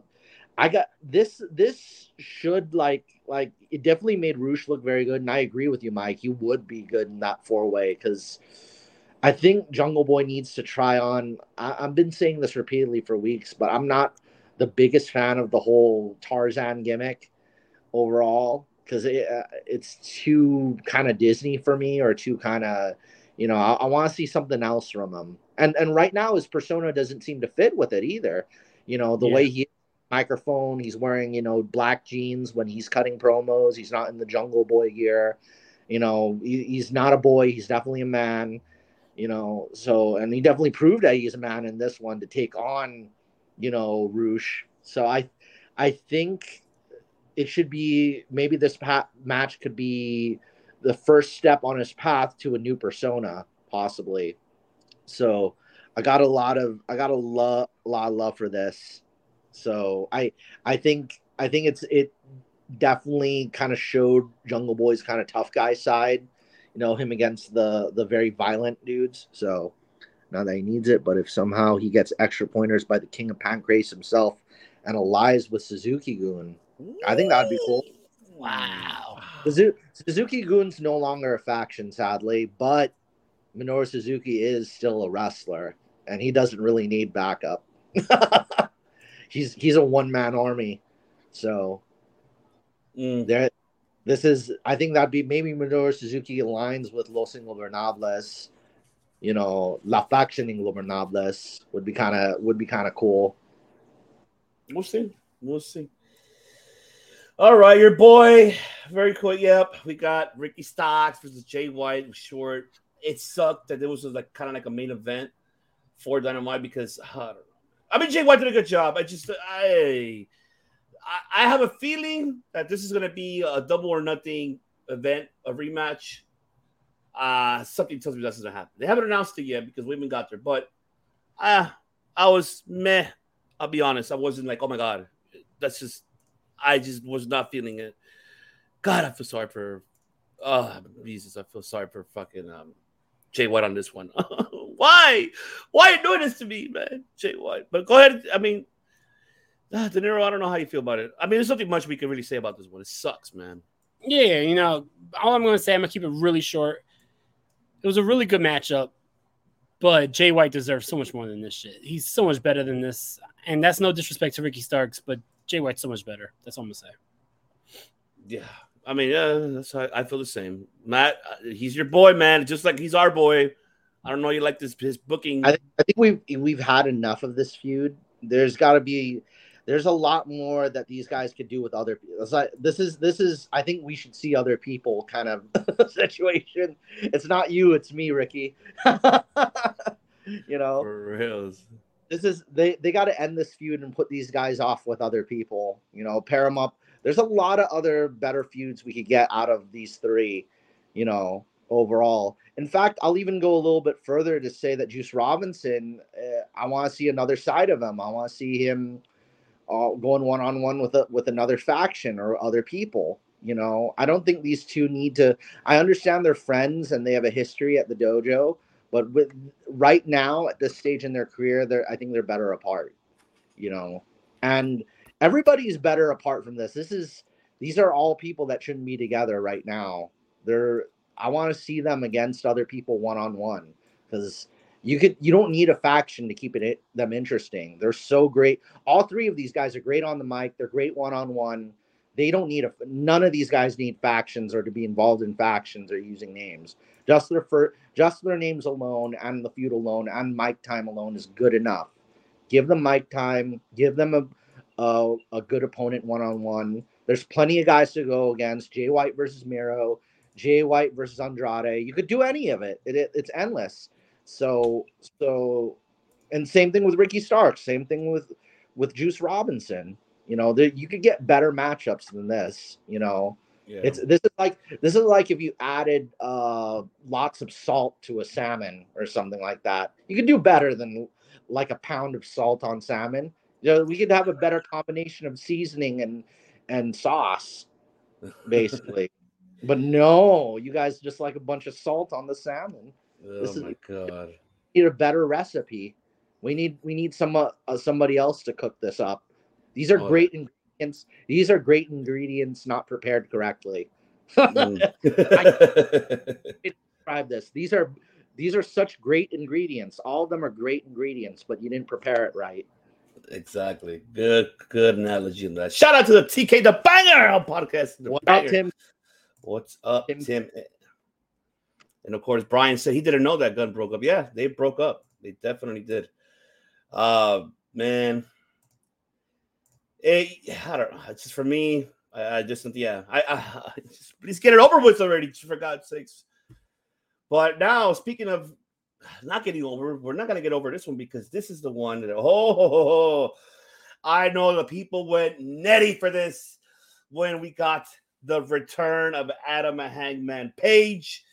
I got this. This should like like it definitely made Rush look very good, and I agree with you, Mike. He would be good in that four way because. I think Jungle Boy needs to try on. I, I've been saying this repeatedly for weeks, but I'm not the biggest fan of the whole Tarzan gimmick overall because it, uh, it's too kind of Disney for me or too kind of you know I, I want to see something else from him and and right now his persona doesn't seem to fit with it either you know the Yeah. way he microphone. He's wearing you know black jeans when he's cutting promos. He's not in the Jungle Boy gear. You know he, he's not a boy. He's definitely a man you know. So and he definitely proved that he's a man in this one to take on you know Rush. So I I think it should be maybe this match could be the first step on his path to a new persona possibly. So i got a lot of i got a lot, lot of love for this so i i think i think it's it definitely kind of showed jungle boy's kind of tough guy side you know him against the the very violent dudes so not that he needs it but if somehow he gets extra pointers by the king of pancrase himself and allies with suzuki-gun I think that'd be cool. Wow. Suzuki-gun's no longer a faction, sadly, but Minoru Suzuki is still a wrestler, and he doesn't really need backup. he's he's a one man army, so Mm. there. This is, I think that'd be maybe Minoru Suzuki aligns with Los Ingobernables. You know, La Faction Ingobernables would be kind of would be kind of cool. We'll see. We'll see. All right, your boy. Very cool. Yep. We got Ricky Starks versus Jay White. Short. It sucked that it was like kind of like a main event for Dynamite because know. I mean, Jay White did a good job. I just I I, have a feeling that this is gonna be a double or nothing event, a rematch. Uh something tells me that's gonna happen. They haven't announced it yet because we haven't got there, but uh I was meh. I'll be honest. I wasn't like, oh my god, that's just. I just was not feeling it. God, I feel sorry for. Oh Jesus, I feel sorry for fucking um, Jay White on this one. Why? Why are you doing this to me, man, Jay White? But go ahead. I mean, ah, De Niro. I don't know how you feel about it. I mean, there's nothing much we can really say about this one. It sucks, man. Yeah, you know, all I'm going to say, I'm going to keep it really short. It was a really good matchup, but Jay White deserves so much more than this shit. He's so much better than this. And that's no disrespect to Ricky Starks, but Jay White's so much better. That's all I'm going to say. Yeah, I mean, yeah, that's how I feel the same. Matt, uh, he's your boy, man. Just like he's our boy. I don't know. You like this his booking? I, I think we've we've had enough of this feud. There's got to be there's a lot more that these guys could do with other people. Like, this is this is I think we should see other people kind of situation. It's not you, it's me, Ricky. you know, For reals. this is they they got to end this feud and put these guys off with other people. You know, pair them up. There's a lot of other better feuds we could get out of these three. You know, overall. In fact, I'll even go a little bit further to say that Juice Robinson. Uh, I want to see another side of him. I want to see him uh, going one on one with a, with another faction or other people. You know, I don't think these two need to. I understand they're friends and they have a history at the dojo, but with right now at this stage in their career, they're I think they're better apart. You know, and everybody's better apart from this. This is these are all people that shouldn't be together right now. They're I want to see them against other people one on one because you could you don't need a faction to keep it them interesting. They're so great. All three of these guys are great on the mic. They're great one on one. They don't need a none of these guys need factions or to be involved in factions or using names. Just their fir- just their names alone and the feud alone and mic time alone is good enough. Give them mic time. Give them a a, a good opponent one on one. There's plenty of guys to go against. Jay White versus Miro, Jay White versus Andrade. You could do any of it. It, it it's endless. So so, and same thing with Ricky Starks. Same thing with with Juice Robinson. You know, there, you could get better matchups than this. You know, Yeah. it's this is like this is like if you added uh lots of salt to a salmon or something like that. You could do better than like a pound of salt on salmon. You know, we could have a better combination of seasoning and and sauce, basically. But no, you guys just like a bunch of salt on the salmon. oh this is- my god. We need a better recipe. We need we need some uh, uh, somebody else to cook this up. These are Oh, great ingredients. These are great ingredients not prepared correctly. Mm. describe this. These are these are such great ingredients. All of them are great ingredients, but you didn't prepare it right. exactly. Good, good analogy in that. Shout out to the TK the Banger podcast. The What up, Banger. Tim? What's up, Tim? Tim? And of course, Brian said he didn't know that gun broke up. Yeah, they broke up. They definitely did. Uh man. It, I don't know. It's just for me. I, I just yeah. I, I, I just, please get it over with already, for God's sakes. But now, speaking of not getting over, we're not gonna get over this one because this is the one that oh, I know the people went netty for this when we got the return of Adam a Hangman Page.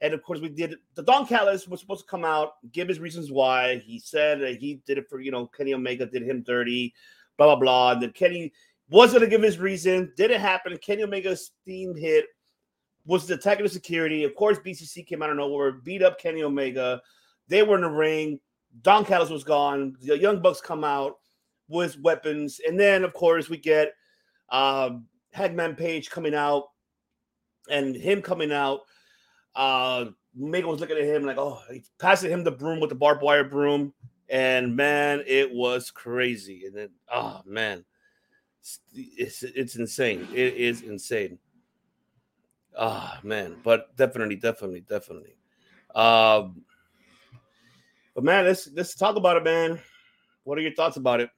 And of course, we did the Don Callis was supposed to come out, give his reasons why. He said that he did it for you know Kenny Omega did him dirty, blah blah blah. And then Kenny was going to give his reason, didn't happen. Kenny Omega's steam hit was the security. Of course, BCC came out of nowhere, beat up Kenny Omega. They were in the ring. Don Callis was gone. The Young Bucks come out with weapons, and then of course we get um, Hangman Page coming out, and him coming out. Uh, Omega was looking at him like, oh, passing him the broom with the barbed wire broom, and man, it was crazy. And then, oh man, it's it's insane. It is insane. Ah man, but definitely, definitely, definitely. Um, but man, let's let's talk about it, man. What are your thoughts about it?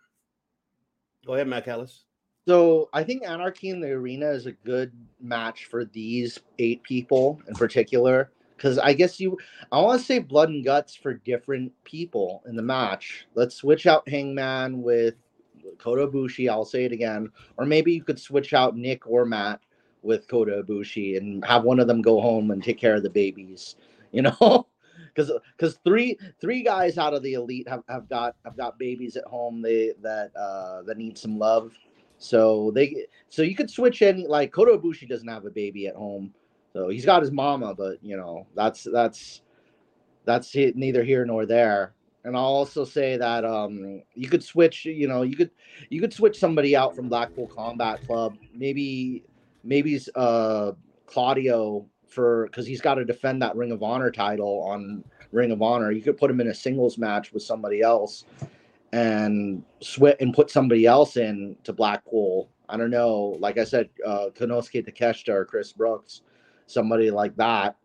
Go ahead, Matt Callis. So I think Anarchy in the Arena is a good match for these eight people in particular. Because I guess you, I want to say blood and guts for different people in the match. Let's switch out Hangman with Kota Ibushi. I'll say it again. Or maybe you could switch out Nick or Matt with Kota Ibushi and have one of them go home and take care of the babies. You know, because because three three guys out of the elite have, have got have got babies at home. They that uh that need some love. So they so you could switch any like Kota Ibushi doesn't have a baby at home. So he's got his mama, but you know, that's that's that's he- neither here nor there. And I'll also say that um you could switch, you know, you could you could switch somebody out from Blackpool Combat Club. Maybe maybe uh Claudio for because he's got to defend that Ring of Honor title on Ring of Honor. You could put him in a singles match with somebody else and switch and put somebody else in to Blackpool. I don't know. Like I said, uh Konosuke Takeshita or Chris Brooks, somebody like that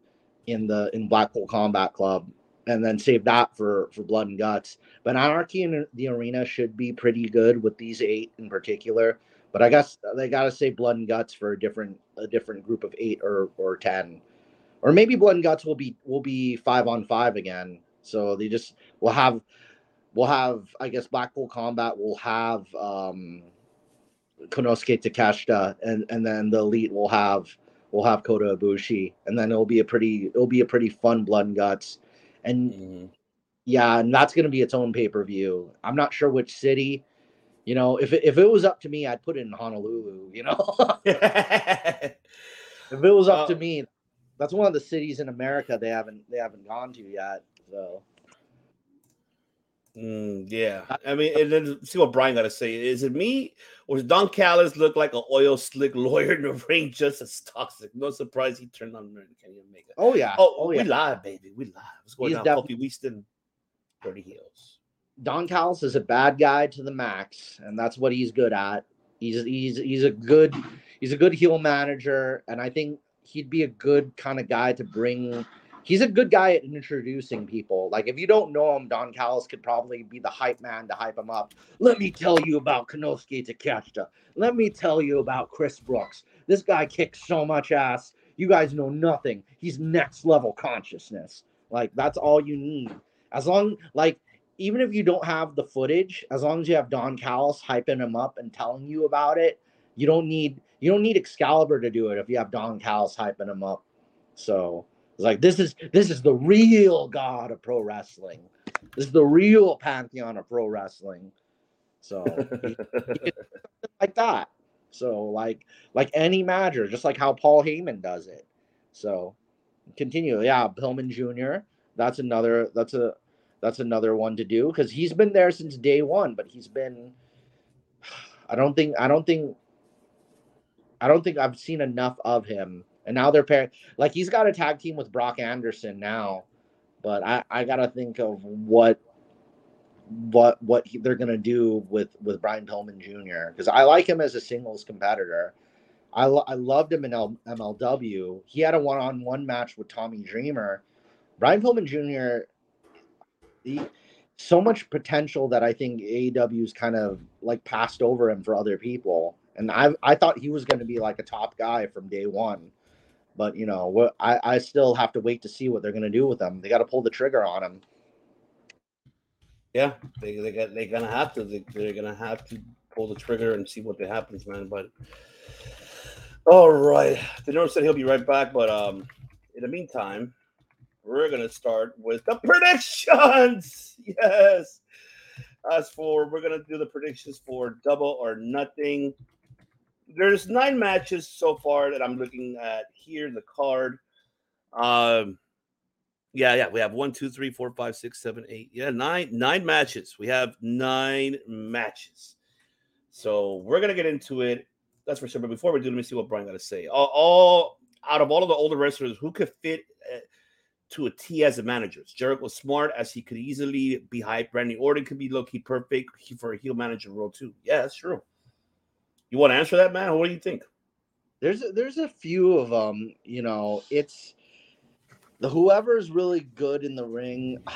in the in Blackpool Combat Club, and then save that for for Blood and Guts. But Anarchy in the Arena should be pretty good with these eight in particular. But I guess they got to say Blood and Guts for a different a different group of eight or or ten, or maybe Blood and Guts will be will be five on five again. So they just will have we'll have I guess Blackpool Combat will have um Konosuke Takeshita and and then the elite will have will have Kota Ibushi and then it'll be a pretty it'll be a pretty fun blood and guts. And Mhm. yeah and that's gonna be its own pay-per-view. I'm not sure which city you know if it, if it was up to me I'd put it in Honolulu you know? If it was up to Uh, me that's one of the cities in America they haven't they haven't gone to yet so Mm, yeah, I mean, and then see what Brian got to say. Is it me or does Don Callis look like an oil slick lawyer in the ring, just as toxic? No surprise he turned on Kenny Omega. oh yeah Oh, oh we yeah live, baby. We live. What's going He's on? Kofi Weaston, Dirty Heels. Don Callis is a bad guy to the max, and that's what he's good at. He's he's he's a good he's a good heel manager, and I think he'd be a good kind of guy to bring he's a good guy at introducing people. Like if you don't know him, Don Callis could probably be the hype man to hype him up. Let me tell you about Konosuke Takeshita. Let me tell you about Chris Brooks. This guy kicks so much ass. You guys know nothing. He's next level consciousness. Like that's all you need. As long like even if you don't have the footage, as long as you have Don Callis hyping him up and telling you about it, you don't need you don't need Excalibur to do it if you have Don Callis hyping him up. So it's like this is this is the real god of pro wrestling. This is the real pantheon of pro wrestling. So like that. So like like any manager, just like how Paul Heyman does it. So continue. Yeah, Pillman Jr. That's another that's a that's another one to do because he's been there since day one, but he's been I don't think I don't think I don't think I've seen enough of him. And now they're pairing like he's got a tag team with Brock Anderson now, but I I gotta think of what what what he, they're gonna do with with Brian Pillman Jr. because I like him as a singles competitor. I lo- I loved him in L- MLW. He had a one on one match with Tommy Dreamer. Brian Pillman Jr. He, so much potential that I think AEW's kind of like passed over him for other people. And I I thought he was going to be like a top guy from day one, but you know what I I still have to wait to see what they're going to do with them. They got to pull the trigger on them. Yeah, they they got they're gonna have to they, they're gonna have to pull the trigger and see what happens, man. But all right, the nurse said he'll be right back, but um, in the meantime, we're gonna start with the predictions. Yes, as for we're gonna do the predictions for double or nothing. There's nine matches so far that I'm looking at here. in The card. Um, yeah, yeah. We have one, two, three, four, five, six, seven, eight. Yeah, nine, nine matches. We have nine matches. So we're gonna get into it. That's for sure. But before we do, let me see what Brian got to say. All, all out of all of the older wrestlers, who could fit uh, to a T as a manager? Jericho was smart as he could easily be hyped. Randy Orton could be low key perfect for a heel manager role too. Yeah, that's true. You want to answer that, man? What do you think? There's a, there's a few of them. You know, it's the whoever's really good in the ring.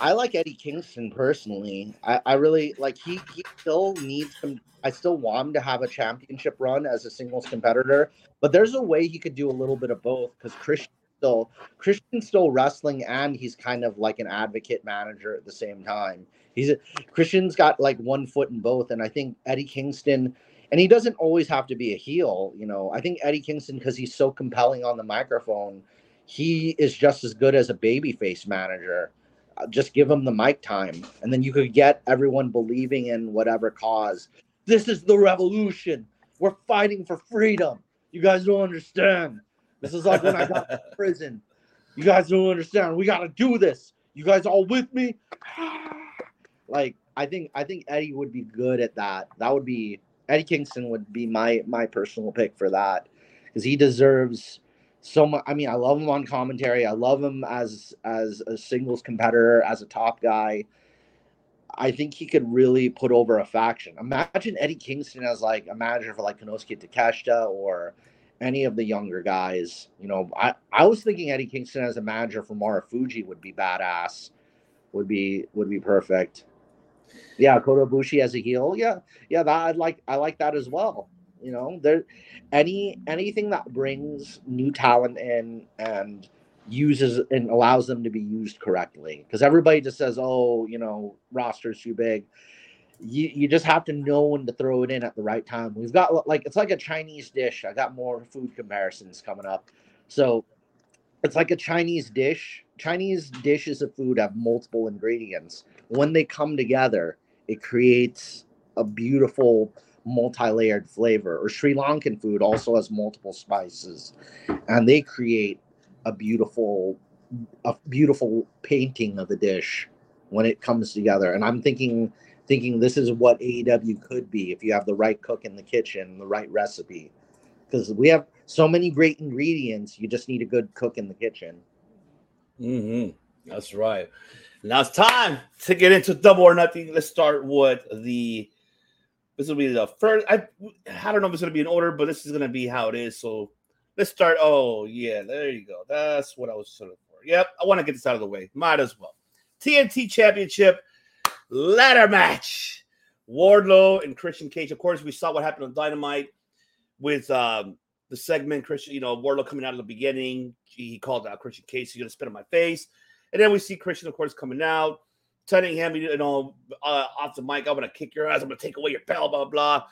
I like Eddie Kingston personally. I, I really like he he still needs some. I still want him to have a championship run as a singles competitor, but there's a way he could do a little bit of both because Christian still Christian's still wrestling and he's kind of like an advocate manager at the same time. He's a, Christian's got like one foot in both, and I think Eddie Kingston and he doesn't always have to be a heel. You know, I think Eddie Kingston because he's so compelling on the microphone, he is just as good as a babyface manager. Uh, just give him the mic time, and then you could get everyone believing in whatever cause. This is the revolution. We're fighting for freedom. You guys don't understand. This is like when I got to prison. You guys don't understand. We got to do this. You guys all with me? like I think I think Eddie would be good at that. That would be Eddie Kingston would be my my personal pick for that because he deserves so much. I mean, I love him on commentary. I love him as as a singles competitor, as a top guy. I think he could really put over a faction. Imagine Eddie Kingston as like a manager for like Konosuke Takeshita or any of the younger guys. You know, I, I was thinking Eddie Kingston as a manager for Marufuji would be badass. Would be would be perfect. Yeah, Kota Ibushi as a heel. Yeah, yeah, that I'd like I like that as well. You know, there any anything that brings new talent in and uses and allows them to be used correctly. Because everybody just says, "Oh, you know, roster's too big." You you just have to know when to throw it in at the right time. We've got like it's like a Chinese dish. I got more food comparisons coming up. So it's like a Chinese dish. Chinese dishes of food have multiple ingredients. When they come together, it creates a beautiful multi-layered flavor. Or Sri Lankan food also has multiple spices, and they create a beautiful, a beautiful painting of the dish when it comes together. And I'm thinking, thinking this is what AEW could be if you have the right cook in the kitchen, the right recipe, because we have so many great ingredients. You just need a good cook in the kitchen. Mm-hmm. That's right. Now it's time to get into double or nothing. Let's start with the. This will be the first. I I don't know if it's going to be in order, but this is going to be how it is. So let's start. Oh yeah, there you go. That's what I was looking for. Yep, I want to get this out of the way. Might as well. TNT Championship ladder match. Wardlow and Christian Cage. Of course, we saw what happened on Dynamite with um, the segment. Christian, you know, Wardlow coming out of the beginning. He called out Christian Cage. He's gonna spit on my face. And then we see Christian, of course, coming out, telling him, you know, uh, off the mic, I'm gonna kick your ass. I'm gonna take away your belt, blah blah.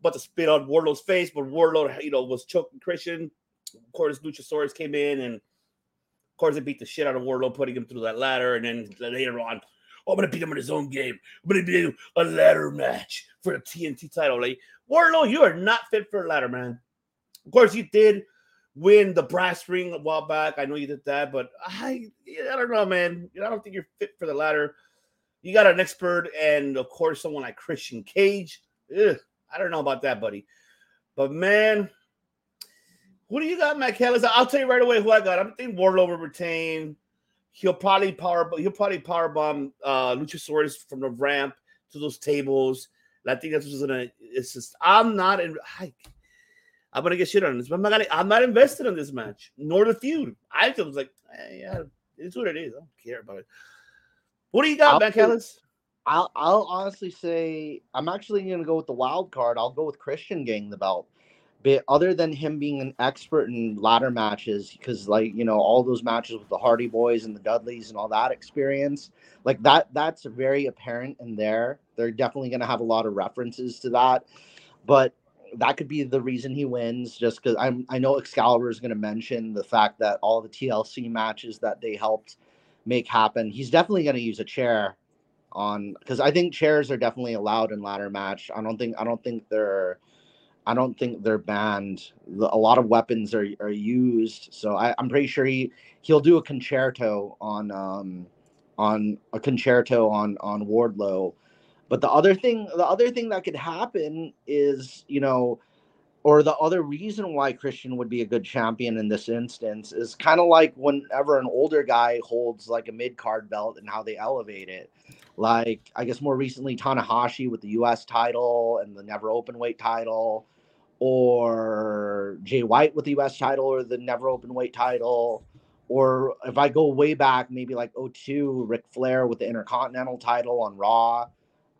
But to spit on Wardlow's face, but Wardlow, you know, was choking Christian. Of course, Luchasaurus came in and of course they beat the shit out of Wardlow, putting him through that ladder. And then later on, oh, I'm gonna beat him in his own game. I'm gonna beat him a ladder match for the TNT title. Like Wardlow, you are not fit for a ladder, man. Of course, you did win the brass ring a while back. I know you did that, but I I don't know, man. I don't think you're fit for the ladder. You got an expert, and of course, someone like Christian Cage. Ugh, I don't know about that, buddy. But man, who do you got, Matt Callis? I'll tell you right away who I got. I think Wardlow will retain. He'll probably power. He'll probably power bomb uh, Luchasaurus from the ramp to those tables. I think that's what's gonna. It's just I'm not in. I, I'm gonna get shit on this. I'm not. Gonna, I'm not invested in this match, nor the feud. I just was like, eh, yeah, it's what it is. I don't care about it. What do you got, Matt Callis? I'll I'll honestly say I'm actually gonna go with the wild card. I'll go with Christian getting the belt. But other than him being an expert in ladder matches, because like you know all those matches with the Hardy Boys and the Dudleys and all that experience, like that that's very apparent in there. They're definitely gonna have a lot of references to that, but that could be the reason he wins. Just because I'm I know Excalibur is gonna mention the fact that all the TLC matches that they helped make happen, he's definitely gonna use a chair on because I think chairs are definitely allowed in ladder match. I don't think I don't think they're I don't think they're banned. A lot of weapons are are used, so I, I'm pretty sure he he'll do a concerto on um on a concerto on on Wardlow. But the other thing the other thing that could happen is you know or the other reason why Christian would be a good champion in this instance is kind of like whenever an older guy holds like a mid card belt and how they elevate it. Like I guess more recently Tanahashi with the US title and the never open weight title, or Jay White with the US title or the never open weight title. Or if I go way back, maybe like 02, Ric Flair with the Intercontinental title on Raw.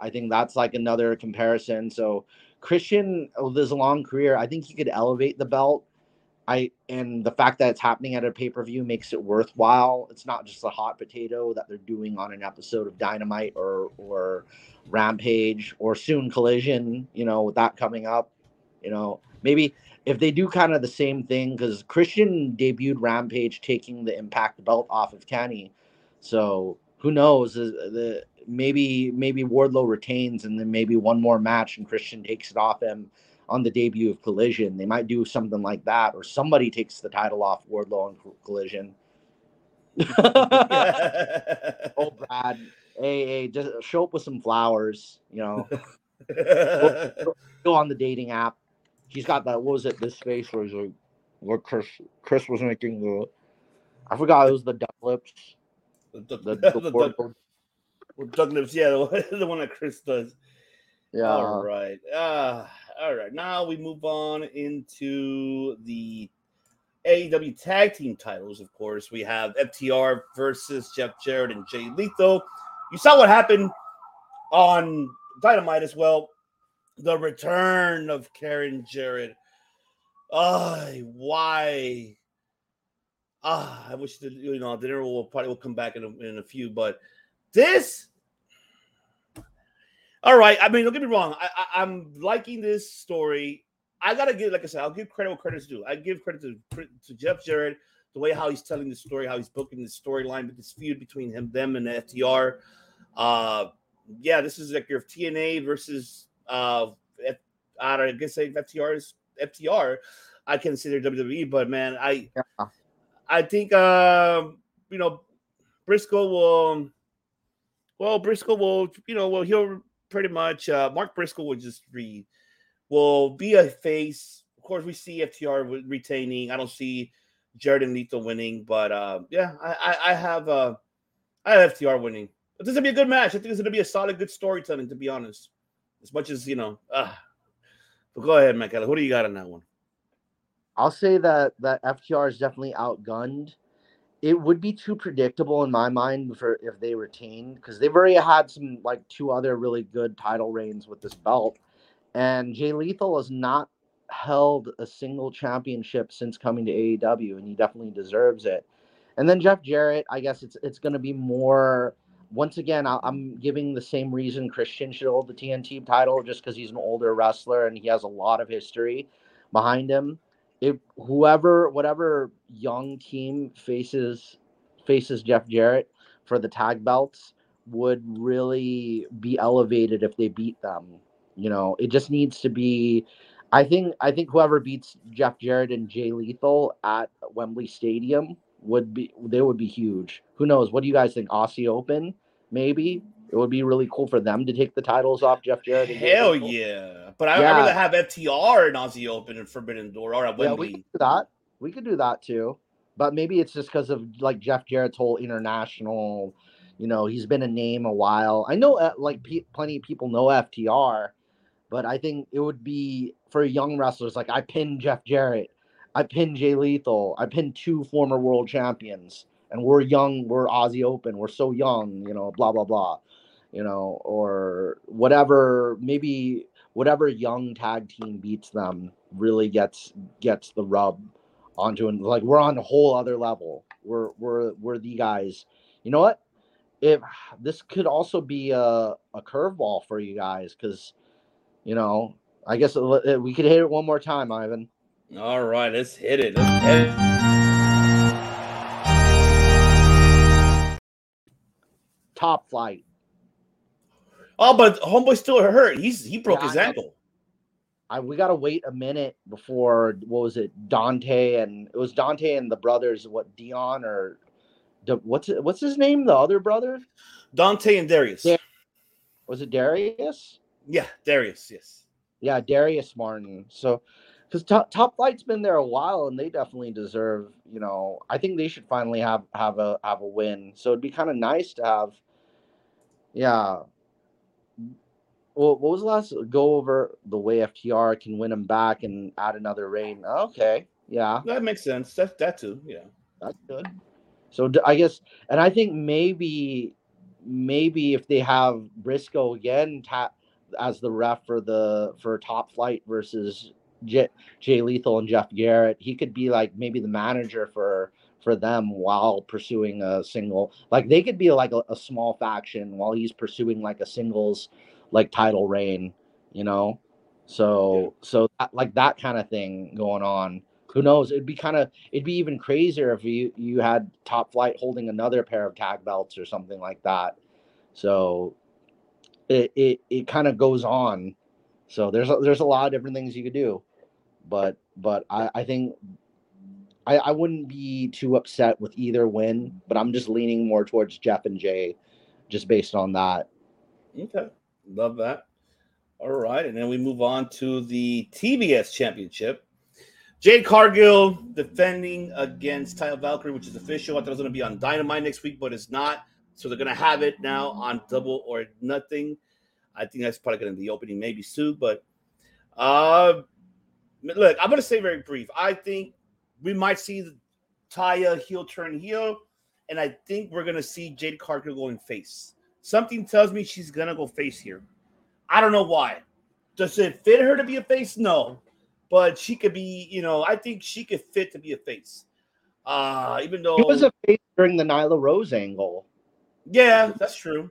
I think that's like another comparison. So Christian, with his long career, I think he could elevate the belt. I and the fact that it's happening at a pay per view makes it worthwhile. It's not just a hot potato that they're doing on an episode of Dynamite or or Rampage or soon Collision. You know, with that coming up, you know, maybe if they do kind of the same thing because Christian debuted Rampage taking the Impact belt off of Kenny, so who knows? uh, The maybe maybe Wardlow retains and then maybe one more match and Christian takes it off him on the debut of Collision. They might do something like that, or somebody takes the title off Wardlow on Co- Collision. oh, Brad, hey, hey, just show up with some flowers. You know, go, go on the dating app. He's got that. What was it? This face where he's like, where Chris Chris was making the. I forgot it was the duck lips. The, The, the, the the, Well, Doug Lips, yeah, the one, the one that Chris does. yeah. All right. Uh, all right. Now we move on into the AEW tag team titles. Of course, we have FTR versus Jeff Jarrett and Jay Lethal. You saw what happened on Dynamite as well. The return of Karen Jarrett. Ah, why? Ah, I wish that you know the will probably will come back in a, in a few, but this all right. I mean, don't get me wrong. I, I, I'm liking this story. I gotta give, like I said, I'll give credit what credit's due. I give credit to to Jeff Jarrett, the way how he's telling the story, how he's booking the storyline this feud between him, them, and the FTR. Uh, yeah, this is like your TNA versus uh, I don't know, I guess FTR is FTR. I consider WWE, but man, I Yeah. I think um, you know Briscoe will. Well, Briscoe will, you know, well, he'll pretty much uh Mark Briscoe will just re will be a face. Of course, we see FTR retaining. I don't see Jarrett and Lethal winning, but uh yeah, I I, I have uh I have FTR winning. But this is gonna be a good match. I think it's gonna be a solid, good storytelling, to be honest. As much as you know, uh but go ahead, Michael. Who do you got on that one? I'll say that that FTR is definitely outgunned, it would be too predictable in my mind for if they retained because they've already had some like two other really good title reigns with this belt, and Jay Lethal has not held a single championship since coming to AEW, and he definitely deserves it. And then Jeff Jarrett, I guess it's it's going to be more. Once again, I, I'm giving the same reason Christian should hold the TNT title, just because he's an older wrestler and he has a lot of history behind him. If whoever, whatever young team faces faces Jeff Jarrett for the tag belts would really be elevated if they beat them. You know, it just needs to be. I think I think whoever beats Jeff Jarrett and Jay Lethal at Wembley Stadium would be they would be huge. Who knows? What do you guys think? Aussie Open, maybe it would be really cool for them to take the titles off Jeff Jarrett. Hell yeah! But I, Yeah. I'd rather have FTR and Aussie Open and Forbidden Door or at Yeah, we could do that. We could do that too. But maybe it's just because of like Jeff Jarrett's whole international. You know, he's been a name a while. I know, uh, like pe- plenty of people know FTR, but I think it would be for young wrestlers. Like I pinned Jeff Jarrett, I pinned Jay Lethal, I pinned two former world champions, and we're young. We're Aussie Open. We're so young. You know, blah blah blah. You know, or whatever. Maybe whatever young tag team beats them really gets gets the rub onto and like we're on a whole other level. We're we're we're the guys. You know what? If this could also be a, a curveball for you guys, because you know, I guess it- we could hit it one more time, Ivan. All right, let's hit it. Let's hit it. Top flight. Oh, but homeboy's still hurt. He's he broke Yeah, his I ankle. I we gotta wait a minute before what was it? Dante and it was Dante and the brothers. What Dion or what's it, what's his name? The other brother Dante and Darius. Yeah. was it Darius? Yeah, Darius. Yes. Yeah, Darius Martin. So, because top, top Flight's been there a while, and they definitely deserve. You know, I think they should finally have have a have a win. So it'd be kind of nice to have. Yeah. Well, what was the last? Go over the way FTR can win them back and add another reign. Okay, yeah, That makes sense. That that too. Yeah. that's good. So i guess, and I think maybe, maybe if they have Briscoe again ta- as the ref for the for Top Flight versus J- Jay Lethal and Jeff Jarrett, he could be like maybe the manager for for them while pursuing a single. Like they could be like a, a small faction while he's pursuing like a singles like title reign, you know. So so that, like that kind of thing going on. Who knows? It'd be kind of it'd be even crazier if you you had Top Flight holding another pair of tag belts or something like that. So it it, it kind of goes on. So there's a, there's a lot of different things you could do, but but I I think I I wouldn't be too upset with either win, but I'm just leaning more towards Jeff and Jay, just based on that. Okay. Love that. All right. And then we move on to the TBS Championship. Jade Cargill defending against Taya Valkyrie, which is official. I thought it was going to be on Dynamite next week, but it's not. So they're going to have it now on Double or Nothing. I think that's probably going to be the opening maybe soon. But uh, look, I'm going to say very brief. I think we might see the Taya heel turn heel, and I think we're going to see Jade Cargill going face. Something tells me she's going to go face here. I don't know why. Does it fit her to be a face? No. But she could be, you know, I think she could fit to be a face. Uh, even though He was a face during the Nyla Rose angle. yeah, that's true.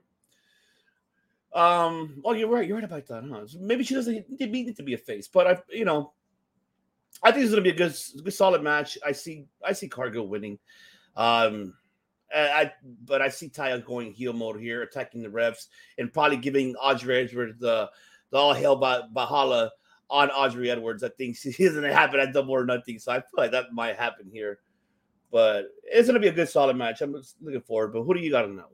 Um, oh, you're right. You're right about that, huh? So maybe she doesn't need need to be a face, but I, you know, I think it's gonna be a good, good solid match. I see, I see Cargill winning. Um, I, but I see Taya going heel mode here, attacking the refs, and probably giving Aubrey Edwards the, the all hell by Bahala on Aubrey Edwards. I think she isn't gonna happen at double or nothing, so I feel like that might happen here. But it's gonna be a good solid match. I'm looking forward. But who do you got to know?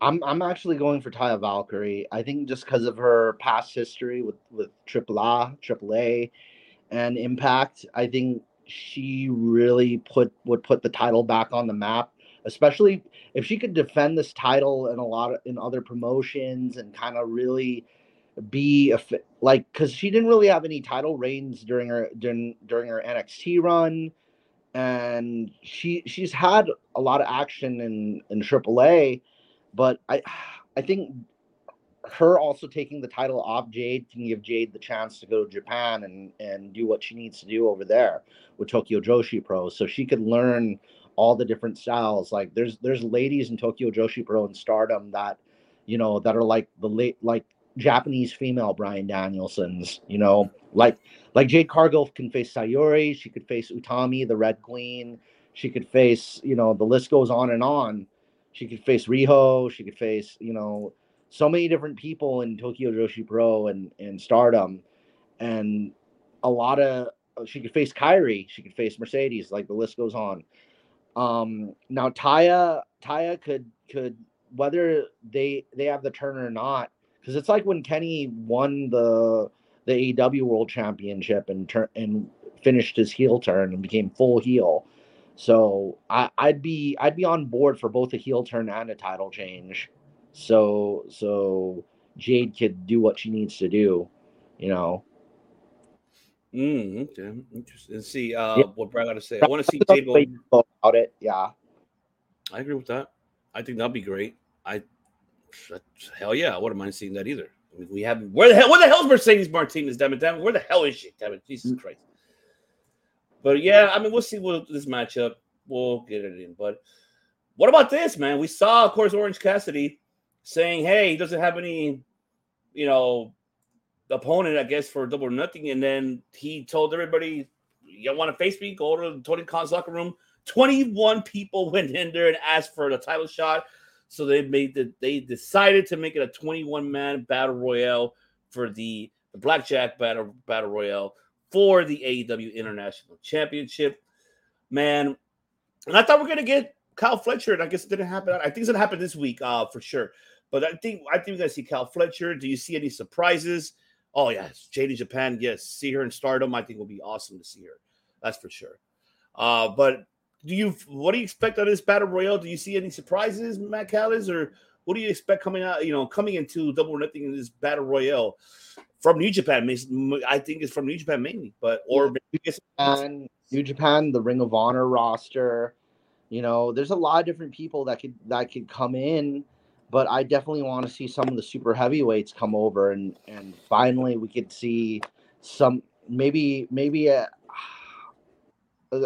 I'm I'm actually going for Taya Valkyrie. I think just because of her past history with with Triple A, Triple A, and Impact, I think she really put would put the title back on the map. Especially if she could defend this title in a lot of in other promotions and kind of really be a fi- like because she didn't really have any title reigns during her during during her NXT run, and she she's had a lot of action in in AAA, but I I think her also taking the title off Jade can give Jade the chance to go to Japan and and do what she needs to do over there with Tokyo Joshi Pro, so she could learn all the different styles. Like there's there's ladies in Tokyo Joshi Pro and Stardom that you know that are like the late like Japanese female Bryan Danielsons. You know, like like Jade Cargill can face Sayuri, she could face Utami, the Red Queen. She could face, you know, the list goes on and on. She could face Riho. She could face, you know, so many different people in Tokyo Joshi Pro and and Stardom, and a lot of she could face Kairi. She could face Mercedes. Like the list goes on. Um, now Taya Taya could could whether they they have the turn or not because it's like when Kenny won the the AEW World Championship and turn and finished his heel turn and became full heel. So I, I'd be I'd be on board for both a heel turn and a title change. So so Jade could do what she needs to do, you know. Mm, okay, interesting. Let's see uh, Yeah. what Brad got to say. I want to see Jade. Way Go, to go about it. Yeah. I agree with that. I think that'd be great. I hell yeah, I wouldn't mind seeing that either. I mean, we have where the hell where the hell's Mercedes Martinez? Damn it, damn it, where the hell is she? Damn it, Jesus Mm. Christ. But yeah, I mean, we'll see what this matchup. We'll get it in. But what about this, man? We saw, of course, Orange Cassidy saying, "Hey, he doesn't have any, you know, opponent, I guess, for double or nothing." And then he told everybody, "You want to face me? Go to the Tony Khan's locker room." Twenty-one people went in there and asked for the title shot. So they made the they decided to make it a 21 man battle royale for the, the blackjack battle battle royale for the AEW International Championship. Man, and I thought we are gonna get Kyle Fletcher, and I guess it didn't happen. I think it's gonna happen this week, uh, for sure. But I think I think we're gonna see Cal Fletcher. Do you see any surprises? Oh yes, in Japan. Yes, see her in Stardom. I think will be awesome to see her. That's for sure. Uh, but do you what do you expect on this battle royale? Do you see any surprises, Matt Callis, or what do you expect coming out? You know, coming into Double or Nothing in this battle royale from New Japan. I think it's from New Japan mainly, but or New Japan, New Japan, the Ring of Honor roster. You know, there's a lot of different people that could that could come in, but I definitely want to see some of the super heavyweights come over and and finally we could see some maybe maybe a,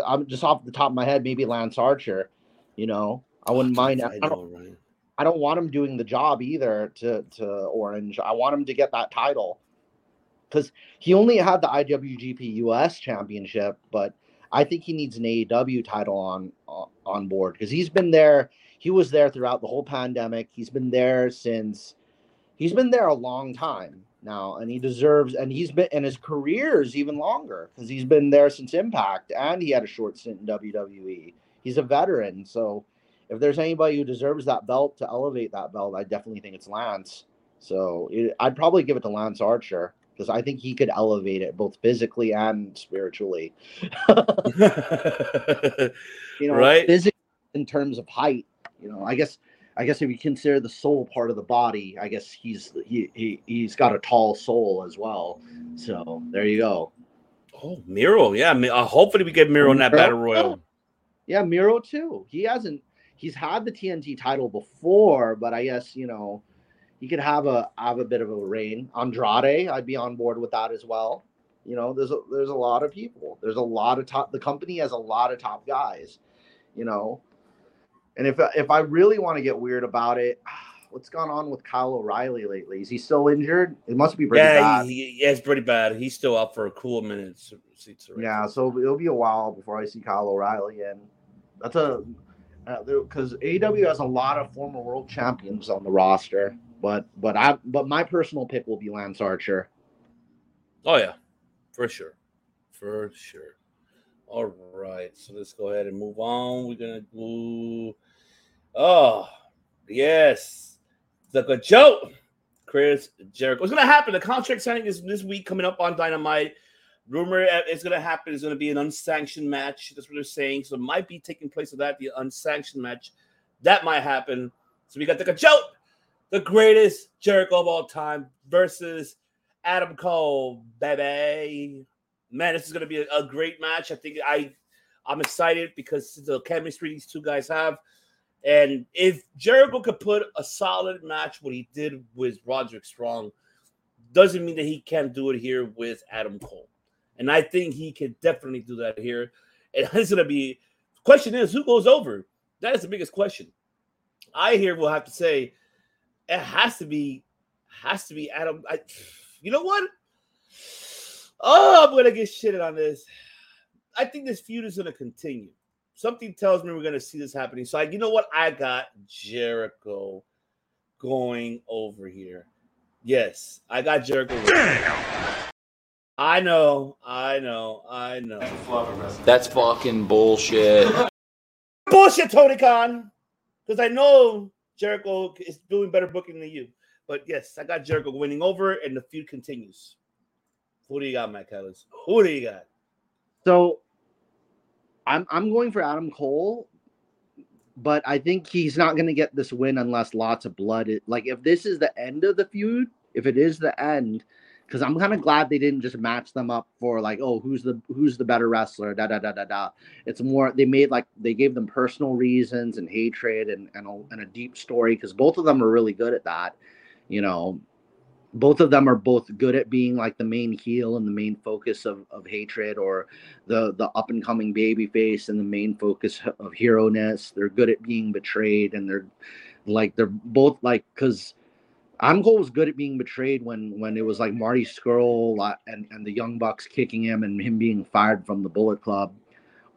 I'm just off the top of my head maybe Lance Archer, you know. I wouldn't mind I, don't, right? I don't want him doing the job either to to Orange. I want him to get that title because he only had the IWGP US Championship, but I think he needs an AEW title on on board because he's been there. He was there throughout the whole pandemic. He's been there since. He's been there a long time now, and he deserves. And he's been, and his career is even longer because he's been there since Impact, and he had a short stint in WWE. He's a veteran, so if there's anybody who deserves that belt to elevate that belt, I definitely think it's Lance. So it, I'd probably give it to Lance Archer because I think he could elevate it both physically and spiritually. you know, Right. physically in terms of height. You know, I guess I guess if you consider the soul part of the body, I guess he's he, he he's got a tall soul as well. So there you go. Oh, Miro, yeah. Uh, hopefully, we get Miro in that Miro? battle royal. Yeah, Miro too. He hasn't he's had the TNT title before, but I guess you know he could have a have a bit of a reign. Andrade, I'd be on board with that as well. You know, there's a there's a lot of people. There's a lot of top. The company has a lot of top guys. You know, and if uh, if I really want to get weird about it, what's gone on with Kyle O'Reilly lately? Is he still injured? It must be pretty Yeah, bad. he, yeah, it's pretty bad. He's still out for a cool minute. Yeah, so it'll be a while before I see Kyle O'Reilly in. That's a uh, because AEW has a lot of former world champions on the roster, but but I but my personal pick will be Lance Archer. Oh yeah, for sure, for sure. All right, so let's go ahead and move on. We're gonna do. Oh yes, the good joke, Chris Jericho. What's gonna happen? The contract signing is this week coming up on Dynamite. Rumor it's gonna happen It's gonna be an unsanctioned match. That's what they're saying. So it might be taking place of that, the unsanctioned match. That might happen. So we got the good joke, the greatest Jericho of all time versus Adam Cole, baby. Man, this is gonna be a, a great match. I think I I'm excited because the chemistry these two guys have. And if Jericho could put a solid match, what he did with Roderick Strong, doesn't mean that he can't do it here with Adam Cole. And I think he can definitely do that here. And it's gonna be question is who goes over? That is the biggest question. I here will have to say it has to be has to be Adam. I, you know what? Oh, I'm gonna get shitted on this. I think this feud is gonna continue. Something tells me we're gonna see this happening. So I, you know what? I got Jericho going over here. Yes, I got Jericho. I know, I know, I know. That's fucking bullshit. Bullshit, Tony Khan. Because I know Jericho is doing better booking than you. But yes, I got Jericho winning over, and the feud continues. Who do you got, Matt Callis? Who do you got? So I'm I'm going for Adam Cole, but I think he's not going to get this win unless lots of blood. Like if this is the end of the feud, if it is the end, because I'm kind of glad they didn't just match them up for like, oh, who's the who's the better wrestler, da da da da da. It's more they made like they gave them personal reasons and hatred and and a, and a deep story because both of them are really good at that. You know, both of them are both good at being like the main heel and the main focus of, of hatred or the the up and coming baby face and the main focus of hero ness they're good at being betrayed and they're like they're both like because Adam Cole was good at being betrayed when when it was like Marty Scurll and and the Young Bucks kicking him and him being fired from the Bullet Club,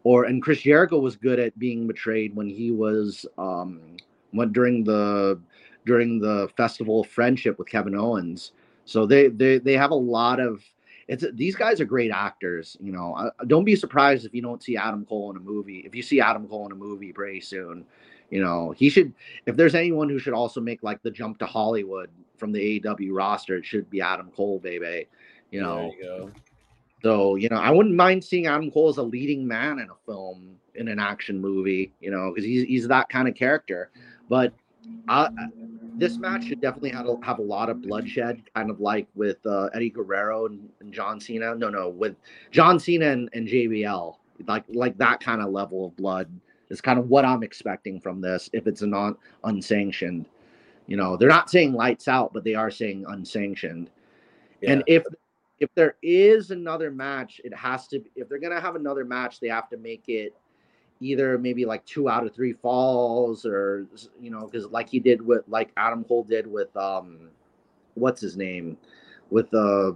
or and Chris Jericho was good at being betrayed when he was um when during the during the Festival of Friendship with Kevin Owens. So they they they have a lot of it's these guys are great actors. You know, I, don't be surprised if you don't see Adam Cole in a movie. If you see Adam Cole in a movie pretty soon, you know, he should. If there's anyone who should also make like the jump to Hollywood from the AEW roster, it should be Adam Cole, baby. You know. You so you know, I wouldn't mind seeing Adam Cole as a leading man in a film, in an action movie. You know, because he's he's that kind of character. But I, this match should definitely have a, have a lot of bloodshed, kind of like with uh, Eddie Guerrero and, and, John Cena. No, no, with John Cena and, and JBL, like like that kind of level of blood is kind of what I'm expecting from this if it's a non unsanctioned. You know, they're not saying lights out, but they are saying unsanctioned. Yeah. And if if there is another match, it has to if they're gonna have another match, they have to make it either maybe like two out of three falls or you know, because like he did with like Adam Cole did with um what's his name? With uh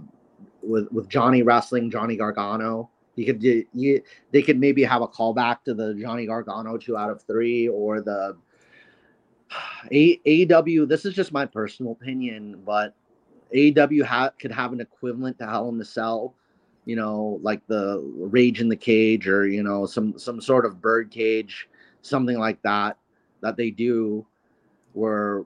with with Johnny wrestling, Johnny Gargano you could you they could maybe have a callback to the Johnny Gargano two out of three or the AEW. This is just my personal opinion, but AEW ha- could have an equivalent to Hell in the Cell, you know, like the Rage in the Cage or you know some some sort of bird cage, something like that that they do, where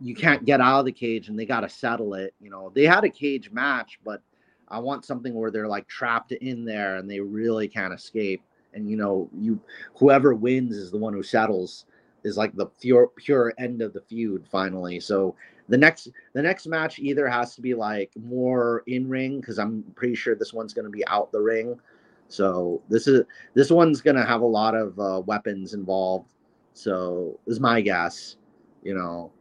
you can't get out of the cage and they got to settle it. You know, they had a cage match, but I want something where they're like trapped in there and they really can't escape. And you know, you whoever wins is the one who settles is like the pure pure end of the feud finally. So the next the next match either has to be like more in ring because I'm pretty sure this one's going to be out the ring. So this is this one's going to have a lot of uh, weapons involved. So is my guess. You know,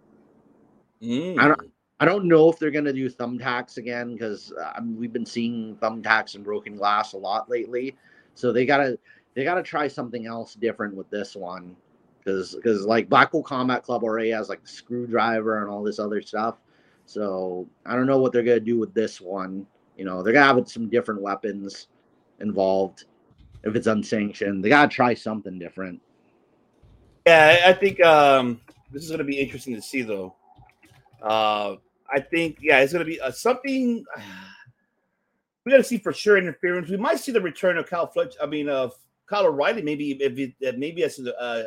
mm. I don't I don't know if they're gonna do thumbtacks again because uh, we've been seeing thumbtacks and broken glass a lot lately. So they gotta they gotta try something else different with this one because because like Blackpool Combat Club already has like the screwdriver and all this other stuff. So I don't know what they're gonna do with this one. You know, they're gonna have some different weapons involved if it's unsanctioned. They gotta try something different. Yeah, I think um, this is gonna be interesting to see though. Uh, I think yeah, it's to be uh, something. We got to see for sure interference. We might see the return of Kyle Fletch. I mean, uh, Kyle O'Reilly. Maybe if it, maybe as a uh,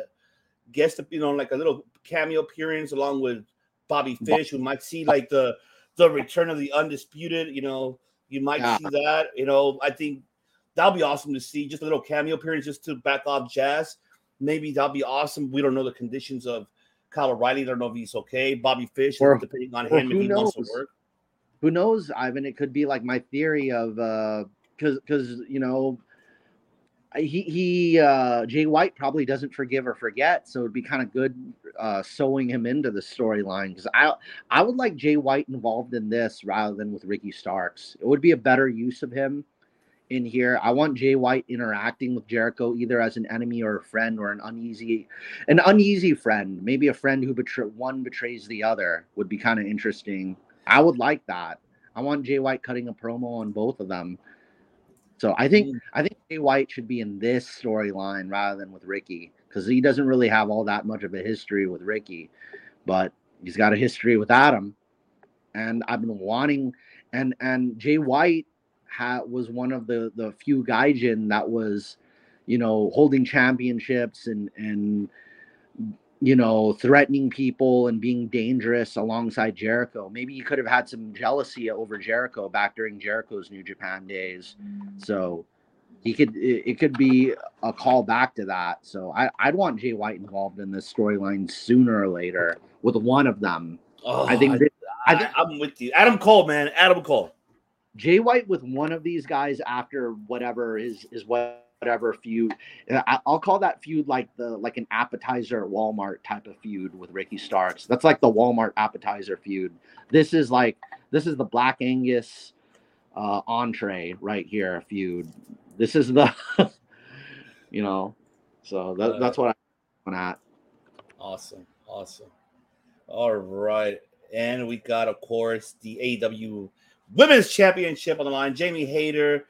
guest, you know, like a little cameo appearance along with Bobby Fish. We might see like the the return of the undisputed. You know, you might yeah. see that. You know, I think that'll be awesome to see. Just a little cameo appearance just to back off Jazz. Maybe that'll be awesome. We don't know the conditions of Kyle O'Reilly, I don't know if he's okay. Bobby Fish, or, depending on him if he knows? wants to work. Who knows, Ivan? It could be like my theory of uh because because you know he he uh Jay White probably doesn't forgive or forget, so it'd be kind of good uh sewing him into the storyline because I I would like Jay White involved in this rather than with Ricky Starks. It would be a better use of him in here. I want Jay White interacting with Jericho either as an enemy or a friend or an uneasy an uneasy friend. Maybe a friend who betray one betrays the other would be kind of interesting. I would like that. I want Jay White cutting a promo on both of them. So I think Mm. I think Jay White should be in this storyline rather than with Ricky because he doesn't really have all that much of a history with Ricky, but he's got a history with Adam, and I've been wanting and and Jay White ha, was one of the the few gaijin that was, you know, holding championships and and you know threatening people and being dangerous alongside Jericho. Maybe he could have had some jealousy over Jericho back during Jericho's New Japan days. Mm. So he could it, it could be a call back to that. So I, I'd want Jay White involved in this storyline sooner or later with one of them. Oh, I think I, that- I I, think- am with you. Adam Cole, man. Adam Cole. Jay White with one of these guys after whatever is is whatever feud. I'll call that feud like the like an appetizer at Walmart type of feud with Ricky Starks. That's like the Walmart appetizer feud. This is like this is the Black Angus uh, entree right here feud. This is the you know. So that, that's what I'm at. Awesome. Awesome. All right. And we got, of course, the AW Women's Championship on the line. Jamie Hayter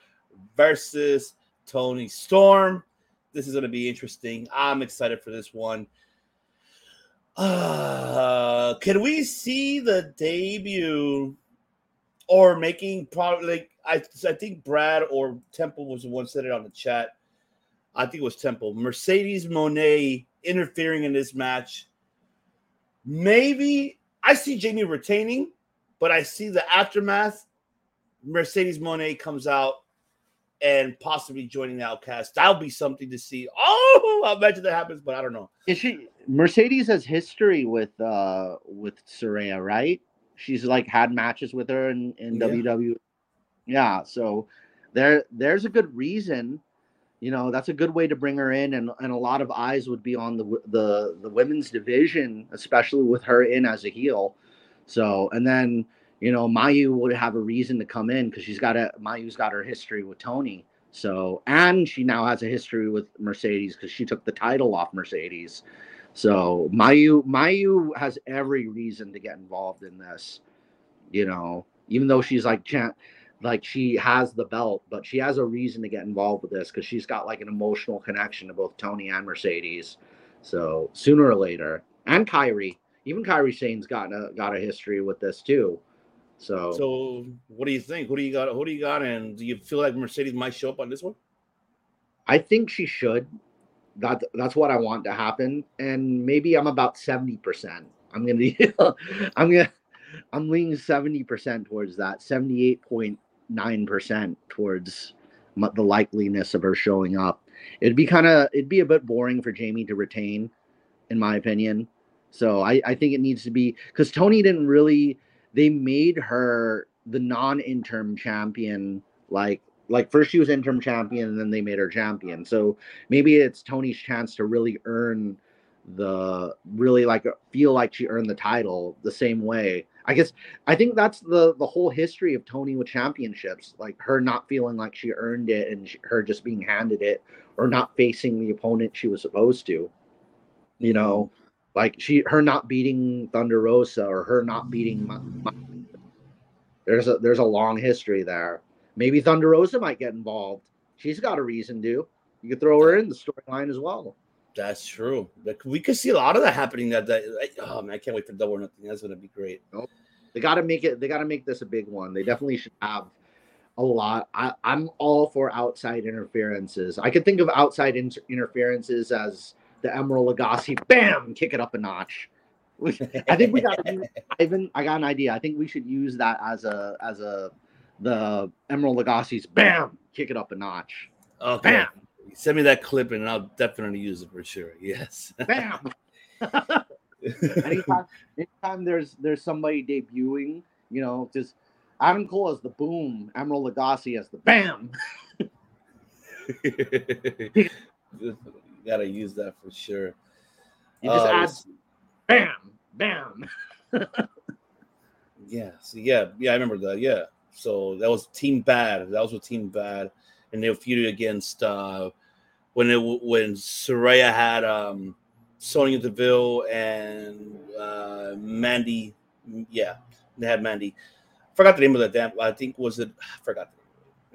versus Toni Storm. This is going to be interesting. I'm excited for this one. Uh, can we see the debut or making probably like I, I think Brad or Temple was the one said it on the chat. I think it was Temple. Mercedes Moné interfering in this match. Maybe I see Jamie retaining, but I see the aftermath. Mercedes Moné comes out and possibly joining the Outcast. That'll be something to see. Oh, I imagine that happens, but I don't know. Is she Mercedes has history with uh with Saraya, right? She's like had matches with her in, in Yeah. WW. Yeah, so there there's a good reason. You know, that's a good way to bring her in and, and a lot of eyes would be on the the the women's division, especially with her in as a heel. So, and then, you know, Mayu would have a reason to come in because she's got a Mayu's got her history with Toni. So, and she now has a history with Mercedes because she took the title off Mercedes. So, Mayu Mayu has every reason to get involved in this. You know, even though she's like like she has the belt, but she has a reason to get involved with this because she's got like an emotional connection to both Toni and Mercedes. So sooner or later, and Kairi, even Kairi Sane's got a got a history with this too. So, So, what do you think? Who do you got? Who do you got? And do you feel like Mercedes might show up on this one? I think she should. That that's what I want to happen. And maybe I'm about seventy percent. I'm gonna I'm gonna I'm leaning seventy percent towards that. Seventy eight point nine percent towards the likeliness of her showing up. It'd be kind of it'd be a bit boring for Jamie to retain, in my opinion. So I I think it needs to be because Toni didn't really. They made her the non-interim champion like like first she was interim champion and then they made her champion. So maybe it's toni's chance to really earn the really like feel like she earned the title the same way. I guess i think that's the the whole history of tony with championships like her not feeling like she earned it and sh- her just being handed it or not facing the opponent she was supposed to you know like she her not beating thunder rosa or her not beating there's a there's a long history there Maybe Thunder Rosa might get involved. She's got a reason to. You could throw her in the storyline as well. That's true. Like, we could see a lot of that happening. That, like, oh man, I can't wait for double or nothing. That's gonna be great. They got to make it. They got to make this a big one. They definitely should have a lot. I, I'm all for outside interferences. I could think of outside inter- interferences as the Emeril Lagasse. Bam, kick it up a notch. I think we got. Ivan, I got an idea. I think we should use that as a as a the Emeril Lagasse's. Bam, kick it up a notch. Okay. Bam. Send me that clip and I'll definitely use it for sure. Yes. Bam. anytime, anytime there's there's somebody debuting, you know, just Adam Cole as the boom, Emeril Lagasse as the bam. Gotta use that for sure. You just Uh, add bam, bam. Yeah, so yeah, yeah, I remember that. Yeah, so that was Team Bad. That was with Team Bad, and they were feuded against uh when it when Saraya had um Sonya Deville and uh Mandy. Yeah, they had Mandy. Forgot the name of that damn. I think was it. I forgot. the name.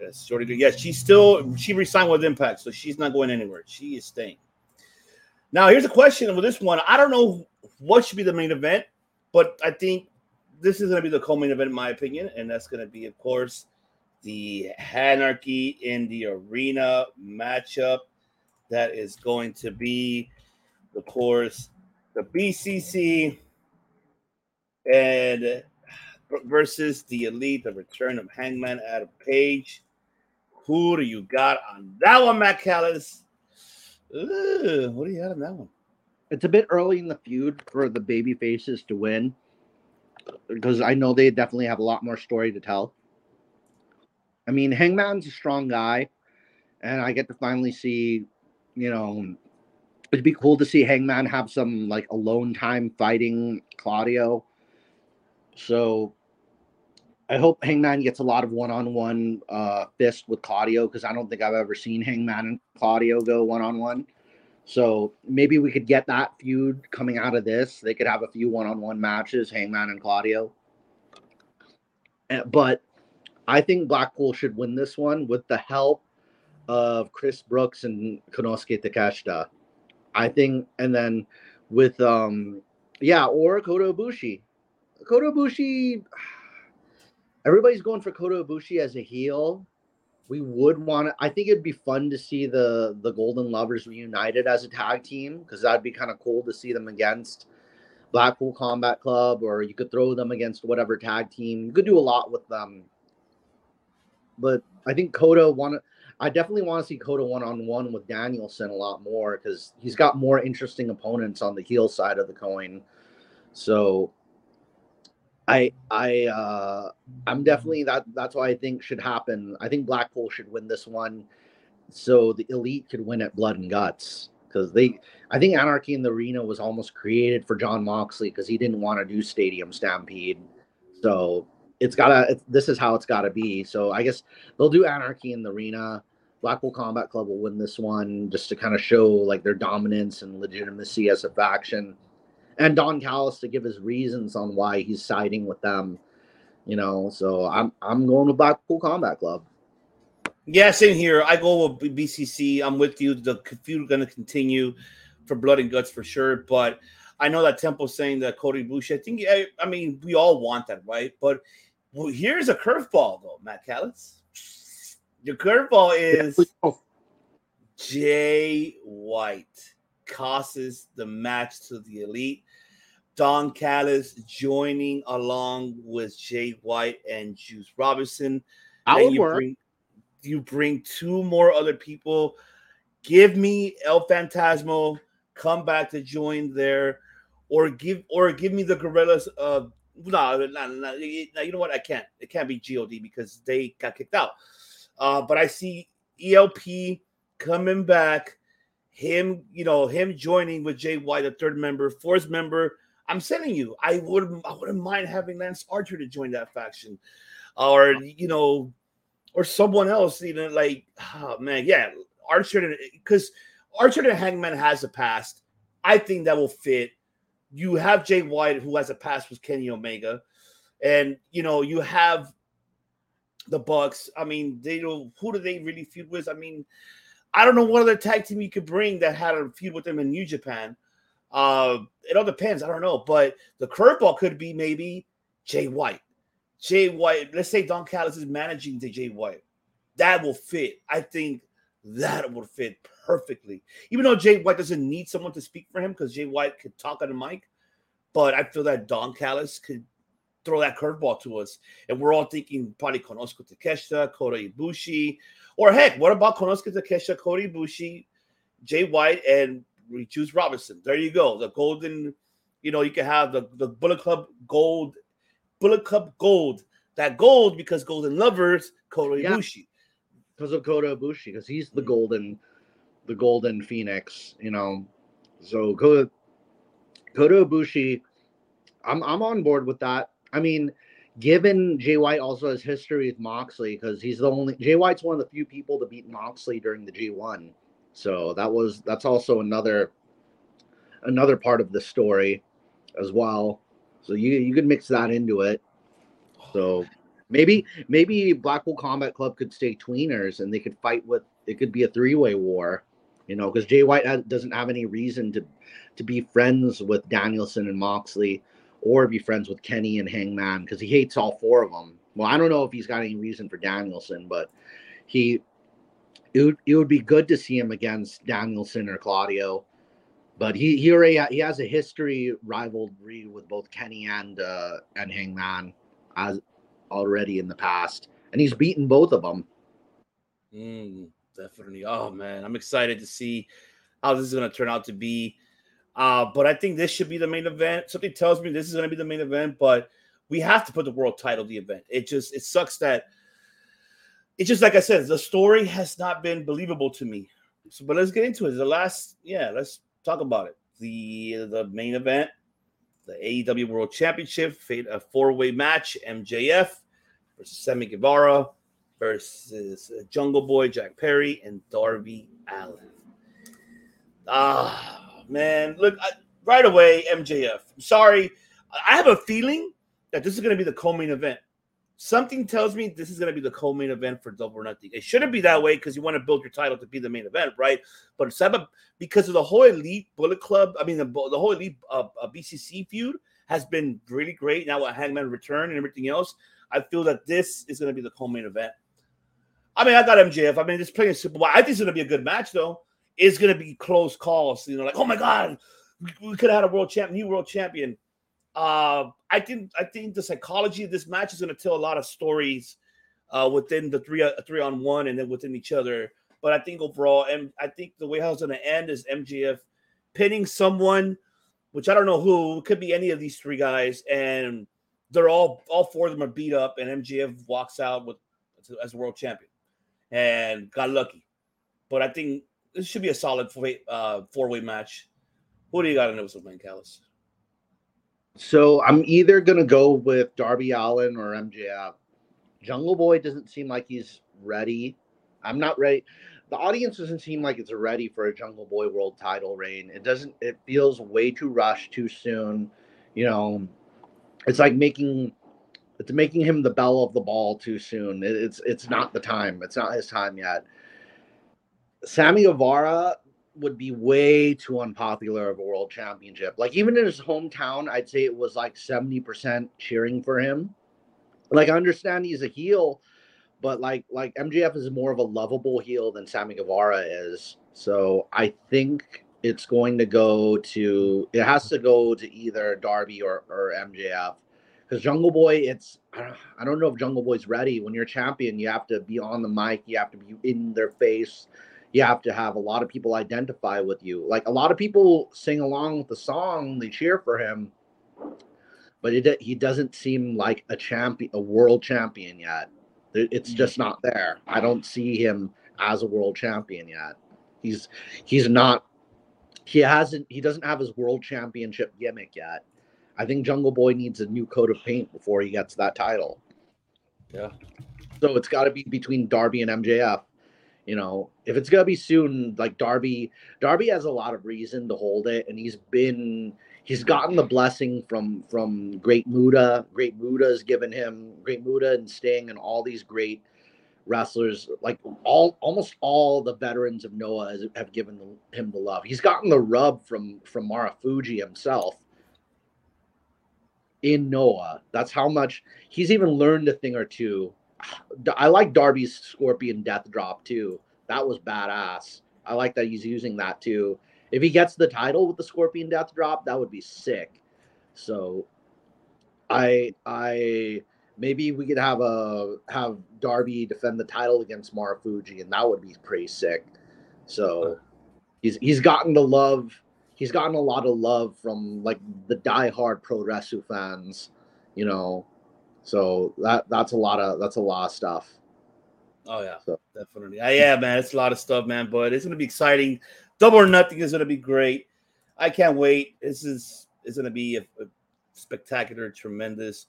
Yes, Shotty. Yeah, she's still she resigned with Impact, so she's not going anywhere. She is staying. Now, here's a question with this one. I don't know what should be the main event, but I think this is going to be the co-main event, in my opinion, and that's going to be, of course, the Anarchy in the Arena matchup. That is going to be, of course, the BCC and versus the Elite, the return of Hangman Adam Page. Who do you got on that one, Matt Callis? What do you got on that one? It's a bit early in the feud for the baby faces to win because I know they definitely have a lot more story to tell. I mean, Hangman's a strong guy, and I get to finally see, you know, it'd be cool to see Hangman have some like alone time fighting Claudio. So I hope Hangman gets a lot of one on one uh fist with Claudio because I don't think I've ever seen Hangman and Claudio go one on one. So maybe we could get that feud coming out of this. They could have a few one on one matches, Hangman and Claudio. Uh, But I think Blackpool should win this one with the help of Chris Brooks and Konosuke Takeshita. I think, and then with um, yeah, or Kota Ibushi. Kota Ibushi. Everybody's going for Kota Ibushi as a heel. We would want to. I think it'd be fun to see the the Golden Lovers reunited as a tag team because that'd be kind of cool to see them against Blackpool Combat Club, or you could throw them against whatever tag team. You could do a lot with them. But I think Kota want I definitely want to see Kota one on one with Danielson a lot more because he's got more interesting opponents on the heel side of the coin. So I I uh I'm definitely that that's what I think should happen. I think Blackpool should win this one so the elite could win at blood and guts. Because they I think Anarchy in the Arena was almost created for Jon Moxley because he didn't want to do Stadium Stampede. So it's gotta this is how it's gotta be. So I guess they'll do Anarchy in the Arena. Blackpool Combat Club will win this one just to kind of show like their dominance and legitimacy as a faction. And Don Callis to give his reasons on why he's siding with them. You know, so I'm I'm going with Blackpool Combat Club. Yeah, same here. I go with BCC. I'm with you. The feud going to continue for Blood and Guts for sure. But I know that Temple's saying that Kota Ibushi. I think. I, I mean, we all want that, right? But well, here's a curveball, though, Matt Callis. Your curveball is Jay White causes the match to the elite. Don Callis joining along with Jay White and Juice Robinson. Then would you work. bring you bring two more other people. Give me El Phantasmo, come back to join there, or give or give me the Guerrillas. Uh, no, no, no, you know what? I can't. It can't be God because they got kicked out. Uh, but I see ELP coming back. Him, you know, him joining with Jay White, a third member, fourth member. I'm telling you, I wouldn't, I wouldn't mind having Lance Archer to join that faction, or you know, or someone else. You know, like, oh man, yeah, Archer, because Archer and Hangman has a past. I think that will fit. You have Jay White, who has a past with Kenny Omega, and you know, you have the Bucks. I mean, they don't. Who do they really feud with? I mean, I don't know what other tag team you could bring that had a feud with them in New Japan. Uh, it all depends. I don't know, but the curveball could be maybe Jay White. Jay White. Let's say Don Callis is managing the Jay White. That will fit. I think that would fit perfectly. Even though Jay White doesn't need someone to speak for him because Jay White could talk on the mic, but I feel that Don Callis could throw that curveball to us. And we're all thinking probably Konosuke Takeshita, Kota Ibushi, or heck, what about Konosuke Takeshita, Kota Ibushi, Jay White, and Juice Robinson? There you go. The golden, you know, you can have the, the Bullet Club gold, Bullet Club gold. That gold because Golden Lovers, Kota Yeah. Ibushi. because of Kota Ibushi because he's the mm. golden, the golden phoenix. You know, so Kota Kota Ibushi, I'm I'm on board with that. I mean, given Jay White also has history with Moxley because he's the only Jay White's one of the few people to beat Moxley during the G1. So that was that's also another another part of the story as well. So you you could mix that into it. So maybe maybe Blackpool Combat Club could stay tweeners and they could fight with it could be a three way war, you know, because Jay White doesn't have any reason to to be friends with Danielson and Moxley or be friends with Kenny and Hangman because he hates all four of them. Well, I don't know if he's got any reason for Danielson, but he it would, it would be good to see him against Danielson or Claudio. But he he already he has a history rivalry with both Kenny and uh, and Hangman as already in the past, and he's beaten both of them. Mm, definitely. Oh man, I'm excited to see how this is going to turn out to be. Uh, but I think this should be the main event. Something tells me this is going to be the main event, but we have to put the world title the event. It just it sucks that it's just like I said, the story has not been believable to me. So, but let's get into it. The last, yeah, let's talk about it. The the main event, the AEW World Championship, fate a four way match: MJF versus Sammy Guevara versus Jungle Boy Jack Perry and Darby Allin. Ah, man, look I, right away, MJF. I'm sorry, I have a feeling that this is going to be the co-main event. Something tells me this is going to be the co-main event for Double or Nothing. It shouldn't be that way because you want to build your title to be the main event, right? But it's because of the whole Elite Bullet Club. I mean, the, the whole Elite uh, uh, BCC feud has been really great. Now with Hangman return and everything else, I feel that this is going to be the co-main event. I mean, I got MJF. I mean, it's playing Super Bowl. I think it's going to be a good match, though. It's going to be close calls. You know, like, oh my God, we, we could have had a world champ, new world champion. Uh, I think I think the psychology of this match is going to tell a lot of stories uh, within the three uh, three on one and then within each other. But I think overall, and I think the way how it's going to end is MJF pinning someone, which I don't know who, could be any of these three guys, and they're all all four of them are beat up, and MJF walks out with as world champion, and got lucky. But I think this should be a solid four way, uh, four way match. Who do you got in this Man Callis? So I'm either gonna go with Darby Allin or MJF. Jungle Boy doesn't seem like he's ready. I'm not ready. The audience doesn't seem like it's ready for a Jungle Boy world title reign. It doesn't. It feels way too rushed, too soon. You know, it's like making it's making him the bell of the ball too soon. It, it's it's not the time. It's not his time yet. Sammy Guevara would be way too unpopular of a world championship. Like even in his hometown, I'd say it was like 70% cheering for him. Like I understand he's a heel, but like like MJF is more of a lovable heel than Sammy Guevara is. So I think it's going to go to it has to go to either Darby or, or MJF. Because Jungle Boy, it's I don't know if Jungle Boy's ready. When you're champion, you have to be on the mic, you have to be in their face you have to have a lot of people identify with you. Like a lot of people sing along with the song, they cheer for him, but it, he doesn't seem like a champion, a world champion yet. It's just not there. I don't see him as a world champion yet. He's he's not. He hasn't. He doesn't have his world championship gimmick yet. I think Jungle Boy needs a new coat of paint before he gets that title. Yeah. So it's got to be between Darby and MJF you know, if it's gonna be soon, like Darby, Darby has a lot of reason to hold it, and he's been he's gotten the blessing from from Great Muta. Great Muta has given him Great Muta and Sting and all these great wrestlers, like all almost all the veterans of Noah has, have given the, him the love. He's gotten the rub from from Marufuji himself in Noah. That's how much he's even learned a thing or two I like Darby's Scorpion Death Drop too. That was badass. I like that he's using that too. If he gets the title with the Scorpion Death Drop, that would be sick. So, I I maybe we could have a have Darby defend the title against Marufuji, and that would be pretty sick. So, he's he's gotten the love. He's gotten a lot of love from like the diehard pro wrestling fans, you know, so that that's a lot of that's a lot of stuff. Oh yeah, So- definitely. Uh, yeah, man, it's a lot of stuff, man. But it's gonna be exciting. Double or nothing is gonna be great. I can't wait. This is is gonna be a, a spectacular, tremendous.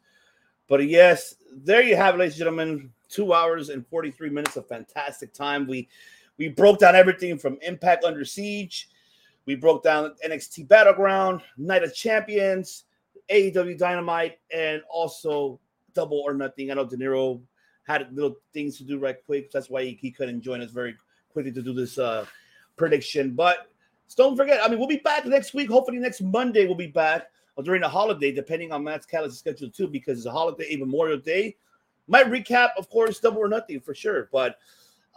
But yes, there you have it, ladies and gentlemen. Two hours and forty three minutes of fantastic time. We we broke down everything from Impact Under Siege. We broke down NXT Battleground, Night of Champions, AEW Dynamite, and also Double or Nothing. I know De Niro had little things to do right quick. That's why he, he couldn't join us very quickly to do this uh, prediction. But don't forget, I mean, we'll be back next week. Hopefully, next Monday we'll be back or during the holiday, depending on Matt's calendar schedule too, because it's a holiday, Memorial Day. Might recap, of course, Double or Nothing for sure. But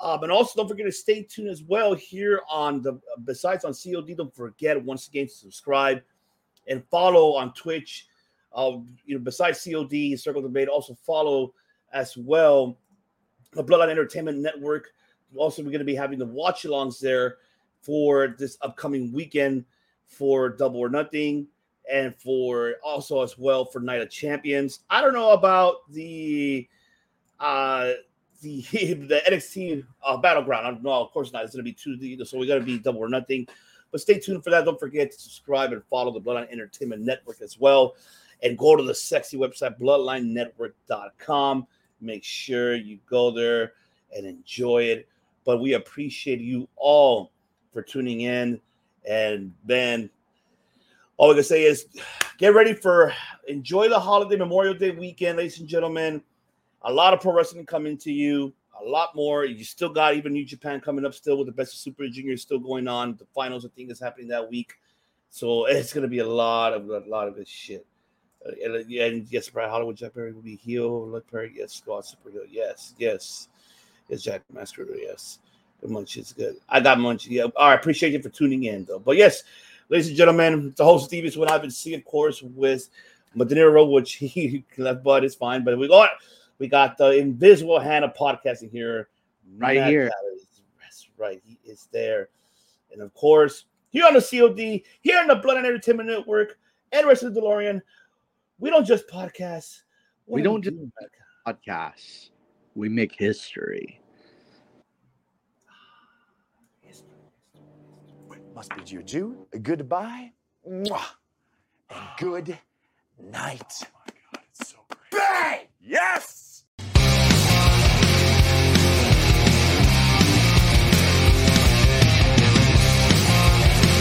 um, and also don't forget to stay tuned as well here on the besides on COD. Don't forget once again to subscribe and follow on Twitch. Uh, you know, besides COD, Circle Debate, also follow as well the Bloodline Entertainment Network. Also, we're going to be having the watch alongs there for this upcoming weekend for Double or Nothing and for also as well for Night of Champions. I don't know about the uh the the NXT uh, battleground. I of course not. It's going to be Tuesday, so we got to be Double or Nothing. But stay tuned for that. Don't forget to subscribe and follow the Bloodline Entertainment Network as well. And go to the sexy website, bloodlinenetwork.com. Make sure you go there and enjoy it. But we appreciate you all for tuning in. And man, all we can say is get ready for enjoy the holiday Memorial Day weekend, ladies and gentlemen. A lot of pro wrestling coming to you, a lot more. You still got even New Japan coming up still with the best of Super Junior still going on. The finals, I think, is happening that week. So it's gonna be a lot of a lot of good shit. Uh, and, and yes, Brad Hollywood, Jack Perry will be heel. Look Perry, yes, Scott Super heel. Yes, yes, yes, Jack Master, yes. The munch is good. I got munch. Yeah. All right. Appreciate you for tuning in, though. But yes, ladies and gentlemen, the host Steve is what I've been seeing, of course, with Madanero, which he left, but it's fine. But we got we got the invisible hand of podcasting here, Right Matt here. That's right. He is there. And of course, here on the COD, here on the Blood and Entertainment Network, and rest of the DeLorean, we don't just podcast. What We do don't just- do, Matt? Podcasts. We make history. Must be Juju. A goodbye. Mwah. And good night. Oh my God, it's so great. Bang! Yes!